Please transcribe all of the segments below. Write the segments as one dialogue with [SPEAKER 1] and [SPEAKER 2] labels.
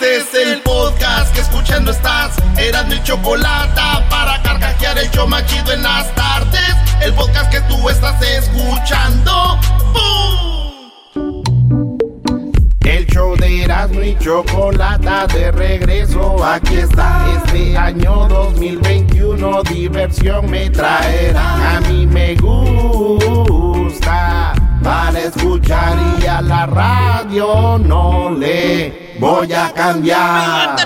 [SPEAKER 1] Este es el podcast que escuchando estás. Eran mi chocolate para carcajear el yo machido en las tardes. El podcast que tú estás escuchando. ¡Bum! El show de Erasmo y Chocolata de regreso. Aquí está. Este año 2021 diversión me traerá. A mí me gusta para escuchar y a la radio no le voy a cambiar.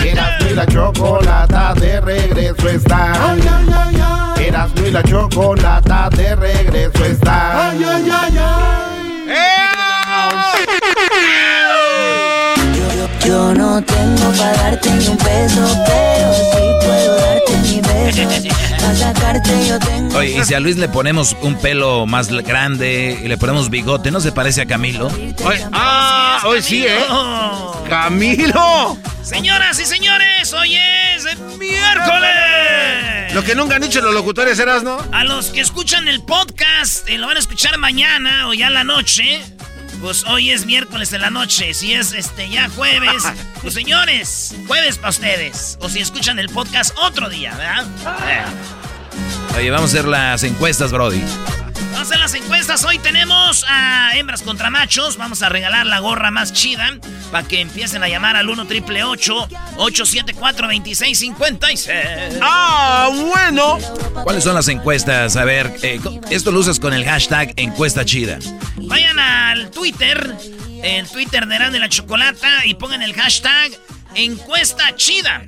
[SPEAKER 1] Erasmo y la Chocolata de regreso está. Erasmo y la Chocolata de regreso está.
[SPEAKER 2] Yo no tengo para darte ni un peso, pero sí puedo darte mi beso. Para sacarte yo tengo.
[SPEAKER 3] Oye, y si a Luis le ponemos un pelo más grande y le ponemos bigote, ¿no se parece a Camilo?
[SPEAKER 4] Oye, ah, hoy sí, ¿eh? ¡Camilo!
[SPEAKER 5] Señoras y señores, hoy es miércoles.
[SPEAKER 4] Lo que nunca han dicho los locutores eras, ¿no?
[SPEAKER 5] A los que escuchan el podcast, y lo van a escuchar mañana o ya en la noche. Pues hoy es miércoles en la noche. Si es este ya jueves, pues señores, jueves para ustedes. O si escuchan el podcast otro día, ¿verdad? Eh.
[SPEAKER 3] Oye, vamos a hacer las encuestas, Brody.
[SPEAKER 5] Vamos a hacer las encuestas. Hoy tenemos a hembras contra machos. Vamos a regalar la gorra más chida para que empiecen a llamar al 1 triple 874 2656.
[SPEAKER 4] ¡Ah, bueno!
[SPEAKER 3] ¿Cuáles son las encuestas? A ver, eh, esto lo usas con el hashtag encuesta chida.
[SPEAKER 5] Vayan al Twitter, el Twitter de Eran de la Chocolata y pongan el hashtag encuesta chida.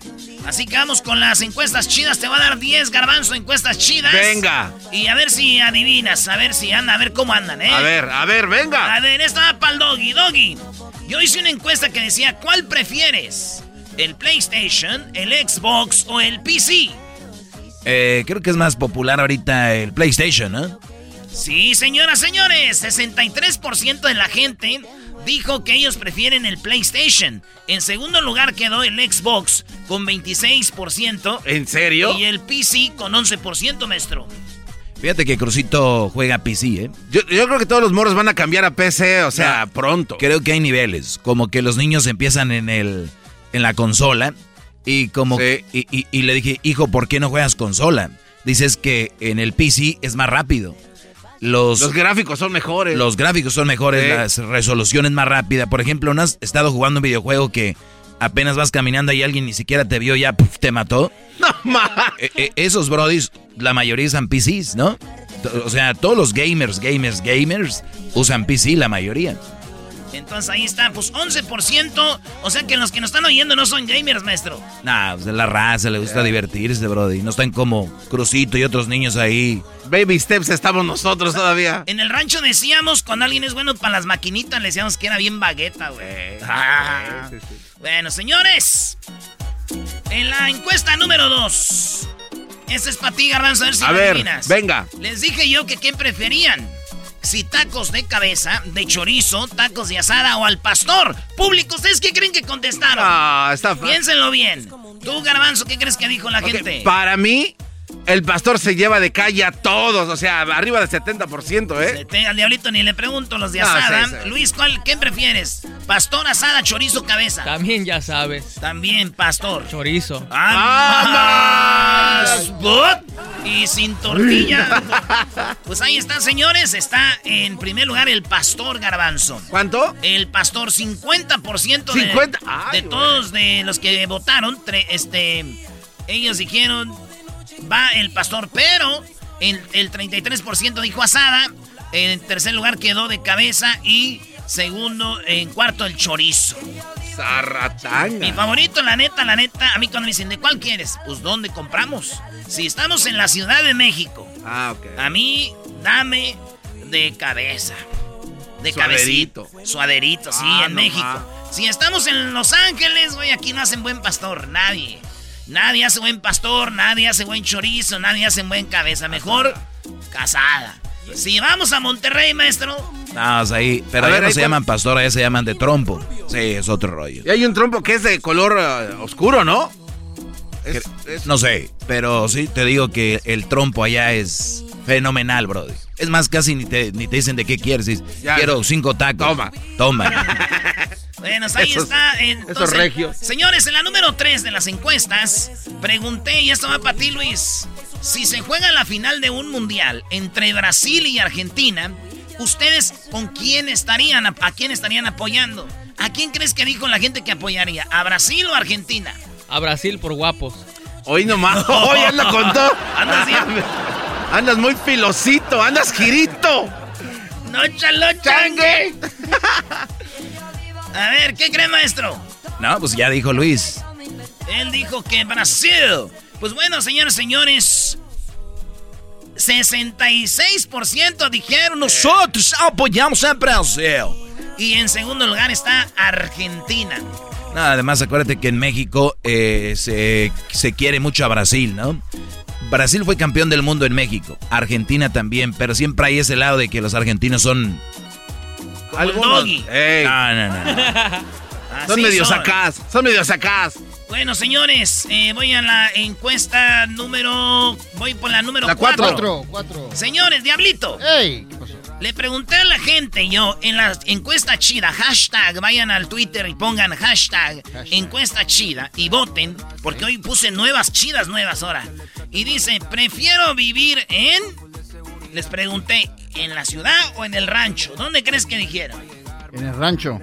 [SPEAKER 5] Así que vamos con las encuestas chidas. Te va a dar 10 garbanzo encuestas chidas.
[SPEAKER 4] Venga.
[SPEAKER 5] Y a ver si adivinas, a ver si andan, a ver cómo andan, ¿eh?
[SPEAKER 4] A ver, a ver, venga.
[SPEAKER 5] A ver, esta va para el doggy, doggy. Yo hice una encuesta que decía, ¿cuál prefieres? ¿El PlayStation, el Xbox o el PC?
[SPEAKER 3] Eh, creo que es más popular ahorita el PlayStation, ¿no?
[SPEAKER 5] Sí, señoras, señores, 63% de la gente dijo que ellos prefieren el PlayStation. En segundo lugar quedó el Xbox con 26%.
[SPEAKER 4] ¿En serio?
[SPEAKER 5] Y el PC con 11%, maestro.
[SPEAKER 3] Fíjate que Crucito juega PC, ¿eh?
[SPEAKER 4] Yo, yo creo que todos los morros van a cambiar a PC, o sea, pronto.
[SPEAKER 3] Creo que hay niveles, como que los niños empiezan en el en la consola y como
[SPEAKER 4] Sí.
[SPEAKER 3] y, y- y le dije, hijo, ¿por qué no juegas consola? Dices que en el PC es más rápido. Los,
[SPEAKER 4] Los gráficos son mejores.
[SPEAKER 3] los gráficos son mejores, las resoluciones más rápidas. Por ejemplo, ¿no has estado jugando un videojuego que apenas vas caminando y alguien ni siquiera te vio, ya puf, te mató?
[SPEAKER 4] No.
[SPEAKER 3] Eh, eh, esos brodis, la mayoría usan PCs, ¿no? O sea, todos los gamers, gamers, gamers usan PC, la mayoría.
[SPEAKER 5] Entonces ahí está, pues 11%. O sea que los que nos están oyendo no son gamers, maestro.
[SPEAKER 3] Nah, pues, la raza le gusta divertirse, brody. No están como Crucito y otros niños ahí.
[SPEAKER 4] Baby Steps estamos nosotros todavía.
[SPEAKER 5] En el rancho decíamos, cuando alguien es bueno para las maquinitas, le decíamos que era bien bagueta, güey. Ah. Bueno, señores. En la encuesta número 2. Esta es para ti, Garbanzo, a ver si
[SPEAKER 4] A ver,
[SPEAKER 5] adivinas.
[SPEAKER 4] venga.
[SPEAKER 5] Les dije yo que quién preferían. Si tacos de cabeza, de chorizo, tacos de asada o al pastor. Público, ¿ustedes qué creen que contestaron?
[SPEAKER 4] Ah, está.
[SPEAKER 5] Piénsenlo bien. Tú, Garbanzo, ¿qué crees que dijo la gente?
[SPEAKER 4] Para mí, el pastor se lleva de calle a todos, o sea, arriba del 70%, ¿eh?
[SPEAKER 5] Al diablito ni le pregunto los de asada.
[SPEAKER 4] sí, sí.
[SPEAKER 5] Luis, ¿cuál, ¿qué prefieres? ¿Pastor, asada, chorizo, cabeza?
[SPEAKER 6] También ya sabes.
[SPEAKER 5] También pastor.
[SPEAKER 6] Chorizo.
[SPEAKER 5] ¡Ah, más! ¿What? y sin tortilla. Pues ahí están, señores. Está en primer lugar el pastor Garbanzo.
[SPEAKER 4] ¿Cuánto?
[SPEAKER 5] El pastor, 50% de,
[SPEAKER 4] 50.
[SPEAKER 5] de todos de los que votaron, este, ellos dijeron, va el pastor, pero el, el 33% dijo asada. En tercer lugar quedó de cabeza y segundo, en cuarto el chorizo. Mi favorito, la neta, la neta, a mí cuando me dicen, ¿de cuál quieres? Pues ¿dónde compramos? Si estamos en la Ciudad de México,
[SPEAKER 4] ah,
[SPEAKER 5] a mí dame de cabeza. De cabecito. Suaderito, sí, ah, en México. Si estamos en Los Ángeles, güey, aquí no hacen buen pastor, nadie. Nadie hace buen pastor, nadie hace buen chorizo, nadie hace buen cabeza. Mejor casada. Si vamos a Monterrey, maestro.
[SPEAKER 3] No, ahí. Pero ahí no se llaman pastor, ahí se llaman de trompo. Sí, es otro rollo.
[SPEAKER 4] Y hay un trompo que es de color eh, oscuro, ¿no?
[SPEAKER 3] No sé, pero sí te digo que el trompo allá es fenomenal, bro. Es más, casi ni te, ni te dicen de qué quieres. Quiero cinco tacos.
[SPEAKER 4] Toma.
[SPEAKER 3] Toma.
[SPEAKER 5] bueno, ahí está. Entonces, regios. Señores, en la número 3 de las encuestas, pregunté, y esto va para ti, Luis. Si se juega la final de un mundial entre Brasil y Argentina, ¿ustedes con quién estarían? ¿A quién estarían apoyando? ¿A quién crees que dijo la gente que apoyaría? ¿A Brasil o a Argentina?
[SPEAKER 6] A Brasil por guapos.
[SPEAKER 4] Hoy nomás. Hoy anda con todo.
[SPEAKER 5] Andas
[SPEAKER 4] Andas muy filosito, andas girito.
[SPEAKER 5] No chalo changue. A ver, ¿qué cree, maestro?
[SPEAKER 3] No, pues ya dijo Luis.
[SPEAKER 5] Él dijo que Brasil. Pues bueno, señores, señores. 66% dijeron nosotros apoyamos a Brasil. Y en segundo lugar está Argentina.
[SPEAKER 3] No, además acuérdate que en México eh, se, se quiere mucho a Brasil, ¿no? Brasil fue campeón del mundo en México, Argentina también, pero siempre hay ese lado de que los argentinos son...
[SPEAKER 5] Algunos.
[SPEAKER 3] No, no, no.
[SPEAKER 4] son medio sacás, son medio sacás.
[SPEAKER 5] Bueno, señores, eh, voy a la encuesta número. Voy por la número
[SPEAKER 4] 4.
[SPEAKER 5] Señores, Diablito. Le pregunté a la gente yo en la encuesta chida, hashtag, vayan al Twitter y pongan hashtag, encuesta chida y voten, porque hoy puse nuevas chidas nuevas ahora. Y dice, prefiero vivir en... Les pregunté, ¿en la ciudad o en el rancho? ¿Dónde crees que dijeron?
[SPEAKER 7] En el rancho.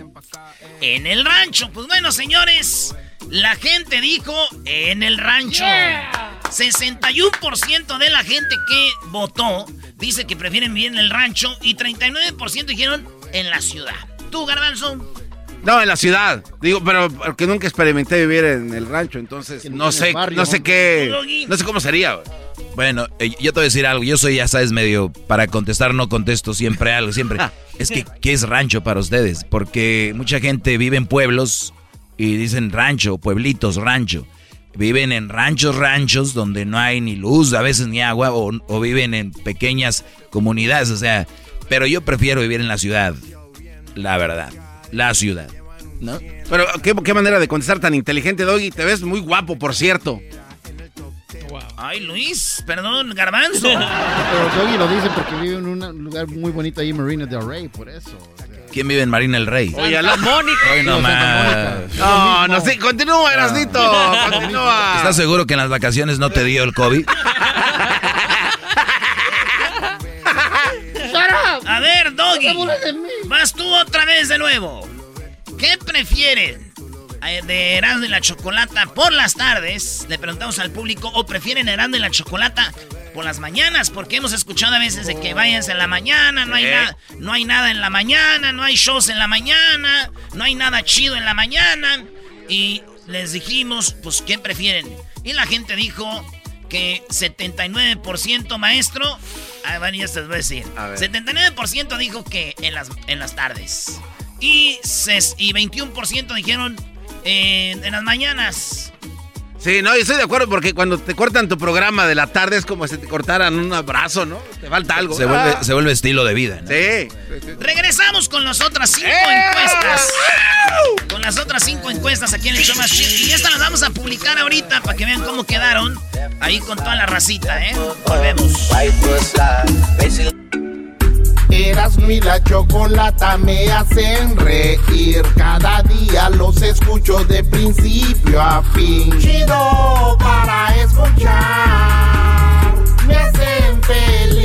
[SPEAKER 5] En el rancho. Pues bueno, señores, la gente dijo en el rancho. 61% de la gente que votó dice que prefieren vivir en el rancho y 39% dijeron en la ciudad. ¿Tú, Garbanzo?
[SPEAKER 4] No, en la ciudad. Digo, pero porque nunca experimenté vivir en el rancho, entonces no sé, no sé qué, no sé cómo sería.
[SPEAKER 3] Bueno, eh, yo te voy a decir algo. Yo soy, ya sabes, medio para contestar no contesto siempre algo, siempre. es que ¿qué es rancho para ustedes? Porque mucha gente vive en pueblos y dicen rancho, pueblitos, rancho. Viven en ranchos, ranchos donde no hay ni luz, a veces ni agua, o, viven en pequeñas comunidades, o sea, pero yo prefiero vivir en la ciudad, la verdad, la ciudad, ¿no?
[SPEAKER 4] Pero qué, qué manera de contestar tan inteligente, Doggy, te ves muy guapo, por cierto.
[SPEAKER 5] Ay, Luis, perdón, garbanzo.
[SPEAKER 7] Pero Doggy lo dice porque vive en un lugar muy bonito ahí, Marina del Rey, por eso.
[SPEAKER 3] ¿Quién vive en Marina el Rey?
[SPEAKER 4] Oye, la Mónica.
[SPEAKER 3] no,
[SPEAKER 4] no, no, sí, continúa, Erasnito. Continúa.
[SPEAKER 3] ¿Estás seguro que en las vacaciones no te dio el COVID?
[SPEAKER 5] A ver, Doggy. Vas tú otra vez de nuevo. ¿Qué prefieren? Eh, ¿De Erasmo y la Chocolata por las tardes? Le preguntamos al público. ¿O prefieren Erasmo y la Chocolata por las mañanas, porque hemos escuchado a veces de que váyanse en la mañana, no hay nada, no hay nada en la mañana, no hay shows en la mañana, no hay nada chido en la mañana. Y les dijimos, pues, ¿qué prefieren? Y la gente dijo que 79% maestro, a ver, ya te voy a decir, 79% dijo que en las, en las tardes. Y, y 21% dijeron en las mañaas.
[SPEAKER 4] Sí, no, estoy de acuerdo porque cuando te cortan tu programa de la tarde es como si te cortaran un abrazo, ¿no? Te falta algo.
[SPEAKER 3] Se, vuelve, ah. se vuelve estilo de vida. ¿no?
[SPEAKER 4] Sí.
[SPEAKER 5] Regresamos con las otras cinco ¡Eh! encuestas. Con las otras cinco encuestas aquí en el show más Y estas las vamos a publicar ahorita para que vean cómo quedaron ahí con toda la racita, ¿eh? Volvemos.
[SPEAKER 1] Erasmo y la chocolata me hacen reír. Cada día los escucho de principio a fin. Chido para escuchar. Me hacen feliz.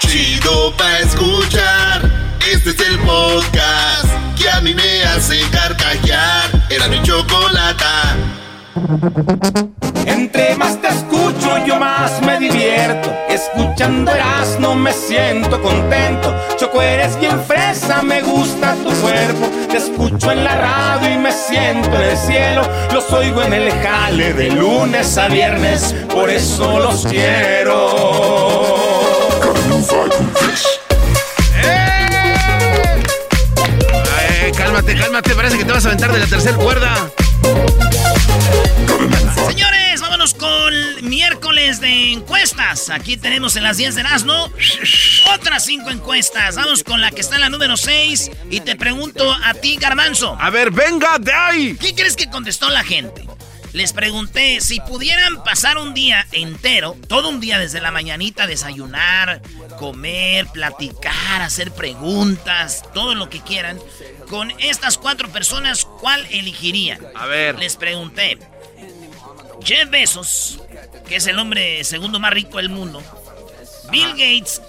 [SPEAKER 1] Chido para escuchar. Este es el podcast que a mí me hace carcajear. Era mi chocolata.
[SPEAKER 6] Entre más te escucho yo más me divierto. Escuchando no me siento contento. Choco, eres bien fresa, me gusta tu cuerpo. Te escucho en la radio y me siento en el cielo. Los oigo en el jale de lunes a viernes, por eso los quiero.
[SPEAKER 4] Eh, cálmate, cálmate, parece que te vas a aventar de la tercera cuerda.
[SPEAKER 5] Señores, vámonos con miércoles de encuestas. Aquí tenemos en las 10 de Erasmo otras 5 encuestas. Vamos con la que está en la número 6 y te pregunto a ti, Garmanzo.
[SPEAKER 4] A ver, venga de ahí.
[SPEAKER 5] ¿Qué crees que contestó la gente? Les pregunté si pudieran pasar un día entero, todo un día desde la mañanita, desayunar, comer, platicar, hacer preguntas, todo lo que quieran, con estas cuatro personas, ¿cuál elegirían?
[SPEAKER 4] A ver.
[SPEAKER 5] Les pregunté. Jeff Bezos, que es el hombre segundo más rico del mundo. Bill Gates,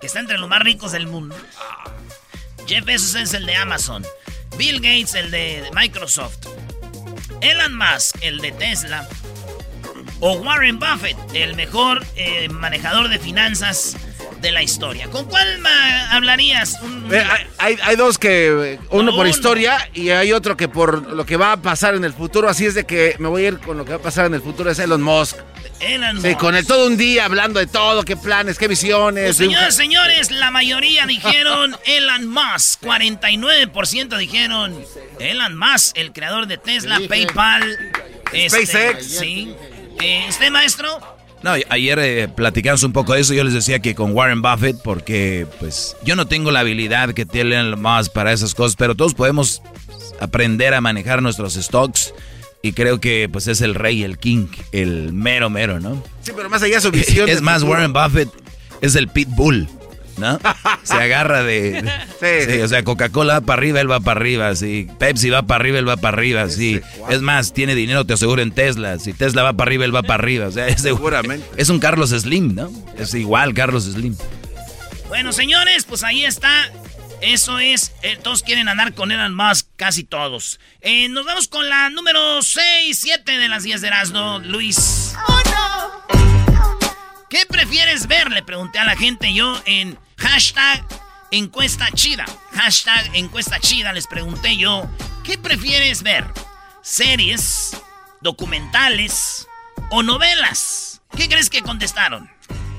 [SPEAKER 5] que está entre los más ricos del mundo. Jeff Bezos es el de Amazon. Bill Gates, el de Microsoft. Elon Musk, el de Tesla. O Warren Buffett, el mejor eh, manejador de finanzas de la historia. ¿Con cuál hablarías?
[SPEAKER 4] Eh, hay, hay, dos que, uno por historia y hay otro que por lo que va a pasar en el futuro. Así es de que me voy a ir con lo que va a pasar en el futuro, es Elon Musk.
[SPEAKER 5] Elon
[SPEAKER 4] sí, con el todo un día hablando de todo, qué planes, qué visiones.
[SPEAKER 5] Pues, señores, señores, la mayoría dijeron Elon Musk. 49% dijeron Elon Musk, el creador de Tesla, PayPal.
[SPEAKER 4] Este, SpaceX.
[SPEAKER 5] Sí. Eh, ¿Este maestro?
[SPEAKER 3] No, ayer eh, platicamos un poco de eso. Yo les decía que con Warren Buffett, porque pues yo no tengo la habilidad que tienen más para esas cosas, pero todos podemos aprender a manejar nuestros stocks. Y creo que pues es el rey, el king, el mero mero, ¿no?
[SPEAKER 4] Sí, pero más allá de su visión.
[SPEAKER 3] Es más, Warren Buffett es el pitbull. ¿No? Se agarra de... Sí, o sea, Coca-Cola va para arriba, él va para arriba, sí. Pepsi va para arriba, él va para arriba, sí. Es más, tiene dinero, te aseguro, en Tesla. Si Tesla va para arriba, él va para arriba. O sea, es,
[SPEAKER 4] Seguramente.
[SPEAKER 3] es un Carlos Slim, ¿no? Es igual Carlos Slim.
[SPEAKER 5] Bueno, señores, pues ahí está. Eso es, eh, todos quieren andar con Elon Musk, casi todos. Eh, nos vamos con la número 6, 7 de las 10 de Erasmo, Luis. Oh, no. ¿Qué prefieres ver? Le pregunté a la gente yo en Hashtag encuesta chida. Hashtag encuesta chida. Les pregunté yo, ¿qué prefieres ver? ¿Series, documentales o novelas? ¿Qué crees que contestaron?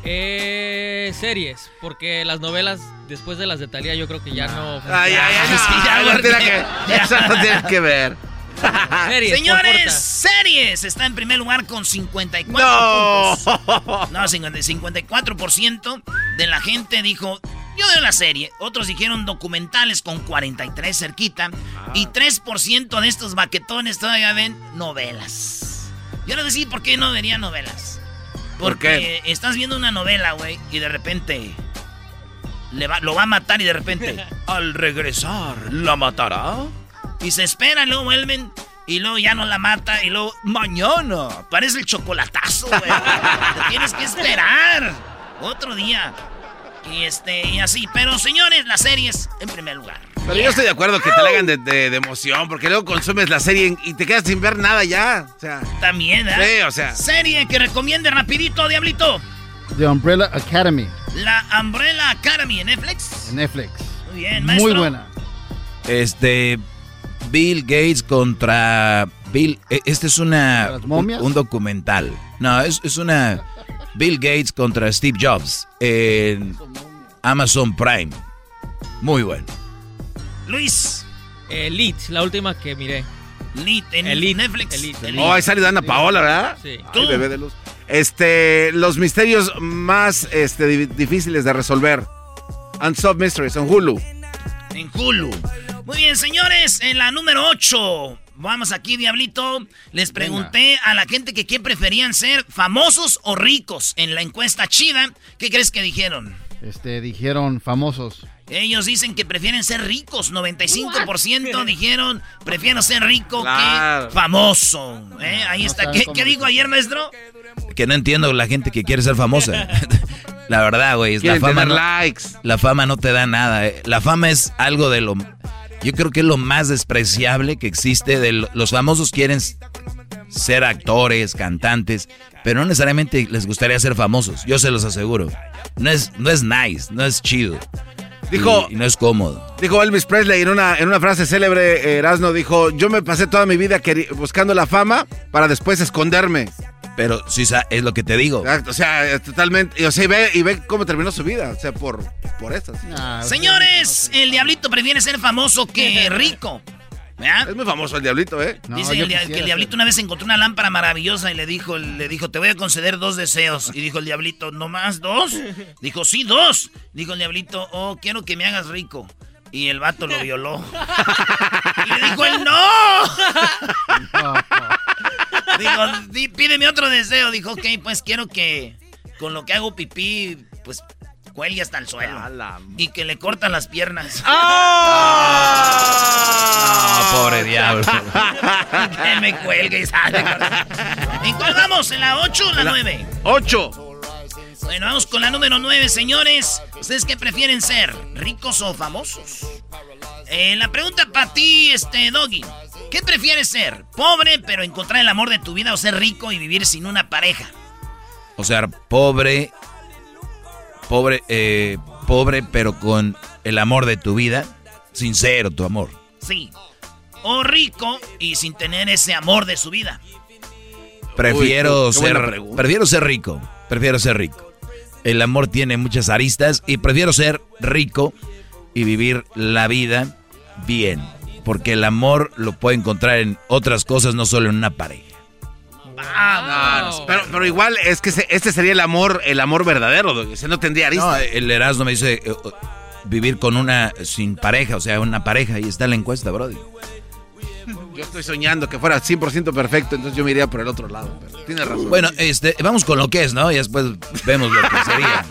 [SPEAKER 8] Eh, series, porque las novelas después de las de Talía yo creo que ya no.
[SPEAKER 4] Ay, ay, ay, no, tiene que, eso no tiene que ver.
[SPEAKER 5] series, Señores, series está en primer lugar con 54 no. puntos. No, 54% de la gente dijo, yo veo la serie. Otros dijeron documentales con 43 cerquita. Y 3% de estos baquetones todavía ven novelas. Yo les decía, ¿por qué no vería novelas? Porque estás viendo una novela, güey, y de repente le va, lo va a matar y de repente, al regresar, ¿la matará? Y se espera, y luego vuelven. Y luego ya no la mata. Y luego, mañana. Parece el chocolatazo, güey. Te tienes que esperar. Otro día. Y este, y así. Pero señores, las series en primer lugar.
[SPEAKER 4] Pero yo estoy de acuerdo que te la hagan de, emoción, porque luego consumes la serie y te quedas sin ver nada ya. O sea.
[SPEAKER 5] También, ¿eh?
[SPEAKER 4] Sí, o sea.
[SPEAKER 5] Serie que recomiende rapidito, Diablito.
[SPEAKER 7] The Umbrella Academy.
[SPEAKER 5] La Umbrella Academy en Netflix.
[SPEAKER 7] En Netflix.
[SPEAKER 5] Muy bien, maestro.
[SPEAKER 7] Muy buena.
[SPEAKER 3] Este. Bill Gates contra Bill. E, este es una un, documental. No, es, es, una Bill Gates contra Steve Jobs en Amazon Prime. Muy bueno.
[SPEAKER 5] Luis.
[SPEAKER 8] Elite, la última que miré.
[SPEAKER 5] Elite en Netflix. Elite,
[SPEAKER 4] Oh, ahí sale Dana Paola, ¿verdad?
[SPEAKER 8] Sí.
[SPEAKER 4] Ay, bebé de luz. Este, los misterios más este, difíciles de resolver. Unsolved Mysteries en Hulu.
[SPEAKER 5] En Hulu. Muy bien, señores, en la número 8. Vamos aquí, Diablito. Les pregunté a la gente que qué preferían ser, famosos o ricos, en la encuesta chida. ¿Qué crees que dijeron?
[SPEAKER 7] Este, dijeron famosos.
[SPEAKER 5] Ellos dicen que prefieren ser ricos. 95% dijeron prefiero ser rico que famoso. ¿Eh? Ahí está. ¿Qué, ¿Qué dijo ayer, maestro?
[SPEAKER 3] Que no entiendo la gente que quiere ser famosa. La verdad, güey. La fama, no,
[SPEAKER 4] likes.
[SPEAKER 3] la fama no te da nada. eh. La fama es algo de lo... Yo creo que es lo más despreciable que existe. De lo- los famosos quieren ser actores, cantantes, pero no necesariamente les gustaría ser famosos. Yo se los aseguro. No es, no es nice, no es chido.
[SPEAKER 4] Dijo-
[SPEAKER 3] Y- y no es cómodo.
[SPEAKER 4] Dijo Elvis Presley en una, en una frase célebre, Erasno dijo, yo me pasé toda mi vida buscando la fama para después esconderme.
[SPEAKER 3] Pero sí, sa- es lo que te digo.
[SPEAKER 4] Exacto, o sea, totalmente, y, o sea, y ve, y ve cómo terminó su vida, o sea, por, por eso. sí.
[SPEAKER 5] Señores, el diablito prefiere ser famoso que rico. ¿Verdad?
[SPEAKER 4] Es muy famoso el diablito, ¿eh?
[SPEAKER 5] Dice el dia- que el diablito una vez encontró una lámpara maravillosa y le dijo, le dijo, te voy a conceder dos deseos. Y dijo el diablito, ¿no más dos? Dijo, sí, dos. Dijo el diablito, oh, quiero que me hagas rico. Y el vato lo violó. Y le dijo él, ¡no! Dijo, "Di- pídeme otro deseo. Dijo, ok, pues quiero que con lo que hago pipí, pues cuelgue hasta el suelo. Y que le cortan las piernas.
[SPEAKER 3] Ah, pobre diablo.
[SPEAKER 5] que me cuelgue y sale. ¿En cuál vamos? ¿En la 8 o la 9?
[SPEAKER 4] ¡Ocho!
[SPEAKER 5] Bueno, vamos con la número 9, señores. ¿Ustedes qué prefieren ser? ¿Ricos o famosos? Eh, la pregunta para ti, este, Doggy. ¿Qué prefieres ser? ¿Pobre pero encontrar el amor de tu vida o ser rico y vivir sin una pareja?
[SPEAKER 3] O sea, pobre, pobre, eh, pobre, pero con el amor de tu vida. Sincero tu amor.
[SPEAKER 5] Sí. O rico y sin tener ese amor de su vida.
[SPEAKER 3] Prefiero
[SPEAKER 4] Uy,
[SPEAKER 3] ser, prefiero ser rico. Prefiero ser rico. El amor tiene muchas aristas y prefiero ser rico y vivir la vida bien. Porque el amor lo puedo encontrar en otras cosas, no solo en una pareja.
[SPEAKER 5] Vamos.
[SPEAKER 4] Pero, pero igual es que se- este sería el amor, el amor verdadero, Doggy, ese no tendría
[SPEAKER 3] No,
[SPEAKER 4] aristas.
[SPEAKER 3] el Erasmo me dice eh, eh, vivir con una sin pareja, o sea, una pareja. Y está en la encuesta, Brody.
[SPEAKER 4] Yo estoy soñando que fuera 100% perfecto, entonces yo me iría por el otro lado. Pero tienes razón.
[SPEAKER 3] Bueno, este, vamos con lo que es, ¿no? Y después vemos lo que sería.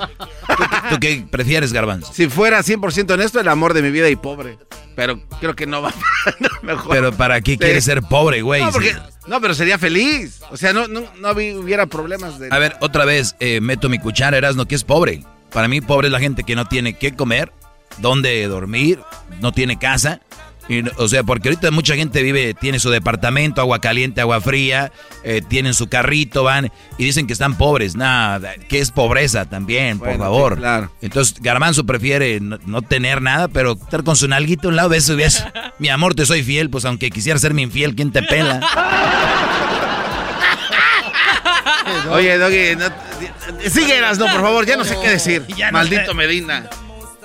[SPEAKER 3] ¿Tú, qué- tú qué prefieres, Garbanzo?
[SPEAKER 4] si fuera 100% honesto, el amor de mi vida y pobre. Pero creo que no va no, mejor.
[SPEAKER 3] Pero ¿para qué
[SPEAKER 4] Sí.
[SPEAKER 3] quieres ser pobre, güey?
[SPEAKER 4] No, porque,
[SPEAKER 3] Sí.
[SPEAKER 4] no, pero sería feliz. O sea, no, no, no hubi- hubiera problemas de...
[SPEAKER 3] A ver, otra vez, eh, meto mi cuchara, Erasmo, que es pobre. Para mí, pobre es la gente que no tiene qué comer, dónde dormir, no tiene casa. Y, o sea, porque ahorita mucha gente vive, tiene su departamento, agua caliente, agua fría, eh, tienen su carrito, van y dicen que están pobres. Nada, que es pobreza también, por favor.
[SPEAKER 4] sí, claro.
[SPEAKER 3] Entonces, Garbanzo prefiere no, no tener nada, pero estar con su nalguito a un lado de eso. y ves, Mi amor, te soy fiel, pues aunque quisiera ser mi infiel, ¿quién te pela?
[SPEAKER 4] Oye, Doggy, no, síguelas, no, por favor, ya no sé qué decir.
[SPEAKER 5] Ya no
[SPEAKER 4] Maldito
[SPEAKER 5] sé.
[SPEAKER 4] Medina.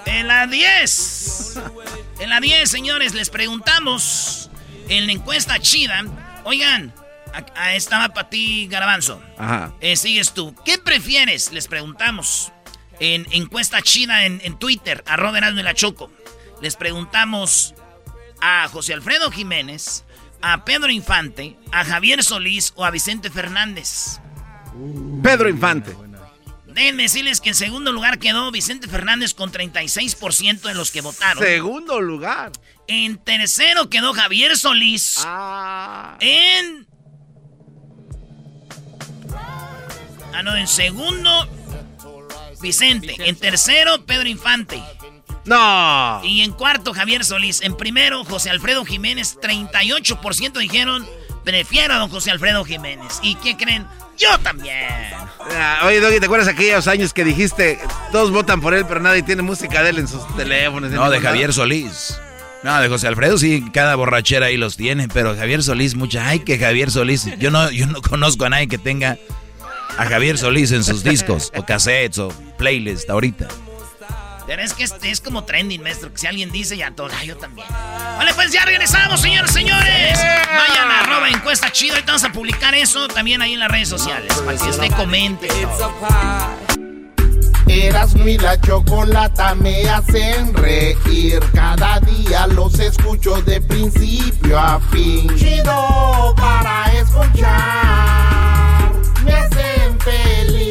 [SPEAKER 5] En la 10. En la 10, señores, les preguntamos en la encuesta chida. Oigan, a- a- estaba para ti, Garabanzo.
[SPEAKER 4] Ajá.
[SPEAKER 5] Eh, sigues tú. ¿Qué prefieres? Les preguntamos. En encuesta chida en, en Twitter, arroba Erasmo y la Choco. Les preguntamos a José Alfredo Jiménez, a Pedro Infante, a Javier Solís o a Vicente Fernández.
[SPEAKER 4] Pedro Infante.
[SPEAKER 5] Déjenme decirles que en segundo lugar quedó Vicente Fernández con 36% de los que votaron.
[SPEAKER 4] Segundo lugar.
[SPEAKER 5] En tercero quedó Javier Solís.
[SPEAKER 4] Ah.
[SPEAKER 5] En. Ah, no, en segundo, Vicente. En tercero, Pedro Infante.
[SPEAKER 4] No.
[SPEAKER 5] Y en cuarto, Javier Solís. En primero, José Alfredo Jiménez. 38% dijeron, prefiero a don José Alfredo Jiménez. ¿Y qué creen? Yo también.
[SPEAKER 4] Ah, Oye, Doggy, ¿te acuerdas aquellos años que dijiste todos votan por él, pero nadie tiene música de él en sus teléfonos?
[SPEAKER 3] No, de Javier
[SPEAKER 4] lado?
[SPEAKER 3] Solís. No, de José Alfredo sí, cada borrachera ahí los tiene, pero Javier Solís, mucha, ay que Javier Solís, yo no, yo no conozco a nadie que tenga a Javier Solís en sus discos, o cassettes, o playlist ahorita.
[SPEAKER 5] Pero es que este es como trending, maestro. Que si alguien dice, ya todos, ah, yo también. Vale, pues ya regresamos, señores, señores. Vayan a arroba encuesta chido. Ahorita vamos a publicar eso también ahí en las redes sociales. Para que usted comente.
[SPEAKER 1] Eras mi la chocolata me hacen reír. Cada día los escucho de principio a fin. Chido para escuchar. Me hacen feliz.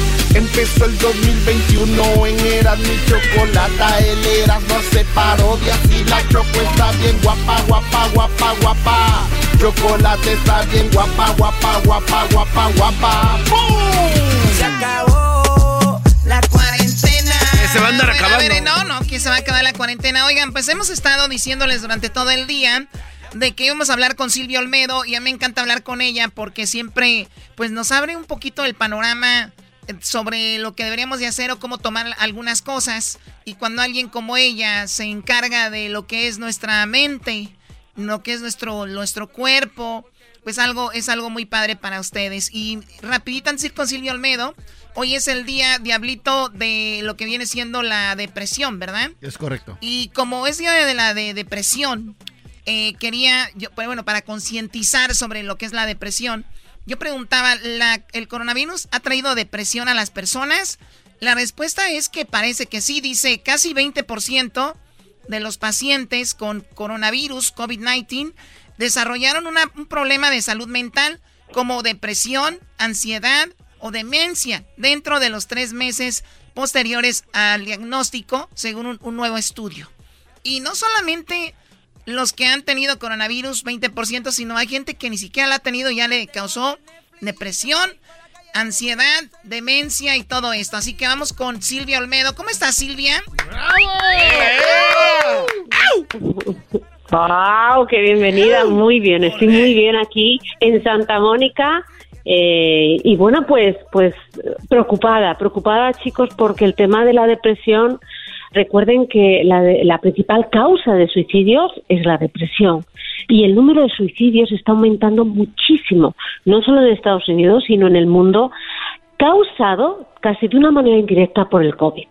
[SPEAKER 1] Empezó el 2021 en Eras mi chocolata, el Eras no se parodia si la choco está bien guapa, guapa, guapa, guapa. Chocolate está bien guapa, guapa, guapa, guapa, guapa. ¡Bum!
[SPEAKER 9] Se acabó la cuarentena.
[SPEAKER 4] se va a andar acabando.
[SPEAKER 10] A ver, no, no, que se va a acabar la cuarentena. Oigan, pues hemos estado diciéndoles durante todo el día de que íbamos a hablar con Silvia Olmedo y a mí me encanta hablar con ella porque siempre pues nos abre un poquito el panorama sobre lo que deberíamos de hacer o cómo tomar algunas cosas. Y cuando alguien como ella se encarga de lo que es nuestra mente, lo que es nuestro, nuestro cuerpo, pues algo es algo muy padre para ustedes. Y rapidito antes de ir con Silvio Olmedo, hoy es el día diablito de lo que viene siendo la depresión, ¿verdad?
[SPEAKER 7] Es correcto.
[SPEAKER 10] Y como es día de la de depresión, eh, quería, yo, pues bueno, para concientizar sobre lo que es la depresión, yo preguntaba, ¿la, ¿el coronavirus ha traído depresión a las personas? La respuesta es que parece que sí, dice casi 20% de los pacientes con coronavirus, COVID-19, desarrollaron un problema de salud mental como depresión, ansiedad o demencia dentro de los tres meses posteriores al diagnóstico, según un nuevo estudio. Y no solamente los que han tenido coronavirus, 20%, sino hay gente que ni siquiera la ha tenido y ya le causó depresión, ansiedad, demencia y todo esto. Así que vamos con Silvia Olmedo. ¿Cómo estás, Silvia?
[SPEAKER 11] ¡Wow! ¡Qué bienvenida! Muy bien, estoy muy bien aquí en Santa Mónica. Eh, y bueno, pues, pues preocupada, preocupada chicos porque el tema de la depresión Recuerden que la, la principal causa de suicidios es la depresión y el número de suicidios está aumentando muchísimo, no solo en Estados Unidos, sino en el mundo, causado casi de una manera indirecta por el COVID.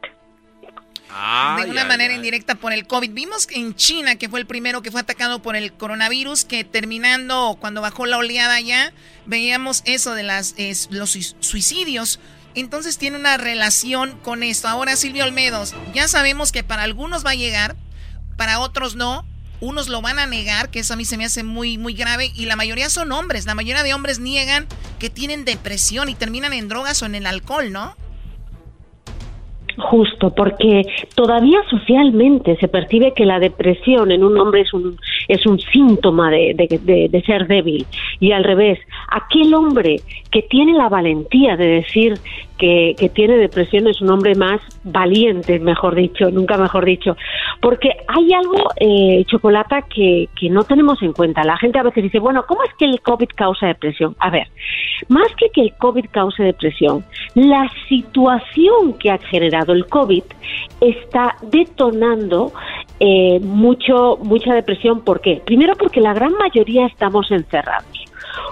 [SPEAKER 10] de una manera indirecta por el COVID. Vimos en China, que fue el primero que fue atacado por el coronavirus, que terminando, cuando bajó la oleada ya, veíamos eso de las, los suicidios. Entonces tiene una relación con esto. Ahora Silvio Olmedos, ya sabemos que para algunos va a llegar, para otros no. Unos lo van a negar, que eso a mí se me hace muy, muy grave. Y la mayoría son hombres. La mayoría de hombres niegan que tienen depresión y terminan en drogas o en el alcohol, ¿no?
[SPEAKER 11] Justo, porque todavía socialmente se percibe que la depresión en un hombre es un, es un síntoma de, de, ser débil. Y al revés, aquel hombre que tiene la valentía de decir que, que, tiene depresión es un hombre más valiente, mejor dicho, nunca mejor dicho. Porque hay algo, eh, Chocolata, que, que no tenemos en cuenta. La gente a veces dice, bueno, ¿cómo es que el COVID causa depresión? A ver, más que que el COVID cause depresión, la situación que ha generado el COVID está detonando eh, mucho, mucha depresión. ¿Por qué? Primero porque la gran mayoría estamos encerrados.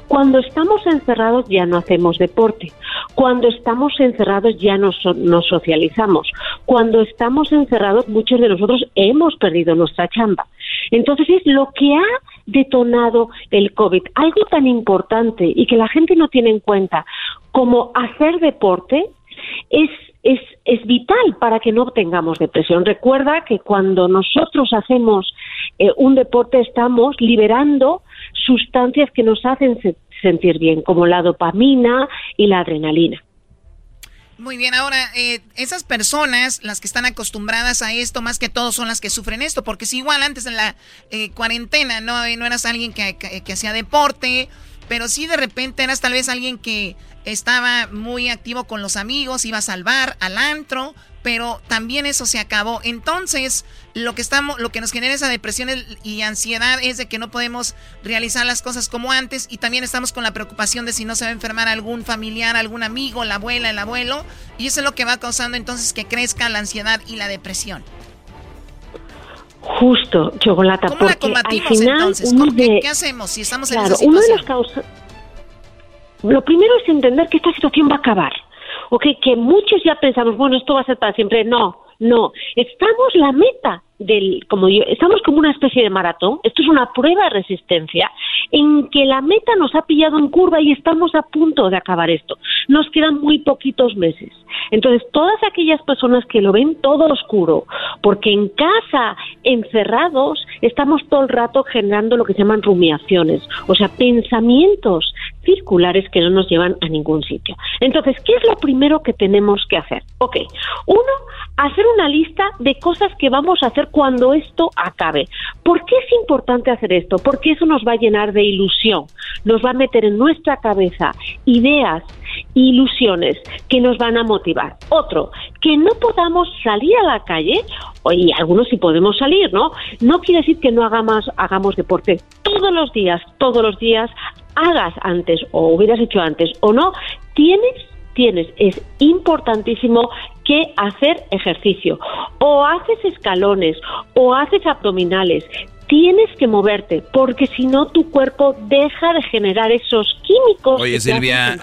[SPEAKER 11] Cuando estamos encerrados ya no hacemos deporte. Cuando estamos encerrados ya no, nos socializamos. Cuando estamos encerrados muchos de nosotros hemos perdido nuestra chamba. Entonces es lo que ha detonado el COVID. Algo tan importante y que la gente no tiene en cuenta como hacer deporte es es, es vital para que no tengamos depresión. Recuerda que cuando nosotros hacemos eh, un deporte estamos liberando sustancias que nos hacen sentir bien, como la dopamina y la adrenalina.
[SPEAKER 10] Muy bien, ahora, eh, esas personas, las que están acostumbradas a esto, más que todo son las que sufren esto, porque si igual antes de la eh, cuarentena no, no eras alguien que hacía deporte, pero sí de repente eras tal vez alguien que estaba muy activo con los amigos, iba a salvar al antro, pero también eso se acabó. Entonces, lo que estamos, lo que nos genera esa depresión y ansiedad es de que no podemos realizar las cosas como antes y también estamos con la preocupación de si no se va a enfermar algún familiar, algún amigo, la abuela, el abuelo, y eso es lo que va causando entonces que crezca la ansiedad y la depresión.
[SPEAKER 11] Justo, chocolate.
[SPEAKER 10] ¿Cómo la combatimos entonces? ¿Qué, hacemos si estamos en esa situación? Una de las causas
[SPEAKER 11] lo primero es entender que esta situación va a acabar. ¿ok? Que muchos ya pensamos, bueno, esto va a ser para siempre. No, no. Estamos la meta del, como yo, estamos como una especie de maratón. Esto es una prueba de resistencia en que la meta nos ha pillado en curva y estamos a punto de acabar esto. Nos quedan muy poquitos meses. Entonces, todas aquellas personas que lo ven todo oscuro, porque en casa encerrados, estamos todo el rato generando lo que se llaman rumiaciones, o sea, pensamientos circulares que no nos llevan a ningún sitio. Entonces, ¿qué es lo primero que tenemos que hacer? Ok, uno, hacer una lista de cosas que vamos a hacer cuando esto acabe. ¿Por qué es importante hacer esto? Porque eso nos va a llenar de ilusión, nos va a meter en nuestra cabeza ideas, ilusiones que nos van a motivar. Otro, que no podamos salir a la calle, y algunos sí podemos salir, ¿no? No quiere decir que no hagamos, hagamos deporte todos los días, todos los días, hagas antes o hubieras hecho antes o no, tienes tienes, es importantísimo que hacer ejercicio. O haces escalones, o haces abdominales. Tienes que moverte, porque si no tu cuerpo deja de generar esos químicos.
[SPEAKER 3] Oye, Silvia,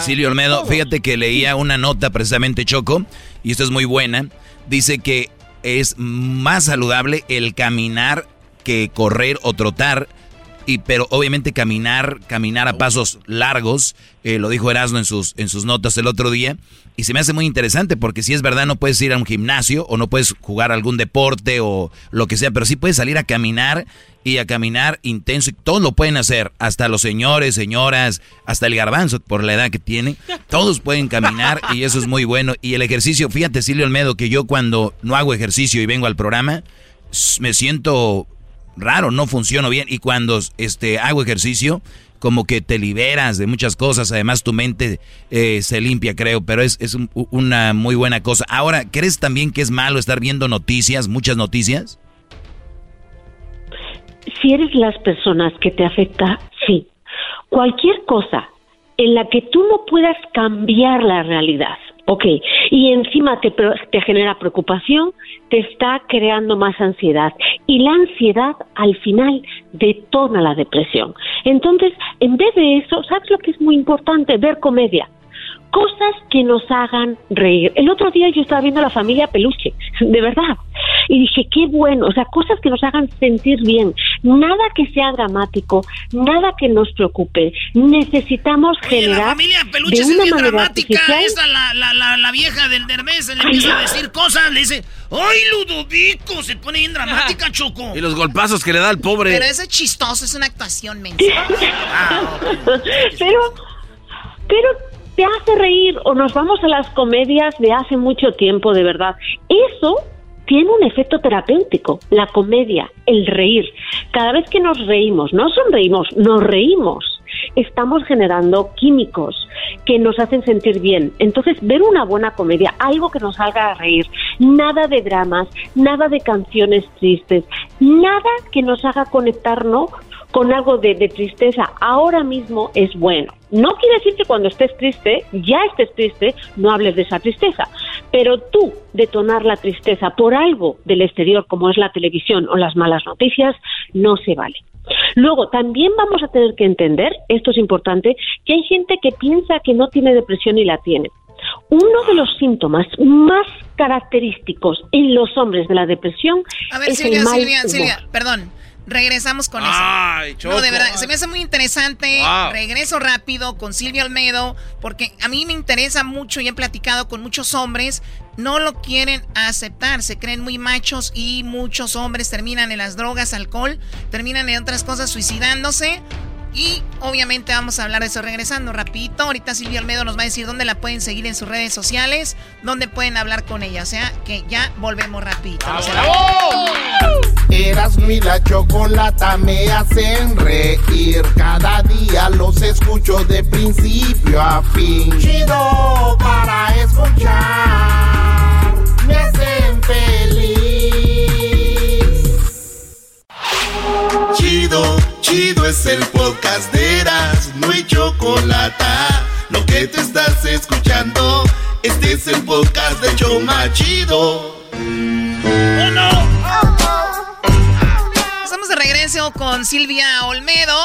[SPEAKER 3] Silvia Olmedo, fíjate que leía una nota precisamente Choco, y esto es muy buena. Dice que es más saludable el caminar que correr o trotar y pero obviamente caminar, caminar a pasos largos, eh, lo dijo Erasmo en sus, en sus notas el otro día, y se me hace muy interesante porque si es verdad no puedes ir a un gimnasio o no puedes jugar algún deporte o lo que sea, pero sí puedes salir a caminar y a caminar intenso y todos lo pueden hacer, hasta los señores, señoras, hasta el garbanzo por la edad que tiene, todos pueden caminar y eso es muy bueno. Y el ejercicio, fíjate Silvio Olmedo, que yo cuando no hago ejercicio y vengo al programa, me siento raro, no funciono bien. Y cuando este, hago ejercicio, como que te liberas de muchas cosas. Además, tu mente eh, se limpia, creo, pero es, es una muy buena cosa. Ahora, ¿crees también que es malo estar viendo noticias, muchas noticias?
[SPEAKER 11] Si eres las personas que te afecta, sí. Cualquier cosa en la que tú no puedas cambiar la realidad, Ok, y encima te, te, genera preocupación, te está creando más ansiedad. Y la ansiedad al final detona la depresión. Entonces, en vez de eso, ¿sabes lo que es muy importante? Ver comedia cosas que nos hagan reír. El otro día yo estaba viendo la familia Peluche, de verdad, y dije, qué bueno, o sea, cosas que nos hagan sentir bien, nada que sea dramático, nada que nos preocupe. Necesitamos generar. La
[SPEAKER 5] familia Peluche es bien dramática, esa la, la, la, vieja del Dermes le empieza a decir cosas, le dice, ¡ay, Ludovico! Se pone bien dramática, Choco.
[SPEAKER 4] Y los golpazos que le da al pobre.
[SPEAKER 10] Pero eso es chistoso, es una actuación mensa.
[SPEAKER 11] Ah, pero, pero te hace reír o nos vamos a las comedias de hace mucho tiempo, de verdad. Eso tiene un efecto terapéutico, la comedia, el reír. Cada vez que nos reímos, no sonreímos, nos reímos, estamos generando químicos que nos hacen sentir bien. Entonces, ver una buena comedia, algo que nos haga reír, nada de dramas, nada de canciones tristes, nada que nos haga conectarnos con algo de, tristeza ahora mismo es bueno. No quiere decir que cuando estés triste, ya estés triste, no hables de esa tristeza. Pero tú detonar la tristeza por algo del exterior, como es la televisión o las malas noticias, no se vale. Luego, también vamos a tener que entender, esto es importante, que hay gente que piensa que no tiene depresión y la tiene. Uno de los síntomas más característicos en los hombres de la depresión es el mal
[SPEAKER 10] Silvia, Silvia, perdón. Regresamos con eso. No, de verdad, se me hace muy interesante. Regreso rápido con Silvia Olmedo, porque a mí me interesa mucho y he platicado con muchos hombres. No lo quieren aceptar, se creen muy machos y muchos hombres terminan en las drogas, alcohol, terminan en otras cosas suicidándose y obviamente vamos a hablar de eso regresando rapidito. Ahorita Silvia Almedo nos va a decir dónde la pueden seguir en sus redes sociales, dónde pueden hablar con ella. O sea, que ya volvemos rapidito.
[SPEAKER 1] Eras mi la chocolata me hacen reír. Cada día los escucho de principio a fin. Chido para escuchar. Me hacen feliz. Chido Chido es el podcast de Eras, no hay chocolate. Lo que te estás escuchando, este es el podcast de Choma Chido.
[SPEAKER 10] Estamos de regreso con Silvia Olmedo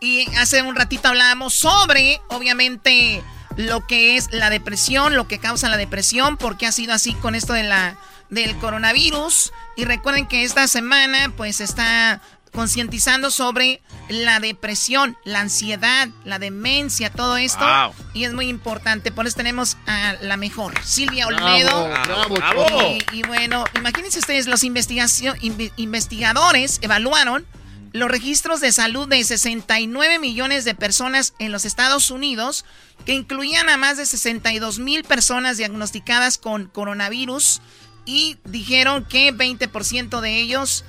[SPEAKER 10] y hace un ratito hablábamos sobre, obviamente, lo que es la depresión, lo que causa la depresión, porque ha sido así con esto de la del coronavirus. Y recuerden que esta semana, pues está concientizando sobre la depresión, la ansiedad, la demencia, todo esto. Y es muy importante. Por eso tenemos a la mejor, Silvia Olmedo. y, bueno, imagínense ustedes, los investigadores evaluaron los registros de salud de 69 millones de personas en los Estados Unidos, que incluían a más de 62 mil personas diagnosticadas con coronavirus y dijeron que 20% de ellos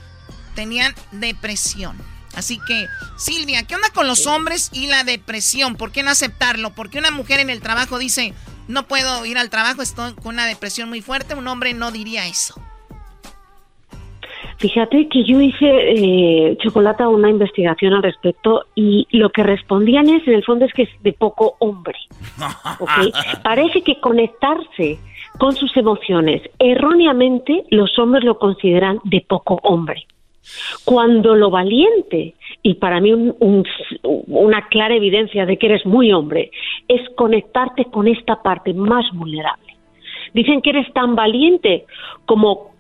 [SPEAKER 10] tenían depresión. Así que, Silvia, ¿qué onda con los hombres y la depresión? ¿Por qué no aceptarlo? ¿Por qué una mujer en el trabajo dice, no puedo ir al trabajo, estoy con una depresión muy fuerte? Un hombre no diría eso.
[SPEAKER 11] Fíjate que yo hice, eh, Chocolata, una investigación al respecto y lo que respondían es, en el fondo, es que es de poco hombre. Parece que conectarse con sus emociones, erróneamente los hombres lo consideran de poco hombre. Cuando lo valiente, y para mí una clara evidencia de que eres muy hombre, es conectarte con esta parte más vulnerable. Dicen que eres tan valiente como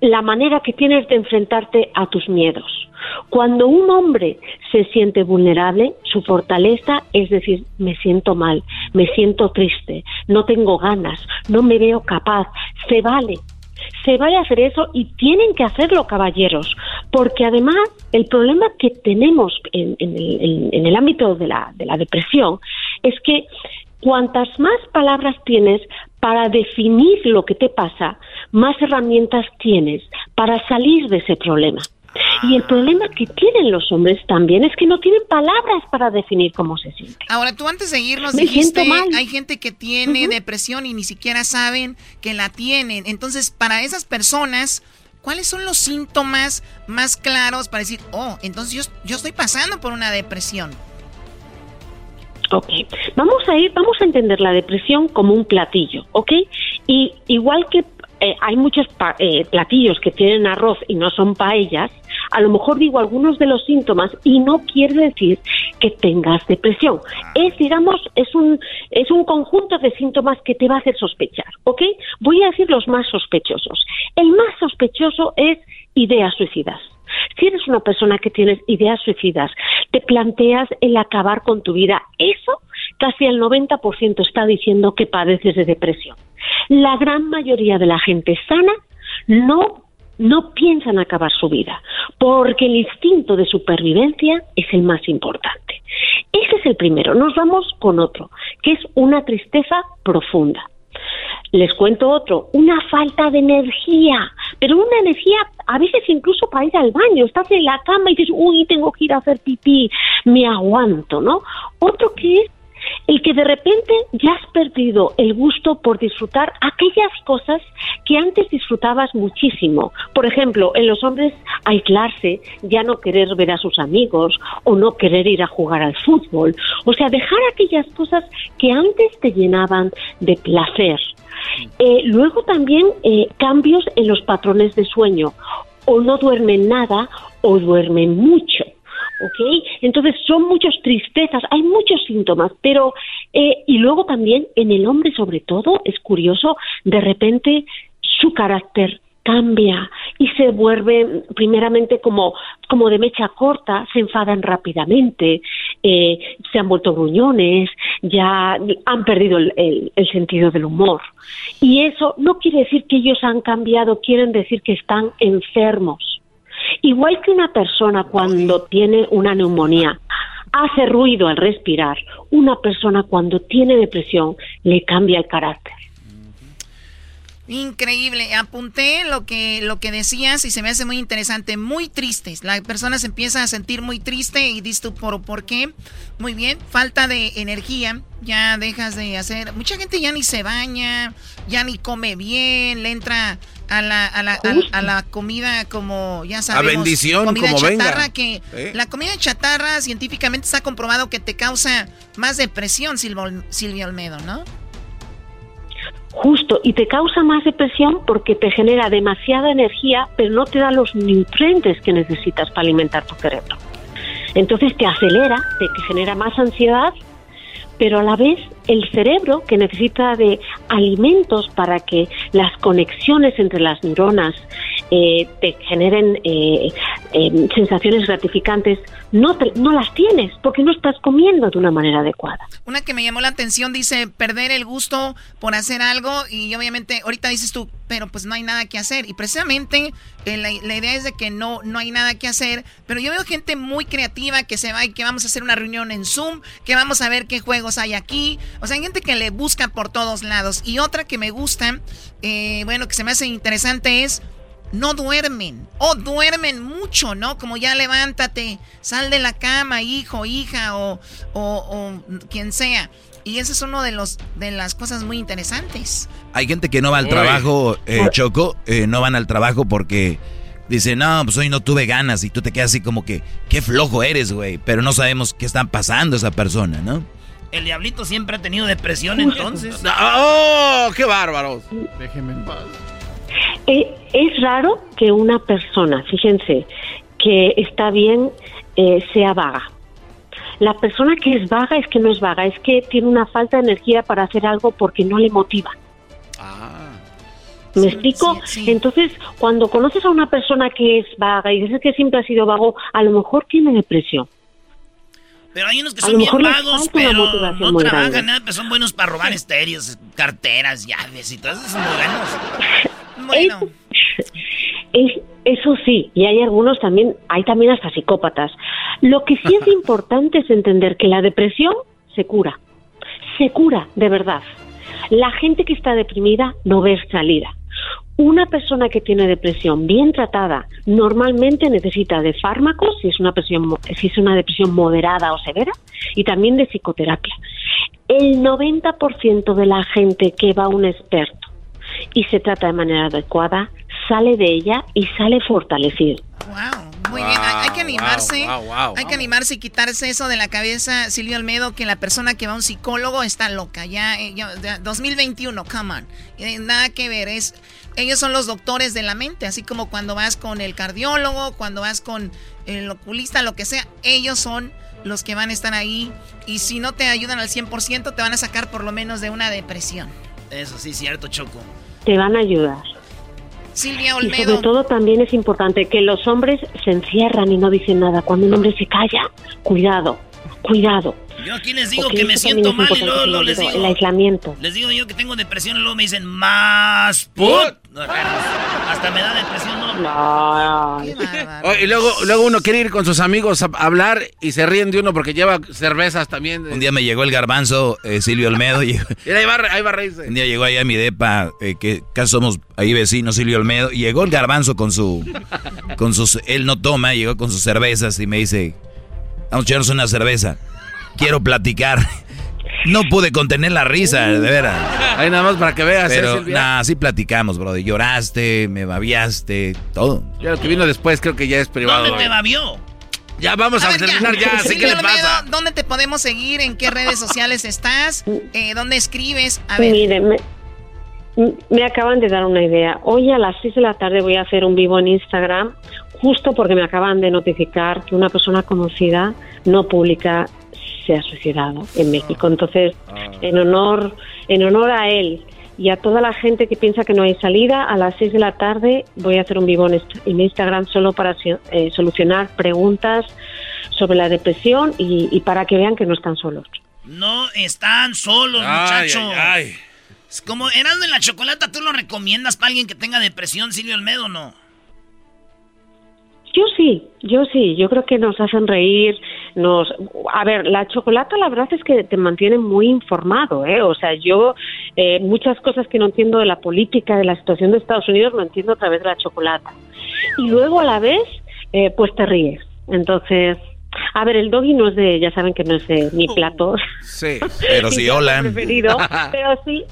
[SPEAKER 11] la manera que tienes de enfrentarte a tus miedos. Cuando un hombre se siente vulnerable, su fortaleza es decir, me siento mal, me siento triste, no tengo ganas, no me veo capaz, se vale. Se vale hacer eso y tienen que hacerlo, caballeros, porque además el problema que tenemos en, el, ámbito de la, de la depresión es que cuantas más palabras tienes para definir lo que te pasa, más herramientas tienes para salir de ese problema. Y el problema que tienen los hombres también es que no tienen palabras para definir cómo se sienten.
[SPEAKER 10] Ahora, tú antes de irnos dijiste, hay gente que tiene depresión y ni siquiera saben que la tienen. Entonces, para esas personas, ¿cuáles son los síntomas más claros para decir, oh, entonces yo, yo estoy pasando por una depresión?
[SPEAKER 11] Ok, vamos a ir, vamos a entender la depresión como un platillo, ¿ok? Y igual que eh, hay muchos eh, platillos que tienen arroz y no son paellas, a lo mejor digo algunos de los síntomas y no quiere decir que tengas depresión. Es, digamos, es un, es un conjunto de síntomas que te va a hacer sospechar, ¿ok? Voy a decir los más sospechosos. El más sospechoso es ideas suicidas. Si eres una persona que tienes ideas suicidas, te planteas el acabar con tu vida, eso casi el 90% está diciendo que padeces de depresión. La gran mayoría de la gente sana no no piensan acabar su vida, porque el instinto de supervivencia es el más importante. Ese es el primero. Nos vamos con otro, que es una tristeza profunda. Les cuento otro, una falta de energía, pero una energía a veces incluso para ir al baño. Estás en la cama y dices, uy, tengo que ir a hacer pipí, me aguanto, ¿no? Otro que es el que de repente ya has perdido el gusto por disfrutar aquellas cosas que antes disfrutabas muchísimo. Por ejemplo, en los hombres aislarse, ya no querer ver a sus amigos o no querer ir a jugar al fútbol. O sea, dejar aquellas cosas que antes te llenaban de placer. Eh, luego también eh, cambios en los patrones de sueño. O no duermen nada o duermen mucho. ¿Ok? Entonces son muchas tristezas, hay muchos síntomas, pero eh, y luego también en el hombre sobre todo es curioso, de repente su carácter cambia y se vuelve primeramente como, como de mecha corta, se enfadan rápidamente, eh, se han vuelto gruñones, ya han perdido el, el, sentido del humor. Y eso no quiere decir que ellos han cambiado, quieren decir que están enfermos. Igual que una persona cuando tiene una neumonía hace ruido al respirar, una persona cuando tiene depresión le cambia el carácter.
[SPEAKER 10] Increíble. Apunté lo que, lo que decías y se me hace muy interesante. Muy tristes. La persona se empieza a sentir muy triste y dices tú, ¿por, ¿por qué? Muy bien. Falta de energía. Ya dejas de hacer. Mucha gente ya ni se baña, ya ni come bien, le entra a la, a la, a, la comida como, ya sabemos.
[SPEAKER 4] A bendición,
[SPEAKER 10] comida
[SPEAKER 4] como
[SPEAKER 10] chatarra, Que La comida chatarra científicamente está comprobado que te causa más depresión, Silvia Olmedo, ¿no?
[SPEAKER 11] Justo, y te causa más depresión porque te genera demasiada energía, pero no te da los nutrientes que necesitas para alimentar tu cerebro. Entonces te acelera, te genera más ansiedad, pero a la vez el cerebro que necesita de alimentos para que las conexiones entre las neuronas eh, te generen eh, eh, sensaciones gratificantes, no, te- no las tienes porque no estás comiendo de una manera adecuada.
[SPEAKER 10] Una que me llamó la atención dice perder el gusto por hacer algo y obviamente ahorita dices tú, pero pues no hay nada que hacer. Y precisamente eh, la, idea es de que no, no hay nada que hacer, pero yo veo gente muy creativa que se va y que vamos a hacer una reunión en Zoom, que vamos a ver qué juegos hay aquí. O sea, hay gente que le busca por todos lados. Y otra que me gusta, eh, bueno, que se me hace interesante es no duermen o duermen mucho, ¿no? Como ya levántate, sal de la cama, hijo, hija o, o, o quien sea. Y eso es uno de los de las cosas muy interesantes.
[SPEAKER 3] Hay gente que no va al trabajo, eh, Choco, eh, no van al trabajo porque dicen, no, pues hoy no tuve ganas y tú te quedas así como que, qué flojo eres, güey, pero no sabemos qué está pasando esa persona, ¿no?
[SPEAKER 5] El diablito siempre ha tenido depresión entonces.
[SPEAKER 4] ¡Oh, qué bárbaros!
[SPEAKER 7] Déjeme en paz.
[SPEAKER 11] Eh, es raro que una persona, fíjense, que está bien, eh, sea vaga. La persona que es vaga es que no es vaga, es que tiene una falta de energía para hacer algo porque no le motiva. ¿Me explico? Entonces, cuando conoces a una persona que es vaga y dices que siempre ha sido vago, a lo mejor tiene depresión.
[SPEAKER 5] Pero hay unos que
[SPEAKER 11] A
[SPEAKER 5] son bien vagos, pero no trabajan
[SPEAKER 11] grande.
[SPEAKER 5] nada, pero son buenos para robar estéreos, carteras, llaves y todo eso son muy buenos.
[SPEAKER 11] Es- eso sí, y hay algunos también, hay también hasta psicópatas. Lo que sí es importante es entender que la depresión se cura, se cura de verdad. La gente que está deprimida no ve salida. Una persona que tiene depresión bien tratada normalmente necesita de fármacos si es una depresión, mo- si es una depresión moderada o severa y también de psicoterapia. El 90% de la gente que va a un experto y se trata de manera adecuada sale de ella y sale fortalecido.
[SPEAKER 10] Muy bien, hay, hay que
[SPEAKER 11] Wow,
[SPEAKER 10] animarse.
[SPEAKER 11] wow, wow,
[SPEAKER 10] hay que animarse y quitarse eso de la cabeza, Silvio Almedo, que la persona que va a un psicólogo está loca. Ya, eh, ya- ya, 2021, come on. Eh, nada que ver, es ellos son los doctores de la mente, así como cuando vas con el cardiólogo, cuando vas con el oculista, lo que sea, ellos son los que van a estar ahí y si no te ayudan al 100% te van a sacar por lo menos de una depresión.
[SPEAKER 5] eso sí cierto, Choco.
[SPEAKER 11] Te van a ayudar.
[SPEAKER 10] Silvia
[SPEAKER 11] Y sobre todo también es importante que los hombres se encierran y no dicen nada. Cuando un hombre se calla, cuidado, cuidado.
[SPEAKER 5] Yo aquí les digo
[SPEAKER 11] Porque
[SPEAKER 5] que me siento mal y luego, les
[SPEAKER 11] digo. El aislamiento.
[SPEAKER 5] Les digo yo que tengo depresión y luego me dicen más put. Hasta me da depresión, ¿no?
[SPEAKER 4] Oh, y luego, luego uno quiere ir con sus amigos a hablar y se ríen de uno porque lleva cervezas también.
[SPEAKER 3] Un día me llegó el garbanzo, eh, Silvio Olmedo, y
[SPEAKER 4] ahí va, ahí va a reírse.
[SPEAKER 3] un día llegó ahí a mi depa, eh, que casi somos ahí vecinos, Silvio Olmedo, y llegó el garbanzo con su, con sus, él no toma, llegó con sus cervezas y me dice, vamos a echarnos una cerveza, quiero platicar. No pude contener la risa, de veras.
[SPEAKER 4] Ahí nada más para que veas, ¿eh,
[SPEAKER 3] Pero,
[SPEAKER 4] Silvia?
[SPEAKER 3] nah, sí platicamos, bro. Lloraste, me babiaste, todo.
[SPEAKER 4] Ya lo que vino después creo que ya es privado.
[SPEAKER 5] ¿Dónde te babió?
[SPEAKER 4] Ya vamos a,
[SPEAKER 10] ver,
[SPEAKER 4] terminar ya, así
[SPEAKER 10] Silvia
[SPEAKER 4] que le
[SPEAKER 10] Olmedo,
[SPEAKER 4] pasa.
[SPEAKER 10] ¿Dónde te podemos seguir? ¿En qué redes sociales estás? Eh, ¿Dónde escribes? A ver.
[SPEAKER 11] Mire, me, me acaban de dar una idea. Hoy a las 6 de la tarde voy a hacer un vivo en Instagram, justo porque me acaban de notificar que una persona conocida, no pública, se ha suicidado en México. Entonces, en honor, en honor a él y a toda la gente que piensa que no hay salida, a las 6 de la tarde voy a hacer un vivo en, en Instagram solo para eh, solucionar preguntas sobre la depresión y, y para que vean que no están solos.
[SPEAKER 5] No están solos,
[SPEAKER 4] Ay,
[SPEAKER 5] muchachos.
[SPEAKER 4] ay, ay.
[SPEAKER 5] Como eras de la chocolata, ¿tú lo recomiendas para alguien que tenga depresión, Silvio Olmedo, o no?
[SPEAKER 11] Yo sí, yo sí, yo creo que nos hacen reír, nos... A ver, la chocolata la verdad es que te mantiene muy informado, ¿eh? O sea, yo eh, muchas cosas que no entiendo de la política, de la situación de Estados Unidos, lo entiendo a través de la chocolata. Y luego a la vez, eh, pues te ríes. Entonces, a ver, el doggy no es de, ya saben que no es de mi plato.
[SPEAKER 4] Sí.
[SPEAKER 3] Pero sí, hola.
[SPEAKER 11] preferido, pero sí,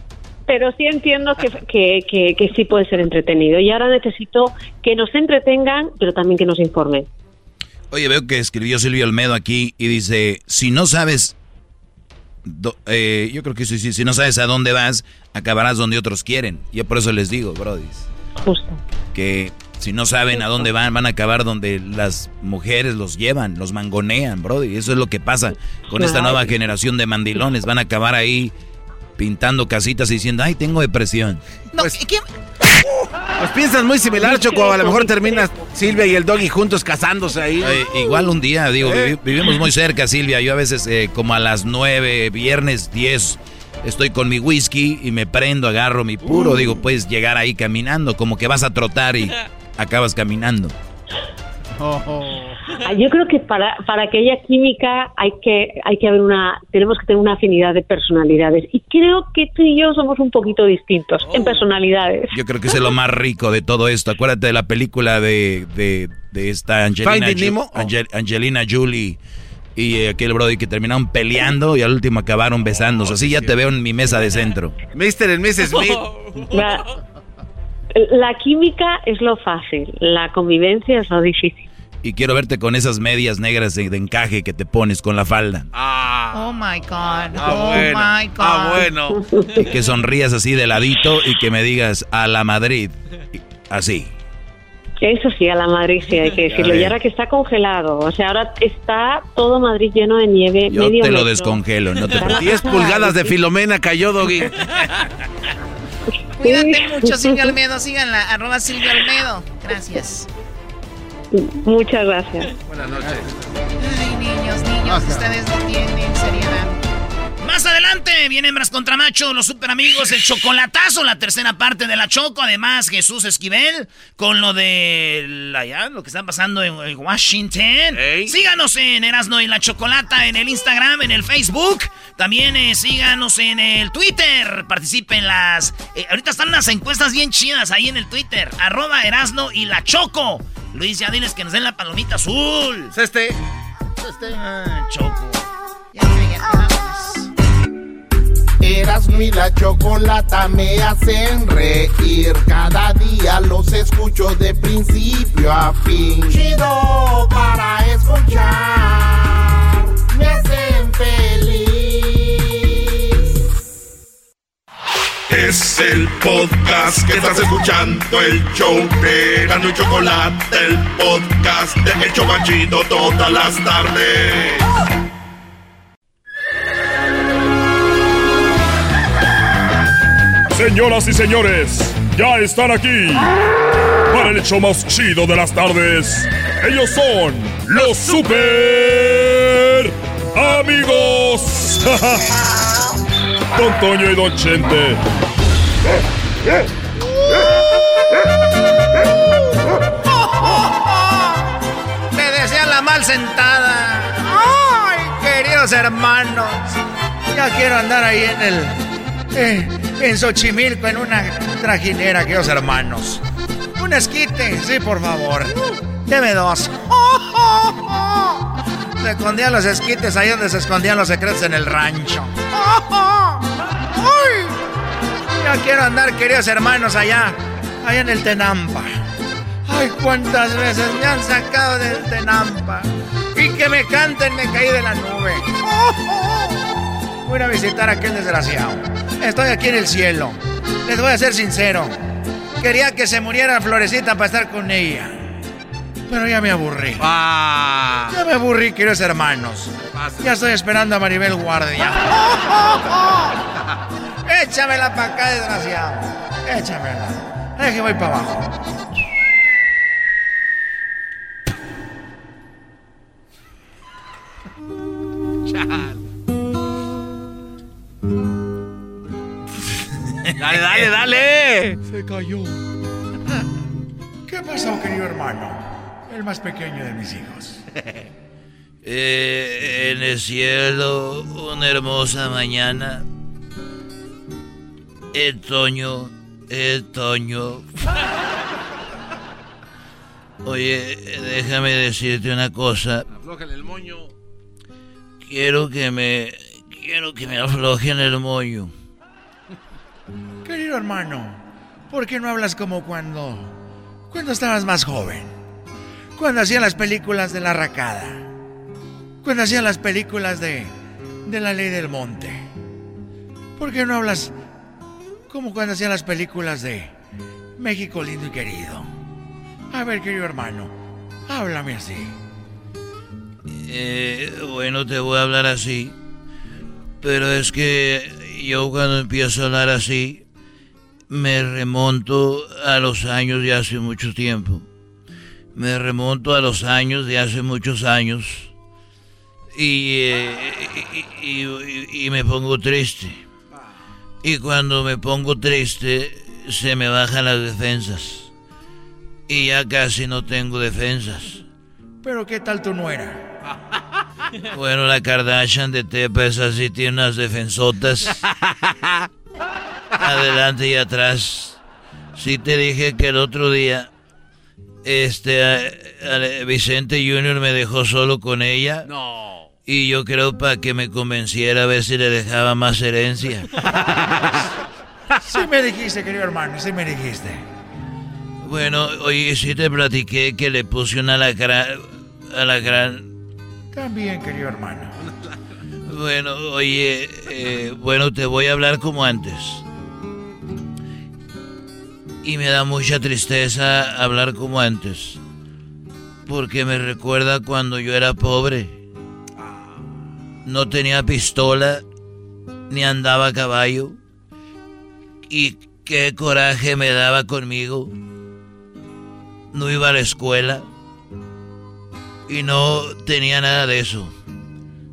[SPEAKER 11] pero sí entiendo que, que, que, que sí puede ser entretenido. Y ahora necesito que nos entretengan, pero también que nos informen.
[SPEAKER 3] Oye, veo que escribió Silvio Olmedo aquí y dice, si no sabes, do- eh, yo creo que sí, sí, si no sabes a dónde vas, acabarás donde otros quieren. Yo por eso les digo, Brody,
[SPEAKER 11] Justo.
[SPEAKER 3] que si no saben a dónde van, van a acabar donde las mujeres los llevan, los mangonean, Brody. Eso es lo que pasa con esta nueva generación de mandilones. Van a acabar ahí pintando casitas y diciendo, ay, tengo depresión.
[SPEAKER 10] No,
[SPEAKER 4] Pues
[SPEAKER 10] ¿qué-
[SPEAKER 4] Pues piensas muy similar, Choco. A lo mejor terminas Silvia y el doggy juntos casándose ahí.
[SPEAKER 3] igual un día, digo, vivimos muy cerca, Silvia. Yo a veces, eh, como a las nueve, viernes 10, estoy con mi whisky y me prendo, agarro mi puro. Uh. Digo, puedes llegar ahí caminando, como que vas a trotar y acabas caminando.
[SPEAKER 11] Ah, yo creo que para, para que haya química hay que, hay que haber una, tenemos que tener una afinidad de personalidades. Y creo que tú y yo somos un poquito distintos en oh. personalidades.
[SPEAKER 3] Yo creo que es lo más rico de todo esto. Acuérdate de la película de, de, esta Angelina, Angelina Jolie y aquel Brody que terminaron peleando y al último acabaron besándose. Así ya te veo en mi mesa de centro.
[SPEAKER 4] Mr. y Mrs. Smith.
[SPEAKER 11] La, química es lo fácil, la convivencia es lo difícil.
[SPEAKER 3] Y quiero verte con esas medias negras de, encaje que te pones con la falda.
[SPEAKER 12] Ah. Oh my God. Ah, oh my God.
[SPEAKER 4] Ah, bueno.
[SPEAKER 3] Y que sonrías así de ladito y que me digas a la Madrid. Así.
[SPEAKER 11] Eso sí, a la Madrid sí hay que decirlo. Y ahora que está congelado, o sea, ahora está todo Madrid lleno de nieve.
[SPEAKER 3] Yo te lo descongelo, no te
[SPEAKER 4] 10 pulgadas de Filomena cayó, Doggy.
[SPEAKER 12] Cuídate mucho, Silvio Almedo. Síganla, arroba Silvio Almedo. Gracias.
[SPEAKER 11] Muchas gracias.
[SPEAKER 4] Buenas noches.
[SPEAKER 12] Ay, niños, niños, ustedes no tienen seriedad. Más adelante viene Hembras contra Macho, los super amigos, el chocolatazo, la tercera parte de la Choco. Además, Jesús Esquivel con lo de la, lo que está pasando en, Washington. Síganos en Erasno y la Chocolata en el Instagram, en el Facebook. También eh, síganos en el Twitter. Participen las. Eh, ahorita están unas encuestas bien chidas ahí en el Twitter. Arroba Erasno y la Choco. Luis, ya diles que nos den la palomita azul.
[SPEAKER 4] Este.
[SPEAKER 12] Este. Ah, choco.
[SPEAKER 1] Erasmo y la chocolata me hacen reír. Cada día los escucho de principio a fin. Chido para escuchar. Me hacen feliz.
[SPEAKER 13] Es el podcast que estás escuchando, el show de Erasmo y Chocolate, el podcast de El Chocachito todas las tardes.
[SPEAKER 14] Señoras y señores, ya están aquí para el hecho más chido de las tardes. Ellos son los super amigos. Don Toño y Don Chente.
[SPEAKER 12] Me desean la mal sentada. Ay, queridos hermanos. Ya quiero andar ahí en el... Eh, en Xochimilco en una trajinera, queridos hermanos. Un esquite, sí, por favor. Deme dos. Se escondían los esquites ahí donde se escondían los secretos en el rancho. Ya quiero andar, queridos hermanos, allá, allá en el Tenampa. Ay, cuántas veces me han sacado del Tenampa. Y que me canten, me caí de la nube. Voy a visitar a aquel desgraciado. Estoy aquí en el cielo. Les voy a ser sincero. Quería que se muriera Florecita para estar con ella. Pero ya me aburrí.
[SPEAKER 4] Ah.
[SPEAKER 12] Ya me aburrí, queridos hermanos. Ya estoy esperando a Maribel Guardia. Échamela para acá, desgraciado. Échamela. Es que voy para abajo.
[SPEAKER 4] Dale, dale, dale.
[SPEAKER 12] Se cayó. ¿Qué pasó, querido hermano? El más pequeño de mis hijos.
[SPEAKER 3] Eh, en el cielo, una hermosa mañana. El toño, el toño. Oye, déjame decirte una cosa.
[SPEAKER 4] Aflójale el moño.
[SPEAKER 3] Quiero que me. Quiero que me aflojen el moño.
[SPEAKER 12] Querido hermano, ¿por qué no hablas como cuando... cuando estabas más joven? Cuando hacían las películas de la racada. Cuando hacían las películas de... de la ley del monte. ¿Por qué no hablas como cuando hacían las películas de México lindo y querido? A ver, querido hermano, háblame así.
[SPEAKER 3] Eh, bueno, te voy a hablar así. Pero es que yo cuando empiezo a hablar así,
[SPEAKER 15] me remonto a los años de hace mucho tiempo. Me remonto a los años de hace muchos años. Y, eh, y, y, me pongo triste. Y cuando me pongo triste, se me bajan las defensas. Y ya casi no tengo defensas.
[SPEAKER 12] Pero ¿qué tal tu nuera?
[SPEAKER 15] Bueno, la Kardashian de Tepa es así, tiene unas defensotas. Adelante y atrás. Sí te dije que el otro día, este, Vicente Junior me dejó solo con ella.
[SPEAKER 4] No.
[SPEAKER 15] Y yo creo para que me convenciera a ver si le dejaba más herencia.
[SPEAKER 12] sí me dijiste, querido hermano, sí me dijiste.
[SPEAKER 15] Bueno, oye, sí te platiqué que le puse una lacra, a la gran
[SPEAKER 12] también, querido hermano.
[SPEAKER 15] Bueno, oye, eh, bueno, te voy a hablar como antes. Y me da mucha tristeza hablar como antes. Porque me recuerda cuando yo era pobre. No tenía pistola, ni andaba a caballo. Y qué coraje me daba conmigo. No iba a la escuela y no tenía nada de eso.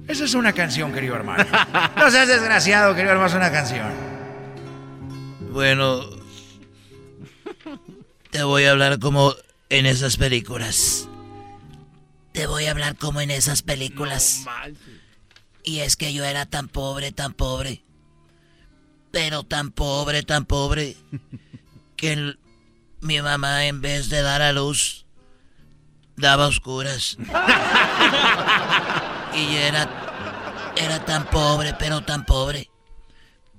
[SPEAKER 12] Esa es una canción, querido hermano. No seas desgraciado, querido hermano, es una canción.
[SPEAKER 15] Bueno, te voy a hablar como en esas películas. Te voy a hablar como en esas películas. y es que yo era tan pobre, tan pobre. Pero tan pobre, tan pobre. Que mi mamá en vez de dar a luz daba oscuras. y era, era tan pobre, pero tan pobre.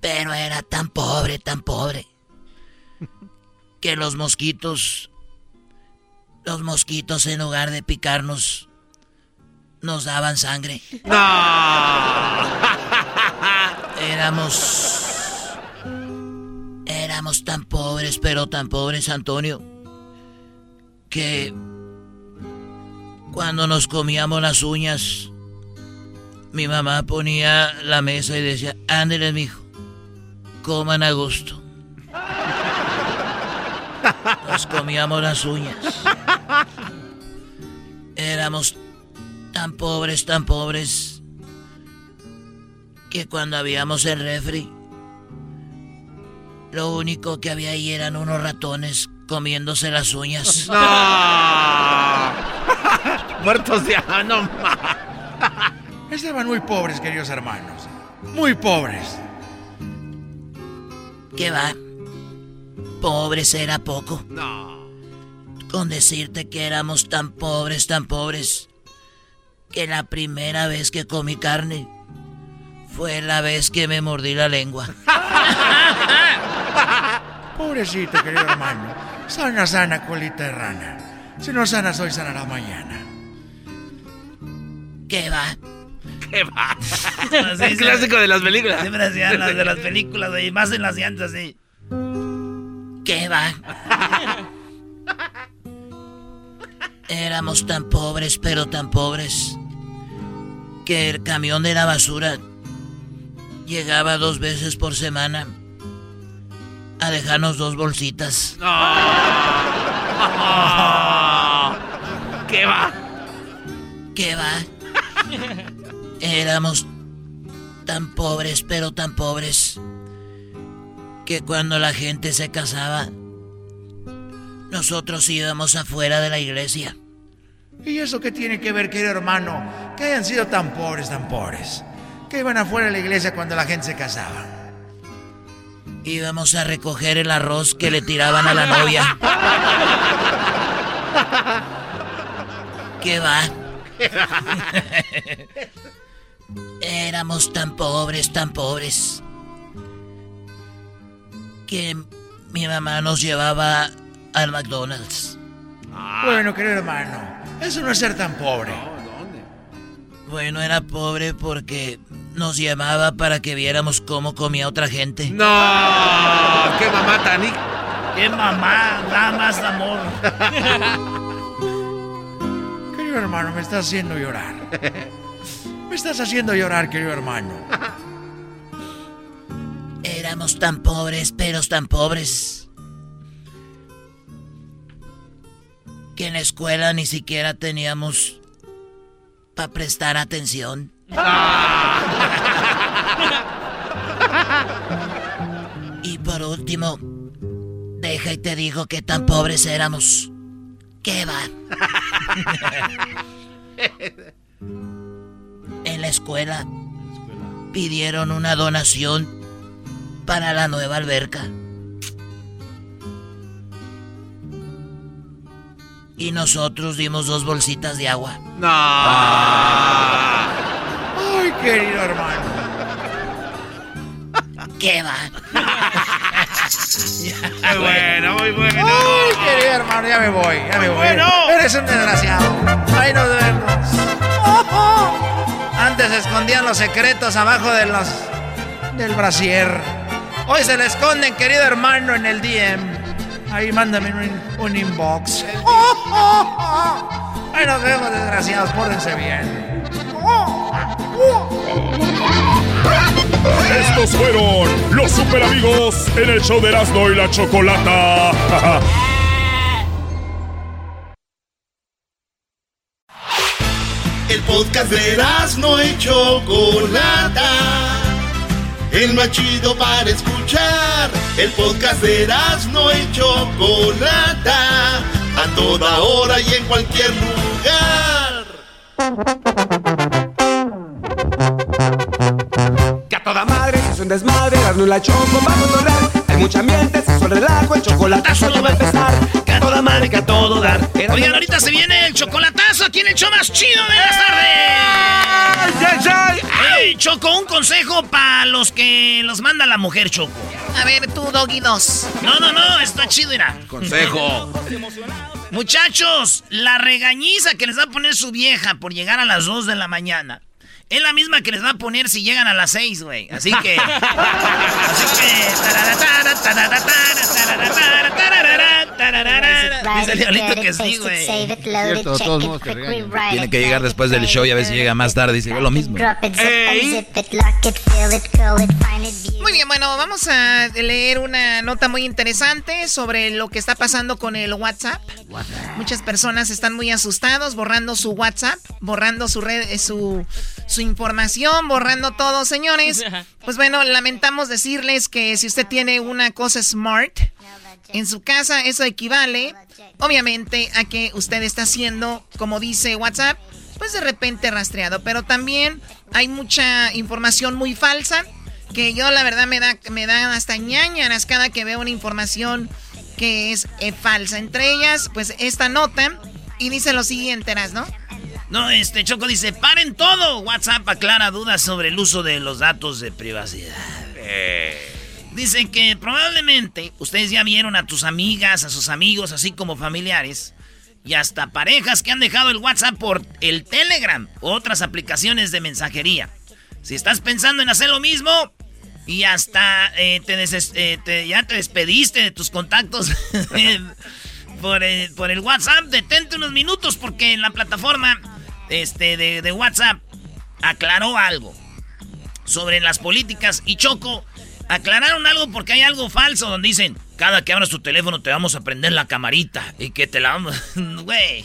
[SPEAKER 15] Pero era tan pobre, tan pobre. Que los mosquitos, los mosquitos en lugar de picarnos, nos daban sangre.
[SPEAKER 4] ¡No!
[SPEAKER 15] Éramos, éramos tan pobres, pero tan pobres, Antonio, que cuando nos comíamos las uñas, mi mamá ponía la mesa y decía, ándele, mijo, coman a gusto. Nos comíamos las uñas. Éramos tan pobres, tan pobres, que cuando habíamos el refri, lo único que había ahí eran unos ratones comiéndose las uñas.
[SPEAKER 4] Muertos de no
[SPEAKER 12] Estaban muy pobres, queridos hermanos. Muy pobres.
[SPEAKER 15] ¿Qué va? Pobres era poco.
[SPEAKER 4] No.
[SPEAKER 15] Con decirte que éramos tan pobres, tan pobres, que la primera vez que comí carne fue la vez que me mordí la lengua.
[SPEAKER 12] Pobrecito, querido hermano. Sana, sana, colita de rana. Si no sanas hoy, sanará mañana.
[SPEAKER 15] ¿Qué va?
[SPEAKER 4] ¿Qué va? Es clásico de las películas.
[SPEAKER 5] Siempre hacían las de las películas, y más en las llantas, sí.
[SPEAKER 15] ¿Qué va? Éramos tan pobres, pero tan pobres, que el camión de la basura llegaba dos veces por semana a dejarnos dos bolsitas.
[SPEAKER 4] ¿Qué va?
[SPEAKER 15] ¿Qué va? Éramos tan pobres, pero tan pobres, que cuando la gente se casaba, nosotros íbamos afuera de la iglesia.
[SPEAKER 12] ¿Y eso qué tiene que ver, querido hermano? Que hayan sido tan pobres, tan pobres. Que iban afuera de la iglesia cuando la gente se casaba.
[SPEAKER 15] Íbamos a recoger el arroz que le tiraban a la novia. ¿Qué va? Éramos tan pobres, tan pobres, que mi mamá nos llevaba al McDonald's.
[SPEAKER 12] Bueno, querido hermano, eso no es ser tan pobre.
[SPEAKER 15] Bueno, era pobre porque nos llamaba para que viéramos cómo comía otra gente.
[SPEAKER 4] ¡No! ¡Qué mamá tan...
[SPEAKER 5] ¡Qué mamá! ¡Da más amor!
[SPEAKER 12] querido hermano, me estás haciendo llorar. Me estás haciendo llorar, querido hermano.
[SPEAKER 5] Éramos tan pobres, pero tan pobres. Que en la escuela ni siquiera teníamos para prestar atención. y por último, deja y te digo que tan pobres éramos. ¿Qué va? en la escuela pidieron una donación para la nueva alberca. Y nosotros dimos dos bolsitas de agua.
[SPEAKER 12] No. Ay, querido hermano.
[SPEAKER 5] ¿Qué va?
[SPEAKER 12] muy bueno, muy bueno. Ay, querido hermano, ya me voy, ya me voy. Bueno. Eres un desgraciado. Ahí nos vemos. Antes escondían los secretos abajo de los del brasier. Hoy se le esconden, querido hermano, en el DM. Ahí mándame un, un inbox. Ahí nos vemos, desgraciados. Pórdense bien.
[SPEAKER 14] Estos fueron los super amigos en el show de Erasmo y la Chocolata.
[SPEAKER 13] podcast de Erasmo y Chocolata. El más chido para escuchar. El podcast de Erasmo y Chocolata. A toda hora y en cualquier lugar.
[SPEAKER 6] Que a toda madre es un desmadre, Erasmo y la Choco para controlar. Hay mucha ambiente, se suele relajo, el chocolatazo ya va a empezar. Que a toda madre, que a todo dar.
[SPEAKER 5] Oigan, ahorita se viene el chocolatazo aquí en el show más chido de las tardes. Ey, Choco, un consejo para los que los manda la mujer, Choco. A ver, tú, Doggy 2. No, no, no, está chido, mira.
[SPEAKER 4] Consejo.
[SPEAKER 5] Muchachos, la regañiza que les va a poner su vieja por llegar a las 2 de la mañana es la misma que les va a poner si llegan a las 6, güey. Así que. así que. Dice el diablito que sí, güey.
[SPEAKER 7] Cierto, de todos modos te regañan.
[SPEAKER 3] Tiene que llegar después del show y a veces llega más tarde y dice lo mismo.
[SPEAKER 10] Muy bien, bueno, vamos a leer una nota muy interesante sobre lo que está pasando con el WhatsApp. Muchas personas están muy asustados, borrando su WhatsApp, borrando su red, su, su información, borrando todo, señores. Pues bueno, lamentamos decirles que si usted tiene una cosa smart en su casa, eso equivale, obviamente, a que usted está haciendo, como dice WhatsApp, pues de repente rastreado. Pero también hay mucha información muy falsa que yo la verdad me da, me da hasta ñañaras cada que veo una información que es eh, falsa. Entre ellas, pues esta nota y dice lo siguiente, ¿no?
[SPEAKER 5] No, este Choco dice, paren todo. WhatsApp aclara dudas sobre el uso de los datos de privacidad. Dicen que probablemente ustedes ya vieron a tus amigas, a sus amigos, así como familiares, y hasta parejas que han dejado el WhatsApp por el Telegram u otras aplicaciones de mensajería. Si estás pensando en hacer lo mismo y hasta eh, te eh, ya te despediste de tus contactos por, el, por el WhatsApp, detente unos minutos porque la plataforma este, de WhatsApp aclaró algo sobre las políticas y Choco aclararon algo porque hay algo falso donde dicen cada que abras tu teléfono te vamos a prender la camarita y que te la vamos güey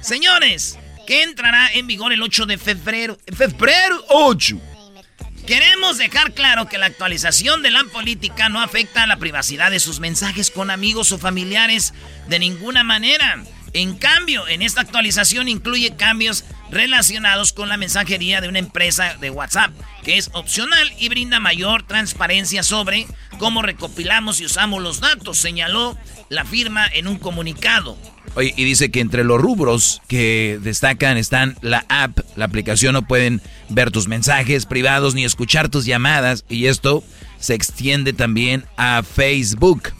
[SPEAKER 5] señores que entrará en vigor el 8 de febrero febrero 8 Queremos dejar claro que la actualización de la política no afecta a la privacidad de sus mensajes con amigos o familiares de ninguna manera. En cambio, en esta actualización incluye cambios relacionados con la mensajería de una empresa de WhatsApp, que es opcional y brinda mayor transparencia sobre cómo recopilamos y usamos los datos, señaló la firma en un comunicado.
[SPEAKER 3] Oye, y dice que entre los rubros que destacan están la app, la aplicación, no pueden ver tus mensajes privados ni escuchar tus llamadas y esto se extiende también a Facebook.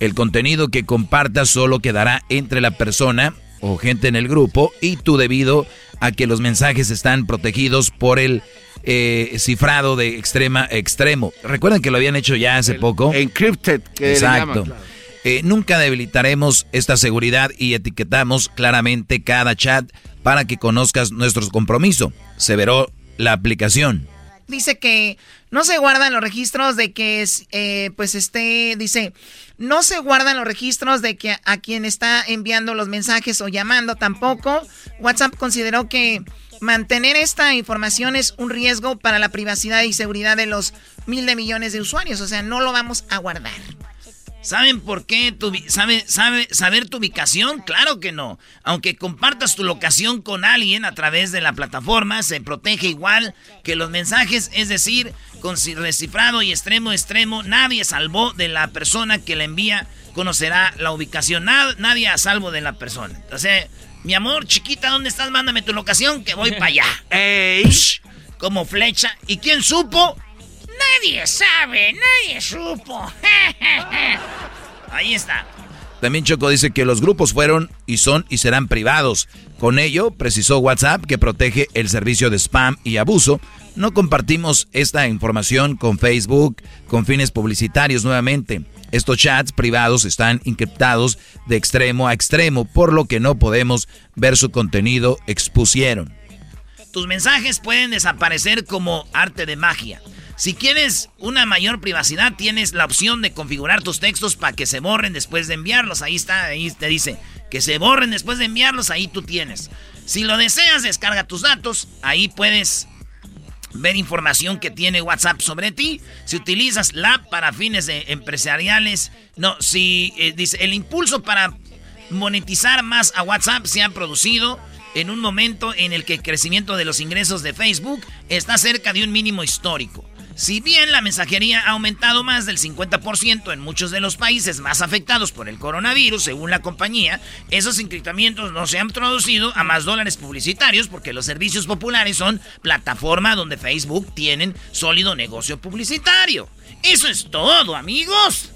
[SPEAKER 3] El contenido que compartas solo quedará entre la persona o gente en el grupo y tú debido a que los mensajes están protegidos por el eh, cifrado de extrema extremo. Recuerdan que lo habían hecho ya hace poco.
[SPEAKER 4] Encrypted, que
[SPEAKER 3] Exacto.
[SPEAKER 4] llaman, claro.
[SPEAKER 3] Eh, nunca debilitaremos esta seguridad y etiquetamos claramente cada chat para que conozcas nuestro compromiso. Se veró la aplicación.
[SPEAKER 10] Dice que no se guardan los registros de que, eh, pues, esté, dice, no se guardan los registros de que a quien está enviando los mensajes o llamando tampoco. WhatsApp consideró que mantener esta información es un riesgo para la privacidad y seguridad de los mil de millones de usuarios. O sea, no lo vamos a guardar.
[SPEAKER 5] ¿Saben por qué tu, sabe, sabe, saber tu ubicación? Claro que no. Aunque compartas tu locación con alguien a través de la plataforma, se protege igual que los mensajes, es decir, con recifrado y extremo extremo, nadie salvó de la persona que la envía conocerá la ubicación. nadie a salvo de la persona. O sea, mi amor, chiquita, ¿dónde estás? Mándame tu locación que voy para allá. ¡Ey! Como flecha. ¿Y quién supo? Nadie sabe, nadie supo. Ahí está.
[SPEAKER 3] También Choco dice que los grupos fueron y son y serán privados. Con ello, precisó WhatsApp que protege el servicio de spam y abuso. No compartimos esta información con Facebook con fines publicitarios nuevamente. Estos chats privados están encriptados de extremo a extremo, por lo que no podemos ver su contenido, expusieron.
[SPEAKER 5] Tus mensajes pueden desaparecer como arte de magia. Si quieres una mayor privacidad, tienes la opción de configurar tus textos para que se borren después de enviarlos. Ahí está, ahí te dice que se borren después de enviarlos, ahí tú tienes. Si lo deseas, descarga tus datos, ahí puedes ver información que tiene WhatsApp sobre ti. Si utilizas la app para fines empresariales, no, si eh, dice el impulso para monetizar más a WhatsApp se ha producido en un momento en el que el crecimiento de los ingresos de Facebook está cerca de un mínimo histórico. Si bien la mensajería ha aumentado más del 50% en muchos de los países más afectados por el coronavirus, según la compañía, esos encriptamientos no se han traducido a más dólares publicitarios porque los servicios populares son plataforma donde Facebook tienen sólido negocio publicitario. Eso es todo, amigos.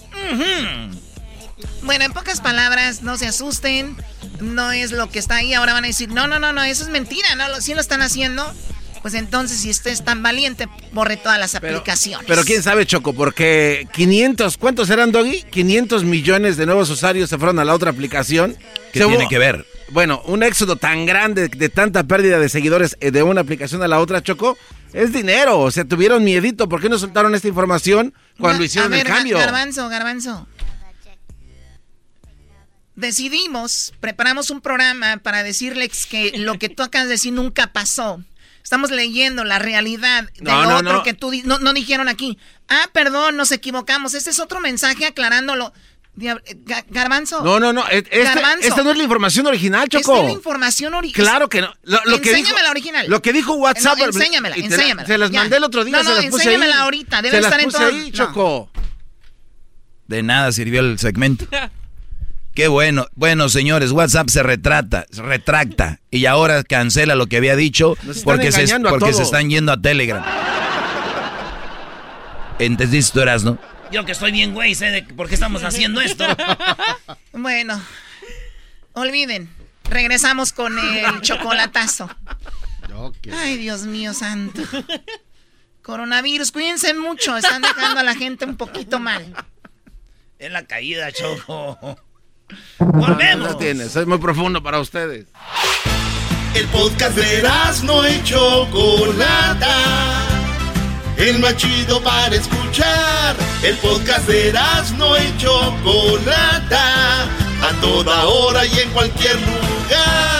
[SPEAKER 10] Bueno, en pocas palabras, no se asusten. No es lo que está ahí. Ahora van a decir, no, no, no, no, eso es mentira. No, sí lo están haciendo pues entonces si usted es tan valiente, borre todas las aplicaciones.
[SPEAKER 4] Pero quién sabe, Choco, porque 500, ¿cuántos eran, Doggy? 500 millones de nuevos usuarios se fueron a la otra aplicación.
[SPEAKER 3] ¿Qué tiene que ver?
[SPEAKER 4] Bueno, un éxodo tan grande de tanta pérdida de seguidores eh, de una aplicación a la otra, Choco, es dinero. O sea, tuvieron miedito. ¿Por qué no soltaron esta información cuando hicieron el cambio?
[SPEAKER 10] Garbanzo, garbanzo. Decidimos, preparamos un programa para decirles que lo que tú acabas de decir nunca pasó. Estamos leyendo la realidad de otro que tú no, no dijeron aquí. Ah, perdón, nos equivocamos. Este es otro mensaje aclarándolo. Garbanzo.
[SPEAKER 4] No, no, no. Este, esta no es la información original, Choco.
[SPEAKER 10] Esta es la información original.
[SPEAKER 4] Claro que no. Lo,
[SPEAKER 10] enséñame la original.
[SPEAKER 4] Lo que dijo WhatsApp.
[SPEAKER 10] No, enséñamela, enséñamela.
[SPEAKER 4] se las mandé el otro día,
[SPEAKER 10] no, no,
[SPEAKER 4] se las puse
[SPEAKER 10] enséñamela ahorita. Debe
[SPEAKER 4] se
[SPEAKER 10] estar
[SPEAKER 4] las
[SPEAKER 10] puse
[SPEAKER 4] en todo. ahí, Choco.
[SPEAKER 3] De nada sirvió el segmento. Qué bueno. Bueno, señores, WhatsApp se retrata, se retracta y ahora cancela lo que había dicho porque, se, porque se están yendo a Telegram. ¿Entendiste tú eras, no?
[SPEAKER 5] Yo que estoy bien, güey, sé de por qué estamos haciendo esto.
[SPEAKER 10] bueno, olviden. Regresamos con el chocolatazo. Ay, Dios mío santo. Coronavirus, cuídense mucho. Están dejando a la gente un poquito mal.
[SPEAKER 5] Es la caída, Choco. Volvemos.
[SPEAKER 4] tienes, es muy profundo para ustedes.
[SPEAKER 13] El podcast de no hecho Chocolata. El más chido para escuchar. El podcast de no hecho Chocolata. A toda hora y en cualquier lugar.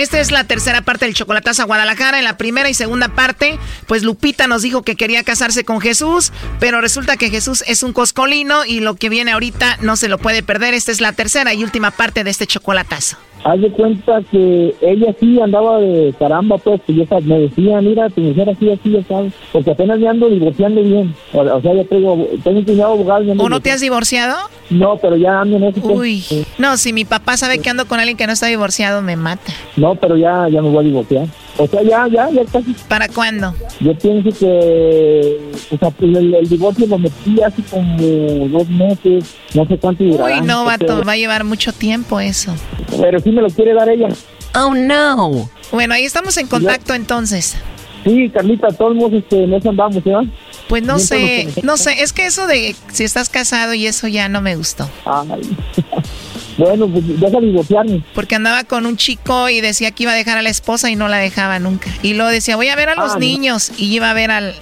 [SPEAKER 10] Esta es la tercera parte del Chocolatazo a Guadalajara. En la primera y segunda parte, pues Lupita nos dijo que quería casarse con Jesús, pero resulta que Jesús es un coscolino y lo que viene ahorita no se lo puede perder. Esta es la tercera y última parte de este Chocolatazo.
[SPEAKER 16] Haz de cuenta que ella sí andaba de caramba, pues, y esa, me decía, mira, tu mujer así, así, ya sabes, porque apenas me ando divorciando bien. O, sea, ya tengo, tengo un cuñado abogado.
[SPEAKER 10] ¿O no te has divorciado?
[SPEAKER 16] No, pero ya ando en eso.
[SPEAKER 10] Pues. Uy, no, si mi papá sabe que ando con alguien que no está divorciado, me mata.
[SPEAKER 16] No, pero ya, ya me voy a divorciar. O sea, ya, ya, ya casi.
[SPEAKER 10] ¿Para cuándo?
[SPEAKER 16] Yo pienso que o sea, pues, el, el divorcio lo metí hace como dos meses, no sé cuánto durará.
[SPEAKER 10] Uy, no, vato, va a llevar mucho tiempo eso.
[SPEAKER 16] Pero sí me lo quiere dar ella.
[SPEAKER 10] Oh, no. Bueno, ahí estamos en contacto entonces.
[SPEAKER 16] Sí, Carlita, todos modos, este, en eso andamos, ¿verdad?
[SPEAKER 10] Pues no sé, no sé, es que eso de si estás casado y eso ya no me gustó.
[SPEAKER 16] Ay. bueno, pues deja divorciarme.
[SPEAKER 10] Porque andaba con un chico y decía que iba a dejar a la esposa y no la dejaba nunca. Y luego decía, voy a ver a los
[SPEAKER 16] Ah, no.
[SPEAKER 10] niños y iba a ver al,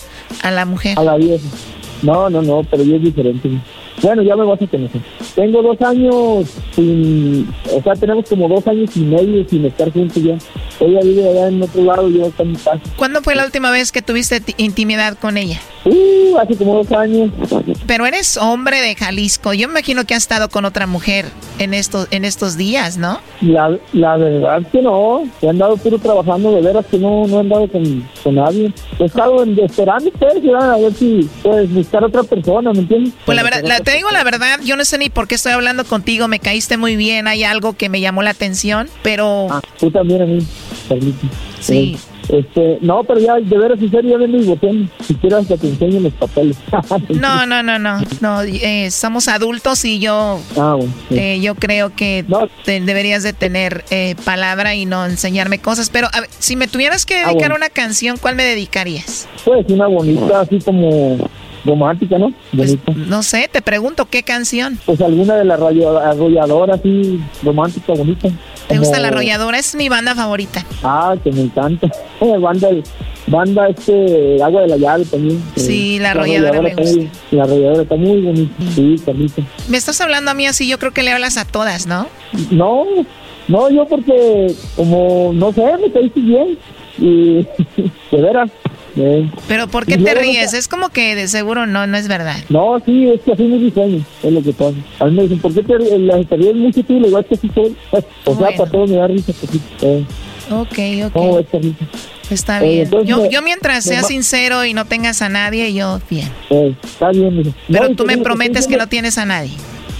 [SPEAKER 10] a la mujer.
[SPEAKER 16] A la vieja. No, no, no, pero yo es diferente. Bueno, ya me vas a conocer. Tengo dos años sin... O sea, tenemos como dos años y medio sin estar juntos ya. Ella vive allá en otro lado, yo acá en mi casa.
[SPEAKER 10] ¿Cuándo fue la última vez que tuviste ti- intimidad con ella?
[SPEAKER 16] Uh, hace como dos años.
[SPEAKER 10] Pero eres hombre de Jalisco. Yo me imagino que has estado con otra mujer en estos, en estos días, ¿no?
[SPEAKER 16] La, la verdad que no. He andado puro trabajando, de veras que no, no he andado con, con nadie. He estado en- esperando a ver si puedes buscar otra persona, ¿me entiendes?
[SPEAKER 10] Pues la verdad, la- te digo la verdad, yo no sé ni por qué estoy hablando contigo, me caíste muy bien, hay algo que me llamó la atención, pero
[SPEAKER 16] Ah, tú también a mí, Carlita.
[SPEAKER 10] Sí.
[SPEAKER 16] Eh, Este, no, pero ya, de veras, en serio, ya vengo divorciando. Si quieres que te enseñe los papeles.
[SPEAKER 10] no, no, no, no, no, eh, somos adultos y yo,
[SPEAKER 16] Ah, bueno. sí.
[SPEAKER 10] eh, yo creo que te- deberías de tener eh, palabra y no enseñarme cosas, pero a ver, si me tuvieras que
[SPEAKER 16] Ah,
[SPEAKER 10] dedicar
[SPEAKER 16] bueno.
[SPEAKER 10] una canción, ¿cuál me dedicarías?
[SPEAKER 16] Pues una bonita, así como romántica, ¿no? Bonita.
[SPEAKER 10] No sé, te pregunto, ¿qué canción?
[SPEAKER 16] Pues alguna de la arrolladora, así, romántica, bonita.
[SPEAKER 10] ¿Te gusta
[SPEAKER 16] Como-
[SPEAKER 10] La Arrolladora? Es mi banda favorita.
[SPEAKER 16] Ah, que me encanta. Banda, banda este, Agua de la Llave también.
[SPEAKER 10] Sí, la arrolladora me
[SPEAKER 16] muy- La arrolladora está muy bonita. Sí, Carlita.
[SPEAKER 10] Me estás hablando a mí así, yo creo que le hablas a todas, ¿no?
[SPEAKER 16] No, no, yo porque como, no sé, me caíste bien. Y de veras. Eh,
[SPEAKER 10] Pero ¿por qué
[SPEAKER 16] y
[SPEAKER 10] te ríes? Es como que de seguro no, no es verdad.
[SPEAKER 16] No, sí, es que así mi sueño, es lo que pasa. A mí me dicen, ¿por qué te, ríes? te ríes mucho tú? Le que así soy. O sea, para todos me da risa. poquito. Eh,
[SPEAKER 10] Ok,
[SPEAKER 16] ¿Cómo
[SPEAKER 10] ok. Está
[SPEAKER 16] Eh,
[SPEAKER 10] bien.
[SPEAKER 16] entonces,
[SPEAKER 10] Yo,
[SPEAKER 16] me-
[SPEAKER 10] yo mientras
[SPEAKER 16] me
[SPEAKER 10] seas
[SPEAKER 16] va-
[SPEAKER 10] sincero y no tengas a nadie, yo bien.
[SPEAKER 16] Eh, está bien.
[SPEAKER 10] Pero
[SPEAKER 16] No,
[SPEAKER 10] tú me prometes que no tienes a nadie.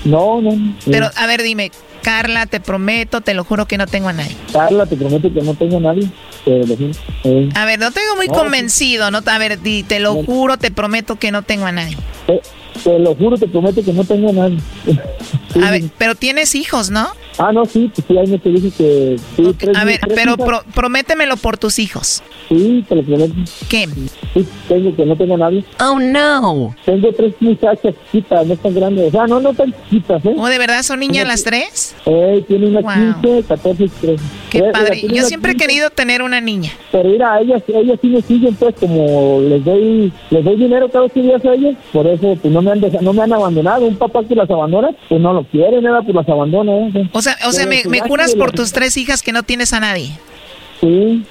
[SPEAKER 16] No, no.
[SPEAKER 10] Pero a ver, dime, Carla, te prometo, te lo juro que no tengo a nadie.
[SPEAKER 16] Carla, te prometo que no tengo a nadie. Eh,
[SPEAKER 10] A ver, no te digo muy
[SPEAKER 16] No,
[SPEAKER 10] convencido, ¿no? A ver, di, te lo juro, te prometo que no tengo a nadie.
[SPEAKER 16] te, te lo juro, te prometo que no tengo a nadie.
[SPEAKER 10] A ver, pero tienes hijos, ¿no?
[SPEAKER 16] Ah, no, sí, pues sí, ahí me te dije que... Sí, tres,
[SPEAKER 10] A ver,
[SPEAKER 16] tres
[SPEAKER 10] pero pro- prométemelo por tus hijos.
[SPEAKER 16] Sí, te lo prometo.
[SPEAKER 10] ¿Qué?
[SPEAKER 16] Sí, tengo que no tengo nadie.
[SPEAKER 10] Oh, no.
[SPEAKER 16] Tengo tres muchachas chiquitas, no tan grandes. O sea, no, no tan chiquitas, ¿eh?
[SPEAKER 10] ¿O de verdad son niñas las tres?
[SPEAKER 16] Eh, tiene una
[SPEAKER 10] Wow.
[SPEAKER 16] 15, 14 y 13.
[SPEAKER 10] Qué
[SPEAKER 16] Eh, mira,
[SPEAKER 10] padre.
[SPEAKER 16] tiene
[SPEAKER 10] Yo siempre he
[SPEAKER 16] 15,
[SPEAKER 10] querido tener una niña.
[SPEAKER 16] Pero mira, ellas, ellas sí me siguen, pues, como les doy, les doy dinero cada ocho días a ellas, por eso, pues, no me han dejado, no me han abandonado. Un papá que las abandona, pues, no lo quiere, nada, pues, las abandona, ¿eh?
[SPEAKER 10] O sea, o sea, me, me juras por tus tres hijas que no tienes a nadie.
[SPEAKER 16] Sí.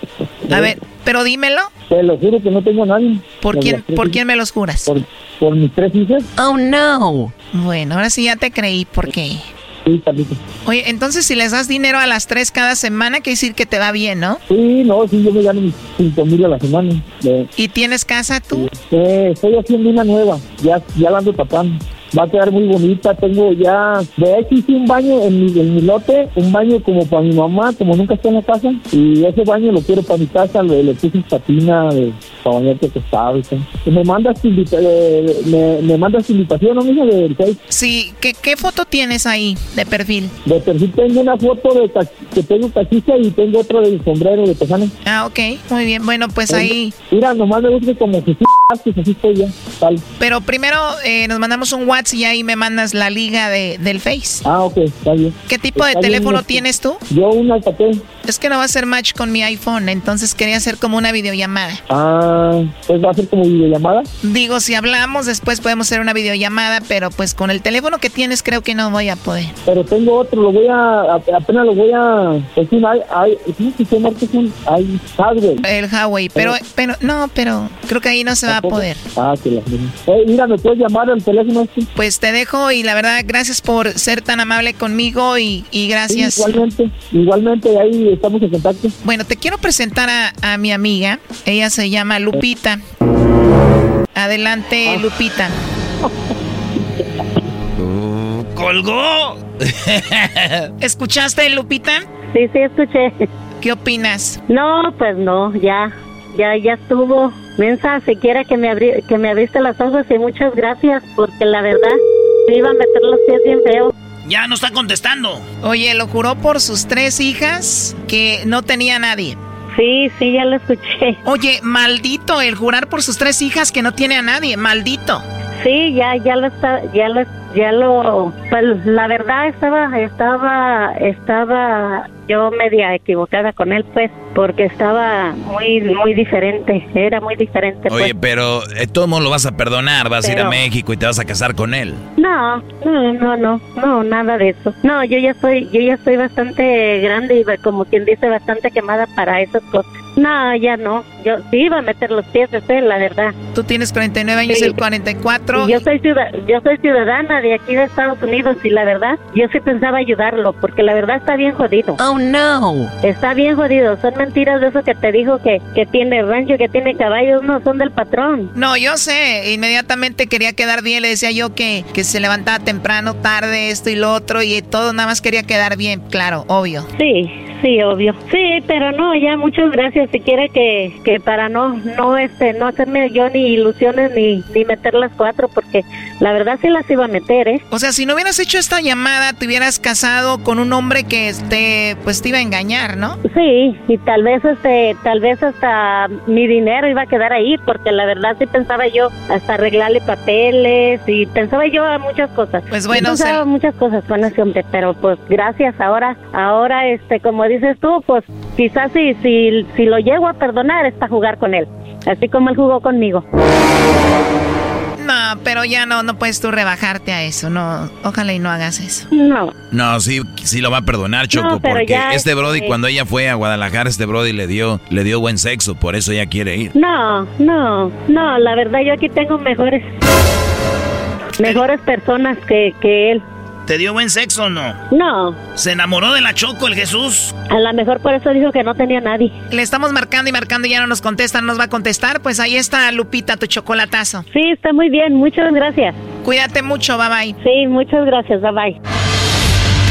[SPEAKER 10] A ver, pero dímelo.
[SPEAKER 16] Te lo juro que no tengo a nadie.
[SPEAKER 10] ¿Por quién, ¿por quién me los juras?
[SPEAKER 16] Por, por mis tres hijas.
[SPEAKER 10] Oh, no. Bueno, ahora sí ya te creí, porque...
[SPEAKER 16] Sí, Carlita.
[SPEAKER 10] Oye, entonces si les das dinero a las tres cada semana, quiere decir que te va bien, ¿no?
[SPEAKER 16] Sí, no, sí, yo me gano mis cinco mil a la semana. Eh,
[SPEAKER 10] ¿Y tienes casa tú?
[SPEAKER 16] eh, estoy haciendo una nueva, ya, ya la ando tapando. Va a quedar muy bonita, tengo ya, de hecho hice un baño en mi, en mi lote, un baño como para mi mamá, como nunca está en la casa, y ese baño lo quiero para mi casa, le, le puse patina de, para bañarte acostado y me mandas eh, me, me mandas invitación, ¿no, mija, del?
[SPEAKER 10] Sí, ¿qué, ¿qué foto tienes ahí de perfil?
[SPEAKER 16] De perfil tengo una foto de que tengo cachicha y tengo otra del sombrero de tejano.
[SPEAKER 10] Ah, ok, muy bien. Bueno, pues ahí...
[SPEAKER 16] Mira, nomás me gusta como que sí, así estoy ya, tal.
[SPEAKER 10] Pero primero eh, nos mandamos un WhatsApp y ahí me mandas la liga de, del Face.
[SPEAKER 16] Ah, ok, está bien.
[SPEAKER 10] ¿Qué tipo de
[SPEAKER 16] Está
[SPEAKER 10] teléfono
[SPEAKER 16] este,
[SPEAKER 10] tienes tú?
[SPEAKER 16] Yo un Alcatel.
[SPEAKER 10] Es que no va a ser match con mi iPhone, entonces quería hacer como una videollamada.
[SPEAKER 16] Ah, pues va a ser como videollamada.
[SPEAKER 10] Digo, si hablamos, después podemos hacer una videollamada, pero pues con el teléfono que tienes creo que no voy a poder.
[SPEAKER 16] Pero tengo otro, lo voy a, apenas lo voy a, es un, i- i- ¿cómo se llama? Es un i- hardware.
[SPEAKER 10] El Huawei, pero, pero, no, pero creo que ahí no se va poder.
[SPEAKER 16] Ah, que la Eh, mira, ¿me puedes llamar al teléfono este?
[SPEAKER 10] Pues te dejo y la verdad, gracias por ser tan amable conmigo y, y gracias.
[SPEAKER 16] Sí, igualmente, igualmente, ahí estamos en contacto.
[SPEAKER 10] Bueno, te quiero presentar a, a mi amiga. Ella se llama Lupita. Adelante, Lupita.
[SPEAKER 5] ¡Colgó!
[SPEAKER 10] ¿Escuchaste, Lupita?
[SPEAKER 11] Sí, sí, escuché.
[SPEAKER 10] ¿Qué opinas?
[SPEAKER 17] No, pues no, ya, ya, ya estuvo. Mensa, siquiera que me, abri que me abriste los ojos y muchas gracias, porque la verdad me iba a meter los pies bien feo.
[SPEAKER 5] Ya no está contestando.
[SPEAKER 10] Oye, lo juró por sus tres hijas que no tenía nadie.
[SPEAKER 17] Sí, sí, ya lo escuché.
[SPEAKER 10] Oye, maldito el jurar por sus tres hijas que no tiene a nadie, maldito.
[SPEAKER 17] Sí, ya, ya lo está, ya lo, ya lo, pues la verdad estaba, estaba, estaba yo media equivocada con él, pues, porque estaba muy, muy diferente, era muy diferente.
[SPEAKER 3] Oye,
[SPEAKER 17] pues.
[SPEAKER 3] pero eh, todo mundo lo vas a perdonar, vas a ir a México y te vas a casar con él.
[SPEAKER 17] No, no, no, no, no, nada de eso. No, yo ya soy, yo ya estoy bastante grande y como quien dice bastante quemada para esas cosas. No, ya no. Yo sí iba a meter los pies de la verdad.
[SPEAKER 10] Tú tienes 49 años,
[SPEAKER 17] Sí.
[SPEAKER 10] el 44.
[SPEAKER 17] Y yo soy ciudad- yo soy ciudadana de aquí de Estados Unidos y la verdad, yo sí pensaba ayudarlo porque la verdad está bien jodido.
[SPEAKER 10] Oh no.
[SPEAKER 17] Está bien jodido. Son mentiras de eso que te dijo que que tiene rancho, que tiene caballos, no son del patrón.
[SPEAKER 10] No, yo sé, inmediatamente quería quedar bien, le decía yo que, que se levantaba temprano, tarde, esto y lo otro, y todo nada más quería quedar bien, claro, obvio.
[SPEAKER 17] Sí, sí, obvio. Sí, pero no, ya muchas gracias. Si quiere que, que para no, no, este, no hacerme yo ni ilusiones ni, ni meter las cuatro, porque la verdad sí las iba a meter, ¿eh?
[SPEAKER 10] O sea, si no hubieras hecho esta llamada, te hubieras casado con un hombre que este, pues te iba a engañar, ¿no?
[SPEAKER 17] Sí, y tal vez, este, tal vez hasta mi dinero iba a quedar ahí, porque la verdad sí pensaba yo hasta arreglarle papeles y pensaba yo a muchas cosas.
[SPEAKER 10] Pues bueno,
[SPEAKER 17] pensaba
[SPEAKER 10] se-
[SPEAKER 17] muchas cosas con ese hombre, pero pues gracias ahora, ahora, este, como dices tú, pues quizás si, si, si lo llego a perdonar es para jugar con él, así como él jugó conmigo.
[SPEAKER 10] No, pero ya no, no puedes tú rebajarte a eso, no, ojalá y no hagas eso.
[SPEAKER 17] No.
[SPEAKER 3] No, sí, sí lo va a perdonar, Choco, porque este Brody,
[SPEAKER 17] este-
[SPEAKER 3] cuando ella fue a Guadalajara, este Brody le dio, le dio buen sexo, por eso ella quiere ir.
[SPEAKER 17] No, no, no, la verdad yo aquí tengo mejores, mejores personas que, que él.
[SPEAKER 5] ¿Te dio buen sexo o no?
[SPEAKER 17] No,
[SPEAKER 5] ¿Se enamoró de la Choco el Jesús?
[SPEAKER 17] a lo mejor por eso dijo que no tenía nadie.
[SPEAKER 10] Le estamos marcando y marcando y ya no nos contesta, no nos va a contestar, pues ahí está Lupita, tu chocolatazo.
[SPEAKER 17] Sí, está muy bien, muchas gracias.
[SPEAKER 10] Cuídate mucho, bye bye.
[SPEAKER 17] Sí, muchas gracias, bye bye.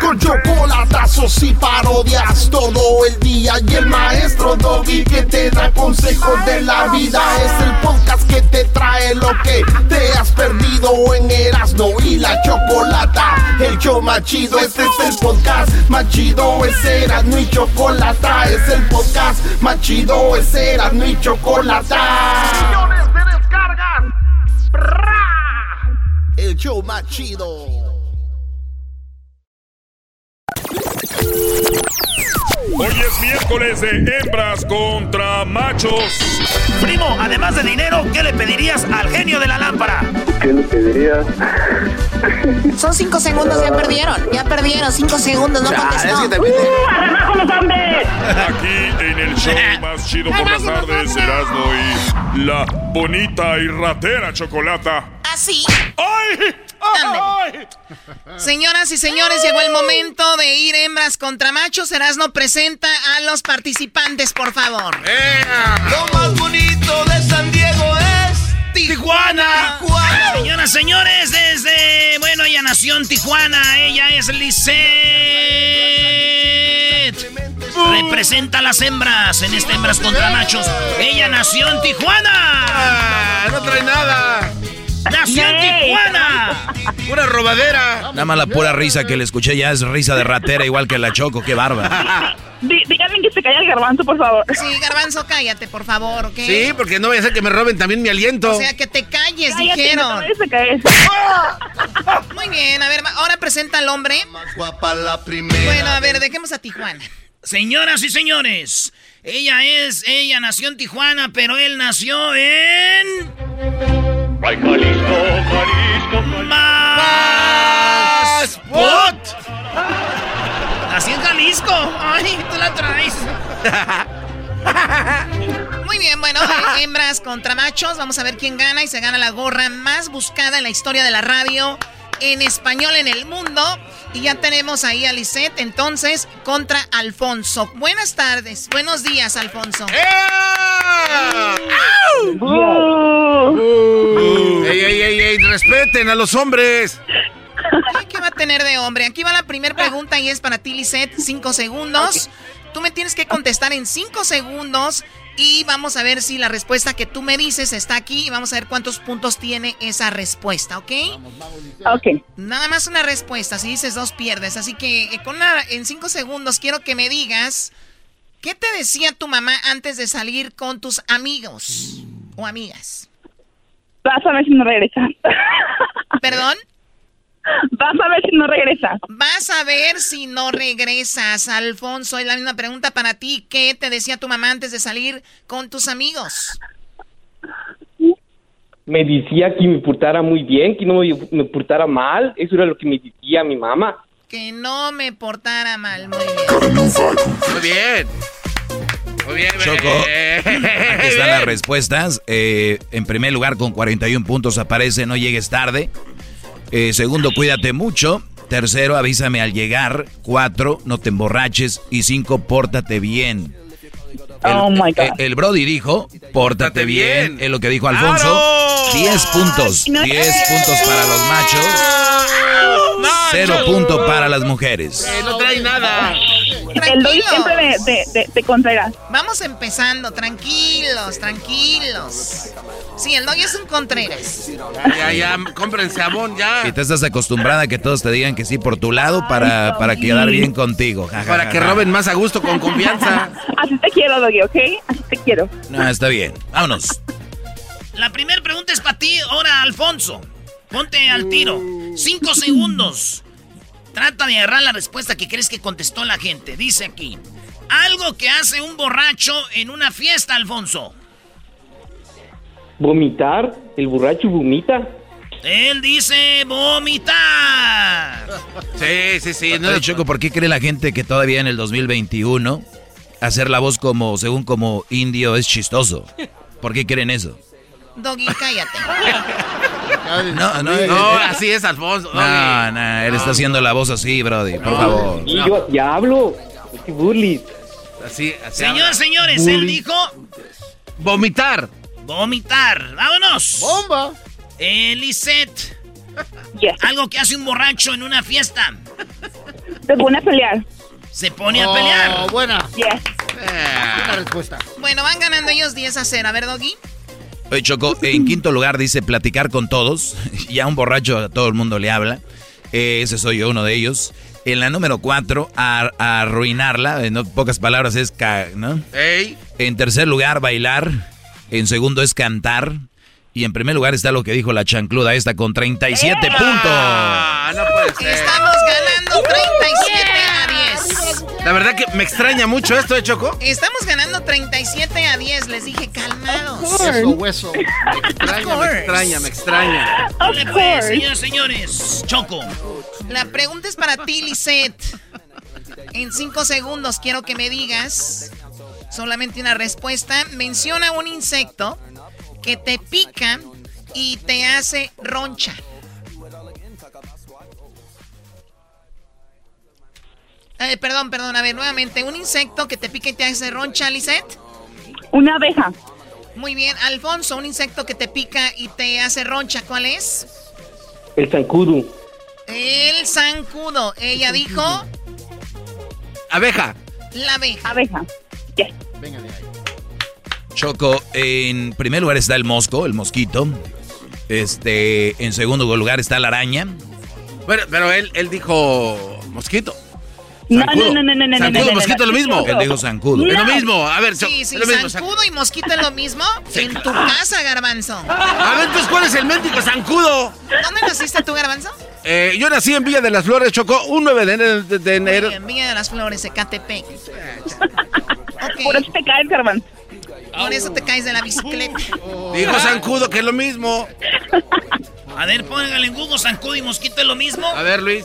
[SPEAKER 1] Con chocolatazos y parodias todo el día y el maestro Doggy que te da consejos de la vida es el podcast que te trae lo que te has perdido en Erasmo y la Chocolata. El show más chido, este es el podcast más chido, es Erasmo y Chocolata, es el podcast más chido, es Erasmo y Chocolata. Millones de descargas. El show más
[SPEAKER 14] Hoy es miércoles de hembras contra machos.
[SPEAKER 5] Primo, además de dinero, ¿qué le pedirías al genio de la lámpara?
[SPEAKER 18] ¿Qué le pedirías?
[SPEAKER 19] Son cinco segundos, ya perdieron. Ya perdieron, cinco segundos, no contestó.
[SPEAKER 14] ¡Uh,
[SPEAKER 19] con los hombres!
[SPEAKER 14] Aquí en el show más chido por las tardes, Erasmo y la bonita y ratera chocolata.
[SPEAKER 19] Así.
[SPEAKER 14] ¡Ay!
[SPEAKER 10] Ándale. Señoras y señores, llegó el momento de ir hembras contra machos. Erasno presenta a los participantes, por favor.
[SPEAKER 12] Lo más bonito de San Diego es
[SPEAKER 5] Tijuana.
[SPEAKER 12] Tijuana.
[SPEAKER 5] Señoras, señores, desde, bueno, ella nació en Tijuana, ella es Lisette. Representa a las hembras en este Hembras contra Machos. Ella nació en Tijuana.
[SPEAKER 4] No trae nada.
[SPEAKER 5] Nació en Tijuana.
[SPEAKER 4] Pura robadera.
[SPEAKER 3] Nada más la pura risa que le escuché ya es risa de ratera igual que la Choco, qué barba.
[SPEAKER 10] díganme que se calla el garbanzo, por favor. Sí, garbanzo, cállate, por favor, ¿ok?
[SPEAKER 4] Sí, porque no voy a hacer que me roben también mi aliento.
[SPEAKER 10] O sea, que te calles,
[SPEAKER 19] Cállate,
[SPEAKER 10] dijeron.
[SPEAKER 19] no te.
[SPEAKER 10] Muy bien, a ver, ahora presenta al hombre.
[SPEAKER 12] Guapa la primera.
[SPEAKER 10] Bueno, a ver, dejemos a Tijuana.
[SPEAKER 5] Señoras y señores, ella es, ella nació en Tijuana, pero él nació en...
[SPEAKER 6] Ay, Jalisco, Jalisco,
[SPEAKER 5] ¡Más! ¡Put! Así en Jalisco. Ay, tú la traes.
[SPEAKER 10] Muy bien, bueno, eh, hembras contra machos. Vamos a ver quién gana y se gana la gorra más buscada en la historia de la radio en español en el mundo. Y ya tenemos ahí a Lisette, entonces, contra Alfonso. Buenas tardes, buenos días, Alfonso.
[SPEAKER 4] ¡Ey, ey, ey, ey! ¡Respeten a los hombres!
[SPEAKER 10] ¿Qué va a tener de hombre? Aquí va la primera pregunta y es para ti, Lisette. Cinco segundos. Tú me tienes que contestar en cinco segundos y vamos a ver si la respuesta que tú me dices está aquí y vamos a ver cuántos puntos tiene esa respuesta, ¿ok?
[SPEAKER 19] Ok.
[SPEAKER 10] Nada más una respuesta. Si dices dos, pierdes. Así que eh, con una- en cinco segundos quiero que me digas qué te decía tu mamá antes de salir con tus amigos o amigas.
[SPEAKER 19] Vas a ver si no regresa.
[SPEAKER 10] ¿Perdón?
[SPEAKER 19] Vas a ver si no regresa.
[SPEAKER 10] Vas a ver si no regresas, Alfonso. Es la misma pregunta para ti. ¿Qué te decía tu mamá antes de salir con tus amigos?
[SPEAKER 20] Me decía que me portara muy bien, que no me, me portara mal. Eso era lo que me decía mi mamá.
[SPEAKER 10] Que no me portara mal. Muy bien.
[SPEAKER 4] Muy bien. Muy bien,
[SPEAKER 3] Choco, aquí están las respuestas. Eh, en primer lugar, con 41 puntos aparece No llegues tarde. Eh, segundo, cuídate mucho. Tercero, avísame al llegar. Cuatro, no te emborraches. Y cinco, pórtate bien. El,
[SPEAKER 19] Oh, my God.
[SPEAKER 3] eh, el Brody dijo, pórtate bien. Es lo que dijo Alfonso.
[SPEAKER 4] ¡Claro!
[SPEAKER 3] 10 puntos.
[SPEAKER 19] No.
[SPEAKER 3] 10 puntos para los machos. Cero puntos para las mujeres.
[SPEAKER 4] Eh, no trae nada.
[SPEAKER 19] El doy siempre de, de, de, de Contreras.
[SPEAKER 10] Vamos empezando, tranquilos, tranquilos. Sí, el doggy es un Contreras.
[SPEAKER 4] Ya, ya, compren sabón, ya.
[SPEAKER 3] Y te estás acostumbrada a que todos te digan que sí por tu lado para, para quedar bien contigo. Ja, ja,
[SPEAKER 4] Para
[SPEAKER 3] ja,
[SPEAKER 4] que
[SPEAKER 3] ja.
[SPEAKER 4] roben más a gusto, con confianza.
[SPEAKER 19] Así te quiero, Doggy, ¿ok? Así te quiero.
[SPEAKER 3] No, está bien. Vámonos.
[SPEAKER 5] La primera pregunta es para ti, ahora Alfonso. Ponte al tiro. Cinco segundos. Trata de agarrar la respuesta que crees que contestó la gente. Dice aquí. Algo que hace un borracho en una fiesta, Alfonso.
[SPEAKER 20] Vomitar, el borracho vomita.
[SPEAKER 5] Él dice vomitar.
[SPEAKER 4] Sí, sí, sí.
[SPEAKER 3] Oye, Choco, ¿por qué cree la gente que todavía en el 2021 hacer la voz como, según como indio es chistoso? ¿Por qué creen eso?
[SPEAKER 10] Doggy, cállate.
[SPEAKER 3] No, no, eh,
[SPEAKER 4] No,
[SPEAKER 3] eh,
[SPEAKER 4] así es, Alfonso.
[SPEAKER 3] No, no, él está haciendo la voz así, Brody, por favor.
[SPEAKER 20] Y yo ya hablo. No burles.
[SPEAKER 4] Así, así.
[SPEAKER 5] Señores, señores, él dijo
[SPEAKER 4] Vomitar.
[SPEAKER 5] Vomitar. ¡Vámonos!
[SPEAKER 7] ¡Bomba!
[SPEAKER 5] Elisette.
[SPEAKER 19] Yes.
[SPEAKER 5] Algo que hace un borracho en una fiesta.
[SPEAKER 19] Te pone a pelear.
[SPEAKER 5] Se pone a pelear.
[SPEAKER 7] Oh, buena.
[SPEAKER 19] Yes.
[SPEAKER 7] Buena respuesta.
[SPEAKER 10] Bueno, van ganando ellos 10 a 0. A ver, Doggy.
[SPEAKER 3] Oye, Choco, en quinto lugar dice platicar con todos. Ya un borracho a todo el mundo le habla. Eh, ese soy yo, uno de ellos. En la número cuatro, a, a arruinarla. En pocas palabras es, ca- ¿no?
[SPEAKER 4] Ey.
[SPEAKER 3] En tercer lugar, bailar. En segundo es cantar. Y en primer lugar está lo que dijo la chancluda esta con 37 puntos.
[SPEAKER 4] Ah, no puede ser.
[SPEAKER 10] Estamos ganando 37 a 10.
[SPEAKER 4] La verdad que me extraña mucho esto, ¿eh, Choco?
[SPEAKER 10] Estamos ganando 37 a 10. Les dije calmados.
[SPEAKER 7] Hueso, hueso.
[SPEAKER 4] Me extraña, me extraña, me extraña.
[SPEAKER 5] Dale, pues, señores, señores. Choco.
[SPEAKER 10] La pregunta es para ti, Lisette. En 5 segundos quiero que me digas solamente una respuesta. Menciona un insecto que te pica y te hace roncha. Eh, perdón, perdón, a ver, nuevamente. Un insecto que te pica y te hace roncha, Lisette.
[SPEAKER 19] Una abeja.
[SPEAKER 10] Muy bien, Alfonso, un insecto que te pica y te hace roncha, ¿cuál es?
[SPEAKER 20] El zancudo.
[SPEAKER 10] El zancudo. Ella dijo
[SPEAKER 4] Abeja.
[SPEAKER 10] la abeja.
[SPEAKER 19] Abeja. Yes.
[SPEAKER 7] Venga de ahí.
[SPEAKER 3] Choco, en primer lugar está el mosco, el mosquito. Este, en segundo lugar está la araña.
[SPEAKER 4] Bueno, pero él, él dijo mosquito.
[SPEAKER 19] No, no, no, no, no, no,
[SPEAKER 4] Zancudo,
[SPEAKER 19] no, no,
[SPEAKER 4] mosquito,
[SPEAKER 19] no,
[SPEAKER 4] es lo mismo.
[SPEAKER 3] Él dijo zancudo.
[SPEAKER 4] Es lo mismo. A ver,
[SPEAKER 10] Sí,
[SPEAKER 4] es
[SPEAKER 10] sí,
[SPEAKER 4] lo mismo.
[SPEAKER 10] zancudo y mosquito es lo mismo. en tu casa, garbanzo.
[SPEAKER 4] A ver, entonces, ¿cuál es el médico zancudo?
[SPEAKER 10] ¿Dónde naciste tú, garbanzo?
[SPEAKER 4] Eh, yo nací en Villa de las Flores, Choco, un 9 de enero. de- de enero.
[SPEAKER 10] En Villa de las Flores, Ecatepec.
[SPEAKER 19] Por eso te caes, garbanzo.
[SPEAKER 10] por eso te caes de la bicicleta.
[SPEAKER 4] Dijo zancudo, que es lo mismo.
[SPEAKER 5] A ver, póngale en Google, zancudo y mosquito es lo mismo.
[SPEAKER 4] A ver, Luis.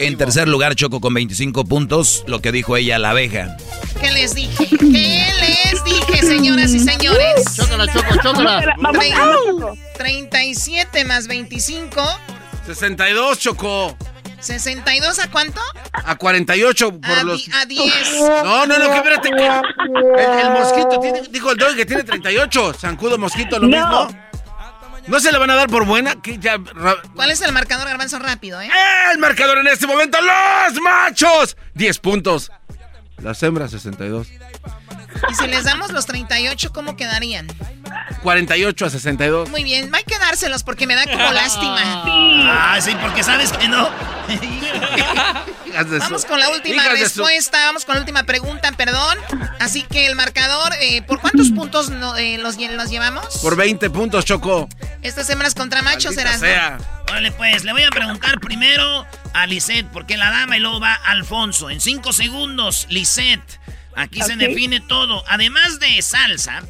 [SPEAKER 3] En tercer lugar, Choco con 25 puntos, lo que dijo ella, la abeja.
[SPEAKER 10] ¿Qué les dije? ¿Qué les dije, señoras y señores?
[SPEAKER 7] Chócala, Choco, chócala.
[SPEAKER 19] Vamos,
[SPEAKER 10] Tre-
[SPEAKER 19] vamos, Choco.
[SPEAKER 10] 37 más 25.
[SPEAKER 4] 62, Choco.
[SPEAKER 10] ¿62 a cuánto?
[SPEAKER 4] A 48 por
[SPEAKER 10] A,
[SPEAKER 4] los...
[SPEAKER 10] a 10.
[SPEAKER 4] No, no, no, que espérate. El, el mosquito, tiene, dijo el dog que tiene 38. Zancudo, mosquito, lo
[SPEAKER 19] No.
[SPEAKER 4] mismo. ¿No se le van a dar por buena? Que ya,
[SPEAKER 10] ¿Cuál es el marcador, Garbanzo? Rápido, ¿eh?
[SPEAKER 4] el marcador en este momento, los machos. 10 puntos. Las hembras, 62.
[SPEAKER 10] Y si les damos los 38, ¿cómo quedarían?
[SPEAKER 4] 48 a 62.
[SPEAKER 10] Muy bien, hay que dárselos porque me da como lástima.
[SPEAKER 5] Ah, sí, porque sabes que no.
[SPEAKER 10] Vamos con la última
[SPEAKER 4] hijas
[SPEAKER 10] respuesta, vamos con la última pregunta, perdón. Así que el marcador, eh, ¿por cuántos puntos no- eh, los, los llevamos?
[SPEAKER 4] Por 20 puntos, Choco.
[SPEAKER 10] Estas hembras contra machos,
[SPEAKER 4] sea.
[SPEAKER 5] Órale, pues, le voy a preguntar primero a Lisette, porque la dama y luego va Alfonso. En cinco segundos, Lisette. Aquí se define todo. Además de salsa,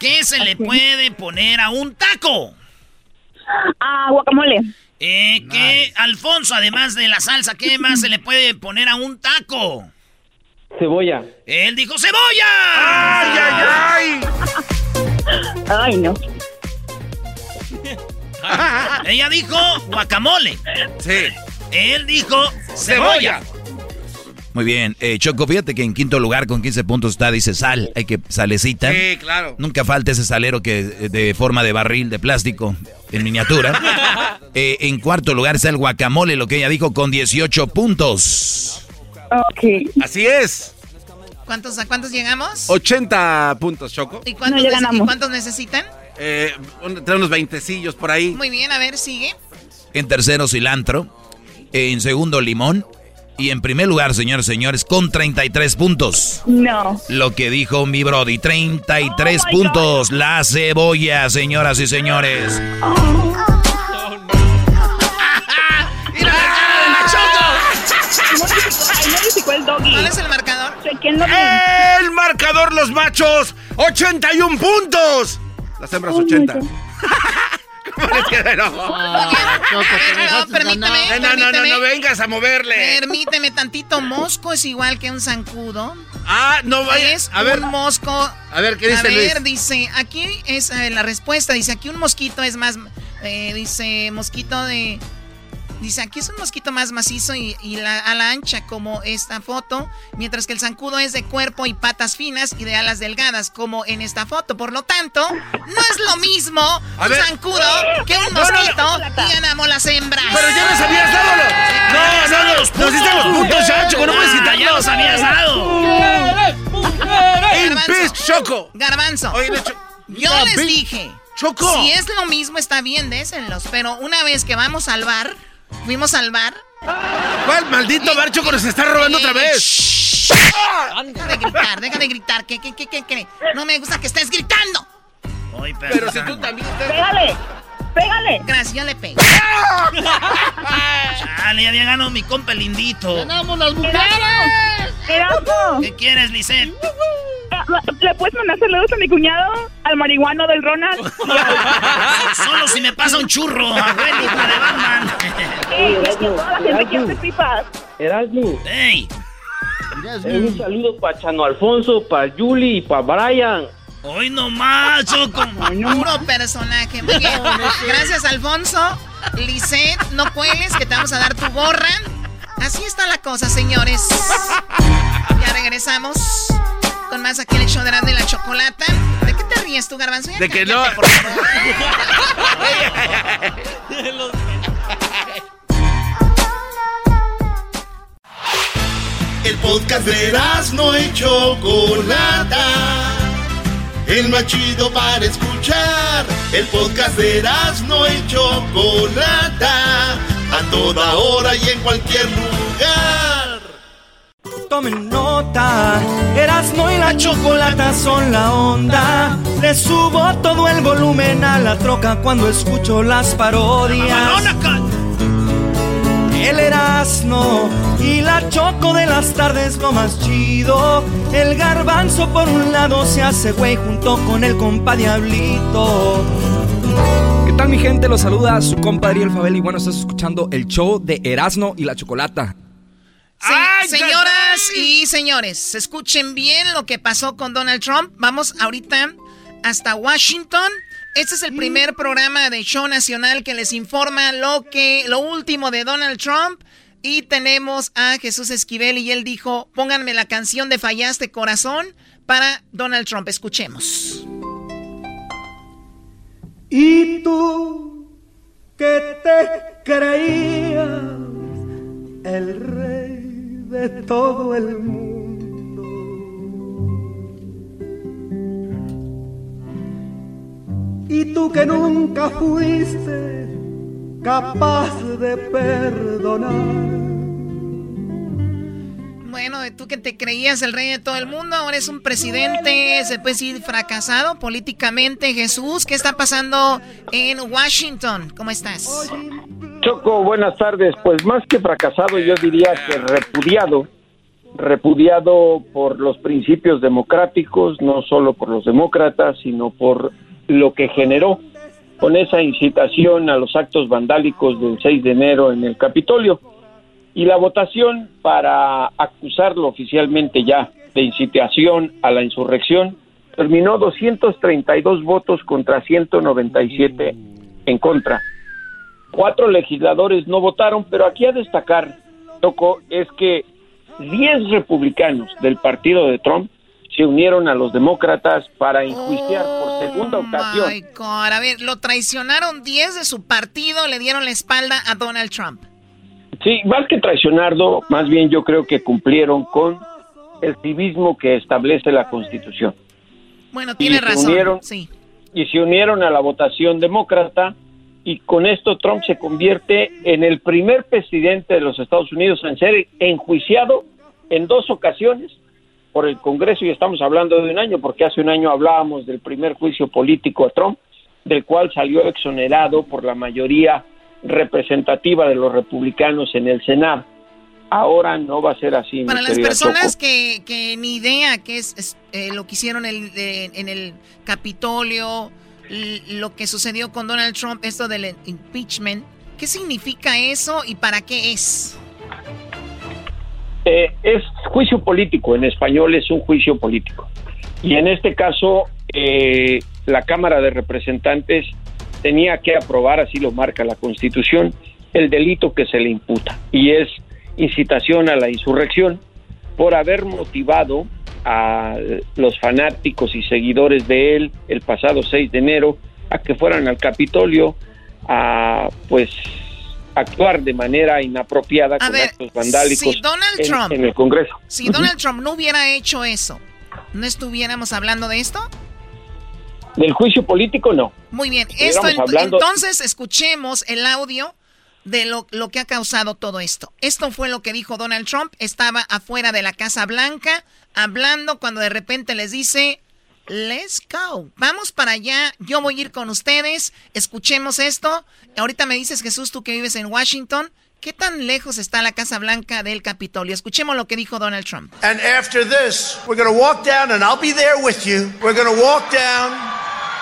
[SPEAKER 5] ¿qué se le puede poner a un taco?
[SPEAKER 19] Ah, guacamole.
[SPEAKER 5] Eh, ¿qué, Alfonso, además de la salsa, qué más se le puede poner a un taco?
[SPEAKER 20] Cebolla.
[SPEAKER 5] Él dijo cebolla.
[SPEAKER 4] ¡Ay, ay, ay!
[SPEAKER 19] Ay, no.
[SPEAKER 5] Ella dijo guacamole.
[SPEAKER 4] Sí.
[SPEAKER 5] Él dijo cebolla.
[SPEAKER 3] Muy bien, eh, Choco, fíjate que en quinto lugar con 15 puntos está, dice sal, hay que salecita.
[SPEAKER 4] Sí, claro.
[SPEAKER 3] Nunca falta ese salero que eh, de forma de barril de plástico en miniatura. Eh, en cuarto lugar está el guacamole, lo que ella dijo, con 18 puntos.
[SPEAKER 19] Ok.
[SPEAKER 4] Así es.
[SPEAKER 10] ¿Cuántos, ¿A cuántos llegamos?
[SPEAKER 4] 80 puntos, Choco.
[SPEAKER 10] ¿Y cuántos,
[SPEAKER 19] No, ya
[SPEAKER 10] nece- y
[SPEAKER 19] ganamos.
[SPEAKER 10] cuántos necesitan?
[SPEAKER 4] Eh, unos 20 por ahí.
[SPEAKER 10] Muy bien, a ver, sigue.
[SPEAKER 3] En tercero, cilantro. En segundo, limón. Y en primer lugar, señores, señores, con 33 puntos.
[SPEAKER 19] No.
[SPEAKER 3] Lo que dijo mi Brody, 33
[SPEAKER 19] Oh
[SPEAKER 3] puntos. La cebolla, señoras y señores.
[SPEAKER 5] ¡Mira la cara de la
[SPEAKER 19] no el doggy.
[SPEAKER 10] ¿Cuál es el marcador?
[SPEAKER 4] El marcador, los machos, 81 puntos. Las hembras, 80.
[SPEAKER 7] Ah, Choco, te
[SPEAKER 10] No.
[SPEAKER 4] No, no, no, no,
[SPEAKER 10] permíteme.
[SPEAKER 4] no vengas a moverle.
[SPEAKER 10] Permíteme tantito. Mosco es igual que un zancudo.
[SPEAKER 4] Ah, no vaya.
[SPEAKER 10] Es
[SPEAKER 4] A ver,
[SPEAKER 10] un mosco.
[SPEAKER 4] a ver, ¿qué dice
[SPEAKER 10] A ver,
[SPEAKER 4] Luis?
[SPEAKER 10] dice, aquí es eh, la respuesta. Dice, aquí un mosquito es más, eh, dice, mosquito de... Dice, aquí es un mosquito más macizo y, y la, a la ancha como esta foto, mientras que el zancudo es de cuerpo y patas finas y de alas delgadas como en esta foto. Por lo tanto, no es lo mismo un
[SPEAKER 4] ver.
[SPEAKER 10] zancudo que un
[SPEAKER 4] No, no, no.
[SPEAKER 10] mosquito y ganamos las hembras.
[SPEAKER 4] Pero ya nos habías dado los. No, no, no. Nos diste los puntos ya, Choco. No puedes quitarlos.
[SPEAKER 5] ya los habías dado.
[SPEAKER 4] ¡In
[SPEAKER 10] Garbanzo.
[SPEAKER 4] peace, Choco!
[SPEAKER 10] Garbanzo.
[SPEAKER 4] Oye, Cho-
[SPEAKER 10] Yo les dije,
[SPEAKER 4] Choco.
[SPEAKER 10] si es lo mismo está bien, désenlos, pero una vez que vamos al bar, fuimos al bar,
[SPEAKER 4] ¿Cuál maldito bar, Choco? Nos está robando otra vez.
[SPEAKER 10] deja de gritar, deja de gritar, que, que, que, que, que, no me gusta que estés gritando.
[SPEAKER 5] Ay,
[SPEAKER 4] Pero si tú también estás.
[SPEAKER 19] Pégale. Pégale.
[SPEAKER 10] Gracias, yo le pego.
[SPEAKER 5] Chale, ya había ganado mi compa lindito.
[SPEAKER 7] ¡Ganamos las mujeres!
[SPEAKER 19] Erasmo.
[SPEAKER 5] ¿Qué quieres, Lisette?
[SPEAKER 19] ¿Le puedes mandar saludos a mi cuñado? Al marihuano del Ronald.
[SPEAKER 5] Solo si me pasa un churro, abuelita de Batman.
[SPEAKER 19] Ey, es que toda la gente que hace pipas.
[SPEAKER 20] Erasmo.
[SPEAKER 5] ¡Ey!
[SPEAKER 20] Eh, un saludo para Chano Alfonso, para Julie y para Brian.
[SPEAKER 5] Hoy nomás, Choco.
[SPEAKER 10] Puro personaje. Muy bien. Gracias, Alfonso. Lisette, no cuelgues, que te vamos a dar tu gorra. Así está la cosa, señores. Ya regresamos con más aquí en el show de Erasmo y la Chocolata. ¿De qué te ríes tú, Garbanzo? Ya
[SPEAKER 4] De que no.
[SPEAKER 10] por favor.
[SPEAKER 13] El podcast de no y Chocolata. El más chido para escuchar. El podcast de no y Chocolata. A toda hora y en cualquier lugar.
[SPEAKER 21] Tomen nota, Erasmo y la chocolata son la onda. Le subo todo el volumen a la troca cuando escucho las parodias. El Erasmo y la choco de las tardes lo más chido. El garbanzo por un lado se hace güey junto con el compa Diablito.
[SPEAKER 22] ¿Qué tal mi gente? Los saluda su compadre El Fabel y bueno, estás escuchando el show de Erasmo y la Chocolata.
[SPEAKER 10] señoras y señores, escuchen bien lo que pasó con Donald Trump. Vamos ahorita hasta Washington. Este es el primer programa de show nacional que les informa lo que lo último de Donald Trump y tenemos a Jesús Esquivel y él dijo, "Pónganme la canción de Fallaste corazón para Donald Trump." Escuchemos.
[SPEAKER 21] Y tú que te creías el rey de todo el mundo. Y tú que nunca fuiste capaz de perdonar.
[SPEAKER 10] Bueno, tú que te creías el rey de todo el mundo, ahora es un presidente, se puede decir fracasado políticamente. Jesús, ¿qué está pasando en Washington? ¿Cómo estás?
[SPEAKER 20] Choco, buenas tardes. Pues más que fracasado, yo diría que repudiado. Repudiado por los principios democráticos, no solo por los demócratas, sino por lo que generó con esa incitación a los actos vandálicos del 6 de enero en el Capitolio. Y la votación para acusarlo oficialmente ya de incitación a la insurrección terminó 232 votos contra 197 en contra. Cuatro legisladores no votaron, pero aquí a destacar, Toco, es que 10 republicanos del partido de Trump se unieron a los demócratas para enjuiciar por segunda ocasión.
[SPEAKER 10] My God. A ver, lo traicionaron 10 de su partido, le dieron la espalda a Donald Trump.
[SPEAKER 20] Sí, más que traicionarlo, más bien yo creo que cumplieron con el civismo que establece la Constitución.
[SPEAKER 10] Bueno, tiene
[SPEAKER 20] y
[SPEAKER 10] razón.
[SPEAKER 20] unieron-
[SPEAKER 10] sí.
[SPEAKER 20] Y se unieron a la votación demócrata y con esto Trump se convierte en el primer presidente de los Estados Unidos en ser enjuiciado en dos ocasiones por el Congreso y estamos hablando de un año porque hace un año hablábamos del primer juicio político a Trump del cual salió exonerado por la mayoría representativa de los republicanos en el Senado. Ahora no va a ser así.
[SPEAKER 10] Para las personas que, que ni idea qué es, es, eh, lo que hicieron el- de- en el Capitolio, lo que sucedió con Donald Trump, esto del impeachment, ¿qué significa eso y para qué es?
[SPEAKER 20] Eh, es juicio político, en español es un juicio político. Y en este caso, eh, la Cámara de Representantes tenía que aprobar, así lo marca la Constitución, el delito que se le imputa. Y es incitación a la insurrección por haber motivado a los fanáticos y seguidores de él el pasado 6 de enero a que fueran al Capitolio a pues actuar de manera inapropiada con
[SPEAKER 10] ver,
[SPEAKER 20] actos vandálicos
[SPEAKER 10] si Donald
[SPEAKER 20] en-
[SPEAKER 10] Trump-
[SPEAKER 20] en el Congreso.
[SPEAKER 10] Si Donald Trump no hubiera hecho eso, ¿no estuviéramos hablando de esto?
[SPEAKER 20] Del juicio político no.
[SPEAKER 10] Muy bien,
[SPEAKER 20] Estuviéramos
[SPEAKER 10] esto ent-
[SPEAKER 20] hablando-
[SPEAKER 10] entonces escuchemos el audio de lo, lo que ha causado todo esto. Esto fue lo que dijo Donald Trump, estaba afuera de la Casa Blanca hablando cuando de repente les dice, let's go, vamos para allá, yo voy a ir con ustedes, escuchemos esto. Ahorita me dices Jesús, tú que vives en Washington, ¿qué tan lejos está la Casa Blanca del Capitolio? Escuchemos lo que dijo Donald Trump.
[SPEAKER 23] And after this, we're going to walk down, and I'll be there with you. We're going to walk down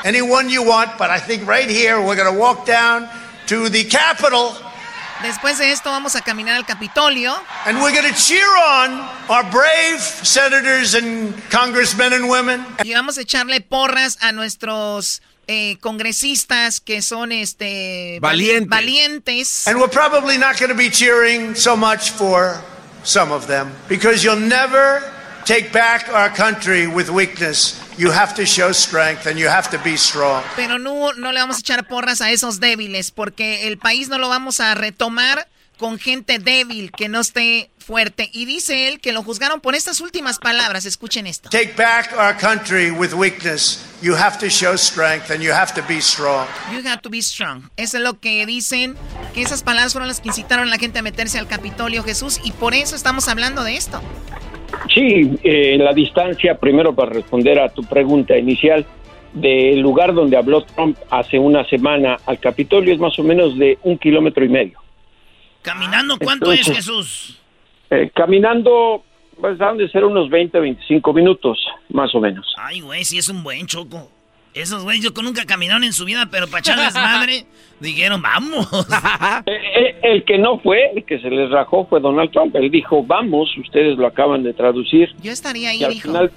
[SPEAKER 23] anyone you want, but I think right here, we're going to walk down to the Capitol.
[SPEAKER 10] Después de esto vamos a caminar al Capitolio.
[SPEAKER 23] And we're going to cheer on our brave senators and congressmen and women.
[SPEAKER 10] Y vamos a echarle porras a nuestros eh, congresistas que son este
[SPEAKER 23] Valientes.
[SPEAKER 10] valientes.
[SPEAKER 23] And we're probably not going to be cheering so much for some of them because you'll never take back our country with weakness. You have to show strength and you have to be strong.
[SPEAKER 10] Pero no, no le vamos a echar porras a esos débiles porque el país no lo vamos a retomar con gente débil que no esté fuerte. Y dice él que lo juzgaron por estas últimas palabras. Escuchen esto.
[SPEAKER 23] Take back our country with weakness. You have to show strength and you have to be strong.
[SPEAKER 10] You have to be strong. Eso es lo que dicen, que esas palabras fueron las que incitaron a la gente a meterse al Capitolio Jesús y por eso estamos hablando de esto.
[SPEAKER 20] Sí, eh, la distancia, primero para responder a tu pregunta inicial, del lugar donde habló Trump hace una semana al Capitolio es más o menos de un kilómetro y medio.
[SPEAKER 5] ¿Caminando cuánto es, Jesús?
[SPEAKER 20] Eh, caminando, pues han de ser unos 20, 25 minutos, más o menos.
[SPEAKER 5] Ay, güey, sí es un buen choco. Esos güeyes yo nunca caminaron en su vida, pero para echarles madre, dijeron, vamos.
[SPEAKER 20] Eh, eh, el que no fue, el que se les rajó fue Donald Trump. Él dijo, vamos, ustedes lo acaban de traducir.
[SPEAKER 10] Yo estaría ahí,
[SPEAKER 20] y al
[SPEAKER 10] dijo.
[SPEAKER 20] final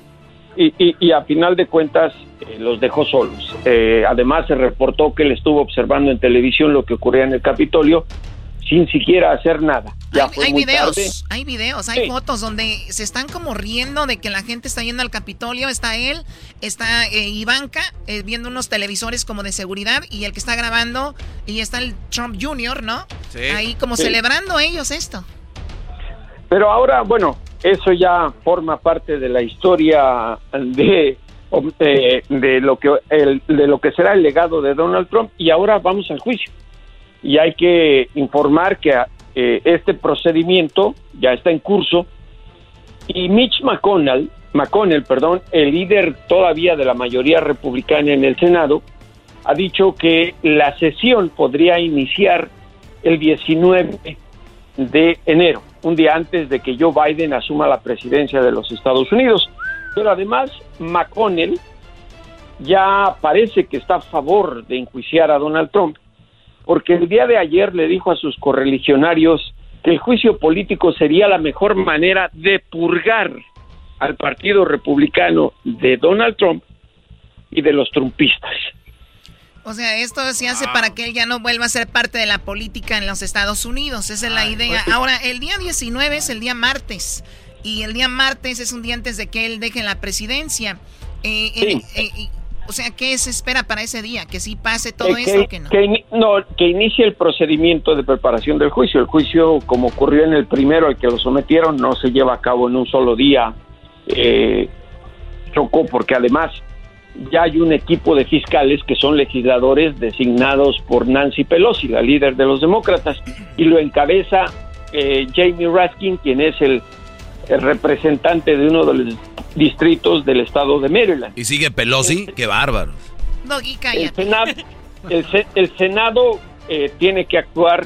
[SPEAKER 20] y, y- y a final de cuentas eh, los dejó solos. Eh, además se reportó que él estuvo observando en televisión lo que ocurría en el Capitolio sin siquiera hacer nada. Ya fue
[SPEAKER 10] hay
[SPEAKER 20] muy
[SPEAKER 10] videos,
[SPEAKER 20] tarde.
[SPEAKER 10] hay videos, hay fotos donde se están como riendo de que la gente está yendo al Capitolio. Está él, está eh, Ivanka eh, viendo unos televisores como de seguridad y el que está grabando y está el Trump Jr., ¿no?
[SPEAKER 20] Sí.
[SPEAKER 10] Ahí como
[SPEAKER 20] Sí.
[SPEAKER 10] celebrando ellos esto.
[SPEAKER 20] Pero ahora, bueno, eso ya forma parte de la historia de, de, de lo que el- de lo que será el legado de Donald Trump y ahora vamos al juicio. Y hay que informar que eh, este procedimiento ya está en curso y Mitch McConnell, McConnell, perdón, el líder todavía de la mayoría republicana en el Senado, ha dicho que la sesión podría iniciar el 19 de enero, un día antes de que Joe Biden asuma la presidencia de los Estados Unidos. Pero además, McConnell ya parece que está a favor de enjuiciar a Donald Trump, porque el día de ayer le dijo a sus correligionarios que el juicio político sería la mejor manera de purgar al Partido Republicano de Donald Trump y de los trumpistas.
[SPEAKER 10] O sea, esto se hace para que él ya no vuelva a ser parte de la política en los Estados Unidos. Esa es la idea. Ahora, el día 19 es el día martes. Y el día martes es un día antes de que él deje la presidencia. Eh, en- eh, y- o sea, ¿qué se espera para ese día? ¿Que sí pase todo
[SPEAKER 20] Eh,
[SPEAKER 10] eso
[SPEAKER 20] que,
[SPEAKER 10] o que no?
[SPEAKER 20] que no, que inicie el procedimiento de preparación del juicio. El juicio, como ocurrió en el primero al que lo sometieron, no se lleva a cabo en un solo día. Eh, chocó porque además ya hay un equipo de fiscales que son legisladores designados por Nancy Pelosi, la líder de los demócratas, y lo encabeza eh, Jamie Raskin, quien es el, el representante de uno de los distritos del estado de Maryland.
[SPEAKER 3] Y sigue Pelosi, qué bárbaro.
[SPEAKER 10] Doggy,
[SPEAKER 20] El
[SPEAKER 10] cállate.
[SPEAKER 20] Senado, el, Se- el Senado eh, tiene que actuar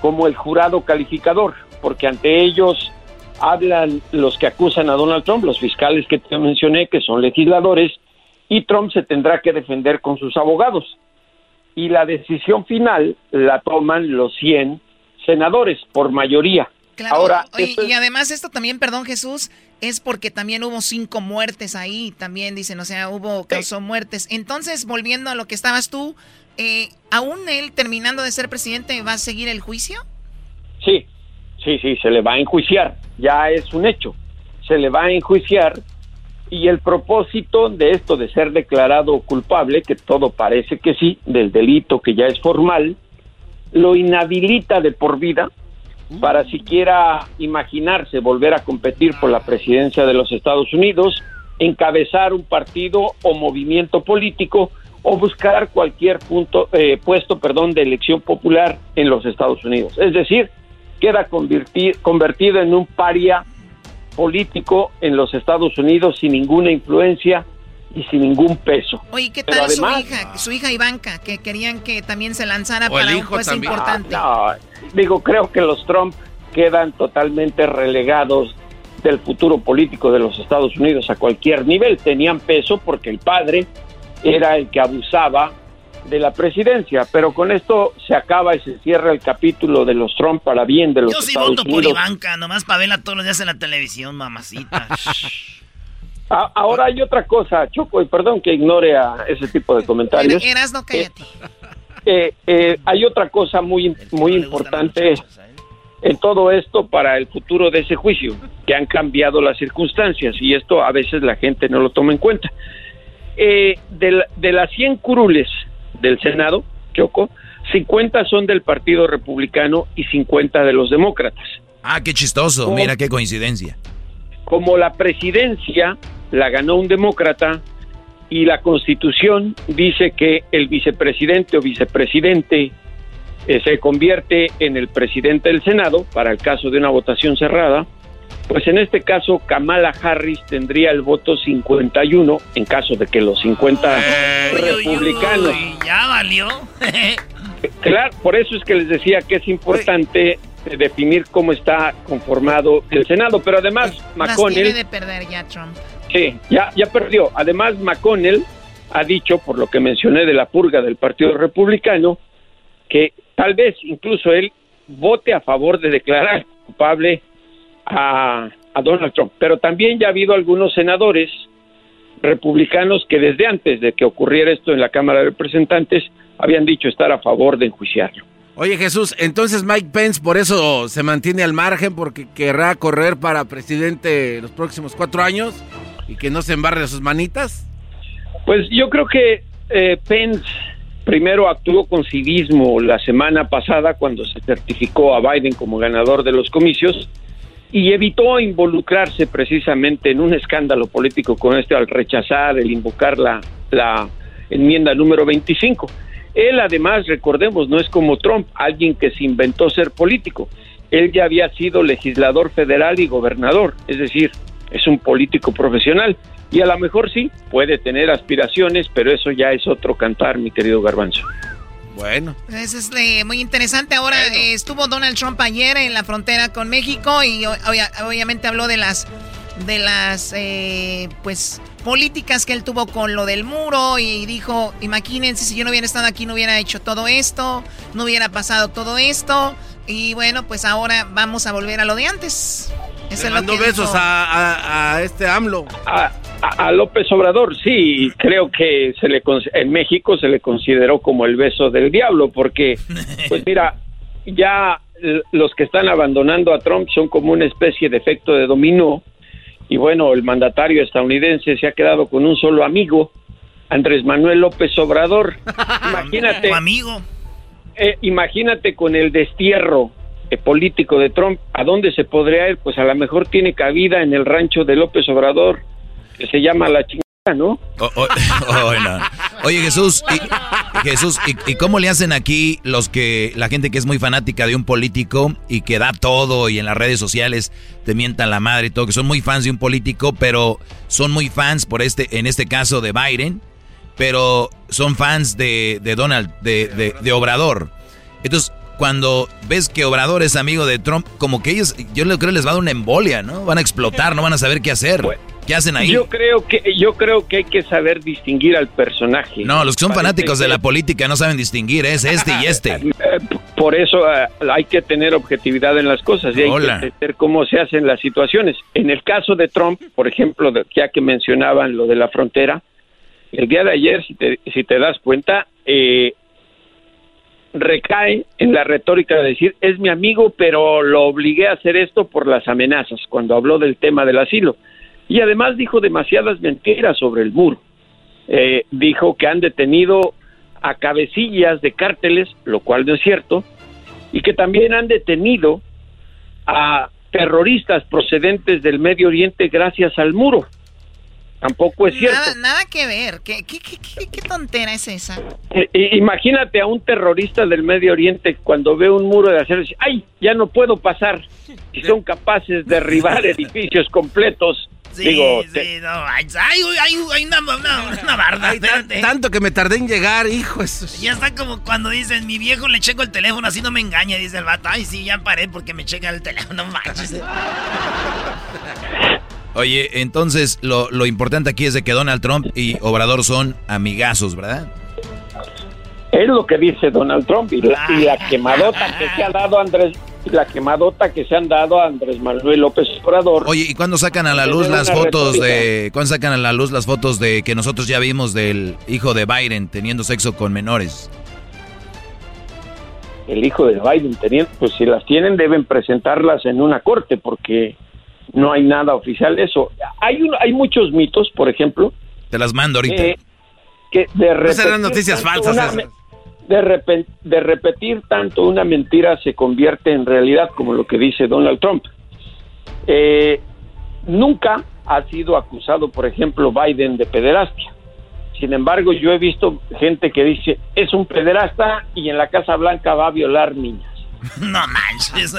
[SPEAKER 20] como el jurado calificador, porque ante ellos hablan los que acusan a Donald Trump, los fiscales que te mencioné, que son legisladores, y Trump se tendrá que defender con sus abogados. Y la decisión final la toman los 100 senadores por mayoría.
[SPEAKER 10] Claro,
[SPEAKER 20] Ahora,
[SPEAKER 10] oye,
[SPEAKER 20] esto es-
[SPEAKER 10] y además esto también, perdón Jesús, es porque también hubo cinco muertes ahí, también dicen, o sea, hubo, causó muertes. Entonces, volviendo a lo que estabas tú, eh, ¿aún él terminando de ser presidente va a seguir el juicio?
[SPEAKER 20] Sí, sí, sí, se le va a enjuiciar, ya es un hecho, se le va a enjuiciar y el propósito de esto de ser declarado culpable, que todo parece que sí, del delito que ya es formal, lo inhabilita de por vida para siquiera imaginarse volver a competir por la presidencia de los Estados Unidos, encabezar un partido o movimiento político o buscar cualquier punto, eh, puesto perdón, de elección popular en los Estados Unidos. Es decir, queda converti- convertido en un paria político en los Estados Unidos sin ninguna influencia y sin ningún peso.
[SPEAKER 10] Oye, ¿qué tal su
[SPEAKER 20] además-
[SPEAKER 10] hija, su hija Ivanka, que querían que también se lanzara para un
[SPEAKER 20] también.
[SPEAKER 10] importante?
[SPEAKER 20] Ah, no, digo, creo que los Trump quedan totalmente relegados del futuro político de los Estados Unidos a cualquier nivel. Tenían peso porque el padre era el que abusaba de la presidencia, pero con esto se acaba y se cierra el capítulo de los Trump para bien de los
[SPEAKER 5] Yo sí
[SPEAKER 20] Estados
[SPEAKER 5] voto por
[SPEAKER 20] Unidos.
[SPEAKER 5] Ivanka, nomás para verla todos los días en la televisión, mamacita.
[SPEAKER 20] A- Ahora hay otra cosa, Choco, y perdón que ignore a ese tipo de comentarios.
[SPEAKER 10] Eras no cállate.
[SPEAKER 20] Eh, eh, hay otra cosa muy, muy importante en todo esto para el futuro de ese juicio, que han cambiado las circunstancias y esto a veces la gente no lo toma en cuenta. Eh, de, la- de las 100 curules del Senado, Choco, 50 son del Partido Republicano y 50 de los demócratas.
[SPEAKER 3] Ah, qué chistoso. Mira qué coincidencia.
[SPEAKER 20] Como la presidencia la ganó un demócrata y la constitución dice que el vicepresidente o vicepresidente eh, se convierte en el presidente del Senado para el caso de una votación cerrada, pues en este caso Kamala Harris tendría el voto 51 en caso de que los 50 republicanos
[SPEAKER 5] Uy, ya valió.
[SPEAKER 20] Claro, por eso es que les decía que es importante definir cómo está conformado el Senado, pero además
[SPEAKER 10] Las tiene
[SPEAKER 20] McConnell,
[SPEAKER 10] de perder ya Trump.
[SPEAKER 20] sí, ya, ya perdió. Además McConnell ha dicho, por lo que mencioné de la purga del Partido Republicano, que tal vez incluso él vote a favor de declarar culpable a, a Donald Trump. Pero también ya ha habido algunos senadores republicanos que desde antes de que ocurriera esto en la Cámara de Representantes habían dicho estar a favor de enjuiciarlo.
[SPEAKER 4] Oye Jesús, entonces Mike Pence por eso se mantiene al margen porque querrá correr para presidente los próximos cuatro años y que no se embarre sus manitas.
[SPEAKER 20] Pues yo creo que eh, Pence primero actuó con civismo la semana pasada cuando se certificó a Biden como ganador de los comicios y evitó involucrarse precisamente en un escándalo político con este al rechazar el invocar la, la enmienda número 25. Él además, recordemos, no es como Trump, alguien que se inventó ser político. Él ya había sido legislador federal y gobernador, es decir, es un político profesional. Y a lo mejor sí, puede tener aspiraciones, pero eso ya es otro cantar, mi querido Garbanzo.
[SPEAKER 4] Bueno.
[SPEAKER 10] Eso es eh, muy interesante. Ahora eh, estuvo Donald Trump ayer en la frontera con México y obviamente habló de las de las eh, pues políticas que él tuvo con lo del muro y dijo, imagínense si yo no hubiera estado aquí no hubiera hecho todo esto, no hubiera pasado todo esto y bueno, pues ahora vamos a volver a lo de antes.
[SPEAKER 4] Le mandó besos a, este AMLO.
[SPEAKER 20] A, a, López Obrador, sí, creo que se le en México se le consideró como el beso del diablo, porque, pues mira, ya los que están abandonando a Trump son como una especie de efecto de dominó y bueno, el mandatario estadounidense se ha quedado con un solo amigo, Andrés Manuel López Obrador. Imagínate.
[SPEAKER 5] amigo.
[SPEAKER 20] Eh, imagínate con el destierro eh, político de Trump, ¿a dónde se podría ir? Pues a lo mejor tiene cabida en el rancho de López Obrador, que se llama La Chingada, ¿no?
[SPEAKER 3] Oh, oh, oh, Oye Jesús, y, Jesús, ¿y, cómo le hacen aquí los que, la gente que es muy fanática de un político y que da todo y en las redes sociales te mientan la madre y todo, que son muy fans de un político, pero son muy fans por este, en este caso de Biden, pero son fans de, Donald, de, de Obrador. Entonces, cuando ves que Obrador es amigo de Trump, como que ellos, yo creo que les va a dar una embolia, ¿no? Van a explotar, no van a saber qué hacer. ¿Qué hacen ahí?
[SPEAKER 20] Yo creo que yo creo que hay que saber distinguir al personaje.
[SPEAKER 3] No, los que son fanáticos de la política no saben distinguir, es este y este.
[SPEAKER 20] Eh, por eso eh, hay que tener objetividad en las cosas y hay que entender cómo se hacen las situaciones. En el caso de Trump, por ejemplo, ya que mencionaban lo de la frontera, el día de ayer, si te, si te das cuenta, eh, recae en la retórica de decir es mi amigo, pero lo obligué a hacer esto por las amenazas cuando habló del tema del asilo. Y además dijo demasiadas mentiras sobre el muro. Eh, dijo que han detenido a cabecillas de cárteles, lo cual no es cierto, y que también han detenido a terroristas procedentes del Medio Oriente gracias al muro. Tampoco es cierto.
[SPEAKER 10] Nada, que ver. ¿Qué, qué, qué, tontera es esa?
[SPEAKER 20] Eh, imagínate a un terrorista del Medio Oriente cuando ve un muro de acero y dice, ¡ay! Ya no puedo pasar. Y son capaces de derribar edificios completos. Sí, Digo, sí,
[SPEAKER 5] no, hay, hay, una, una, barda.
[SPEAKER 4] tanto que me tardé en llegar, hijo. Eso.
[SPEAKER 5] Ya está como cuando dicen, mi viejo le checo el teléfono, así no me engaña, dice el vato. Ay, sí, ya paré porque me checa el teléfono, manches.
[SPEAKER 3] Oye, entonces lo, lo, importante aquí es de que Donald Trump y Obrador son amigazos, ¿verdad?
[SPEAKER 20] Es lo que dice Donald Trump y la, quemadota que se ha dado Andrés la quemadota que se han dado a Andrés Manuel López Obrador.
[SPEAKER 3] Oye, ¿y cuándo sacan a la luz las fotos de cuándo sacan a la luz las fotos de que nosotros ya vimos del hijo de Biden teniendo sexo con menores?
[SPEAKER 20] El hijo de Biden teniendo, pues si las tienen deben presentarlas en una corte porque no hay nada oficial de eso. Hay, hay muchos mitos, por ejemplo.
[SPEAKER 3] Te las mando ahorita.
[SPEAKER 20] Eh, que de
[SPEAKER 4] noticias falsas.
[SPEAKER 20] De, de repetir tanto una mentira se convierte en realidad, como lo que dice Donald Trump. Eh, nunca ha sido acusado, por ejemplo, Biden de pederastia. Sin embargo, yo he visto gente que dice es un pederasta y en la Casa Blanca va a violar niñas.
[SPEAKER 5] No manches,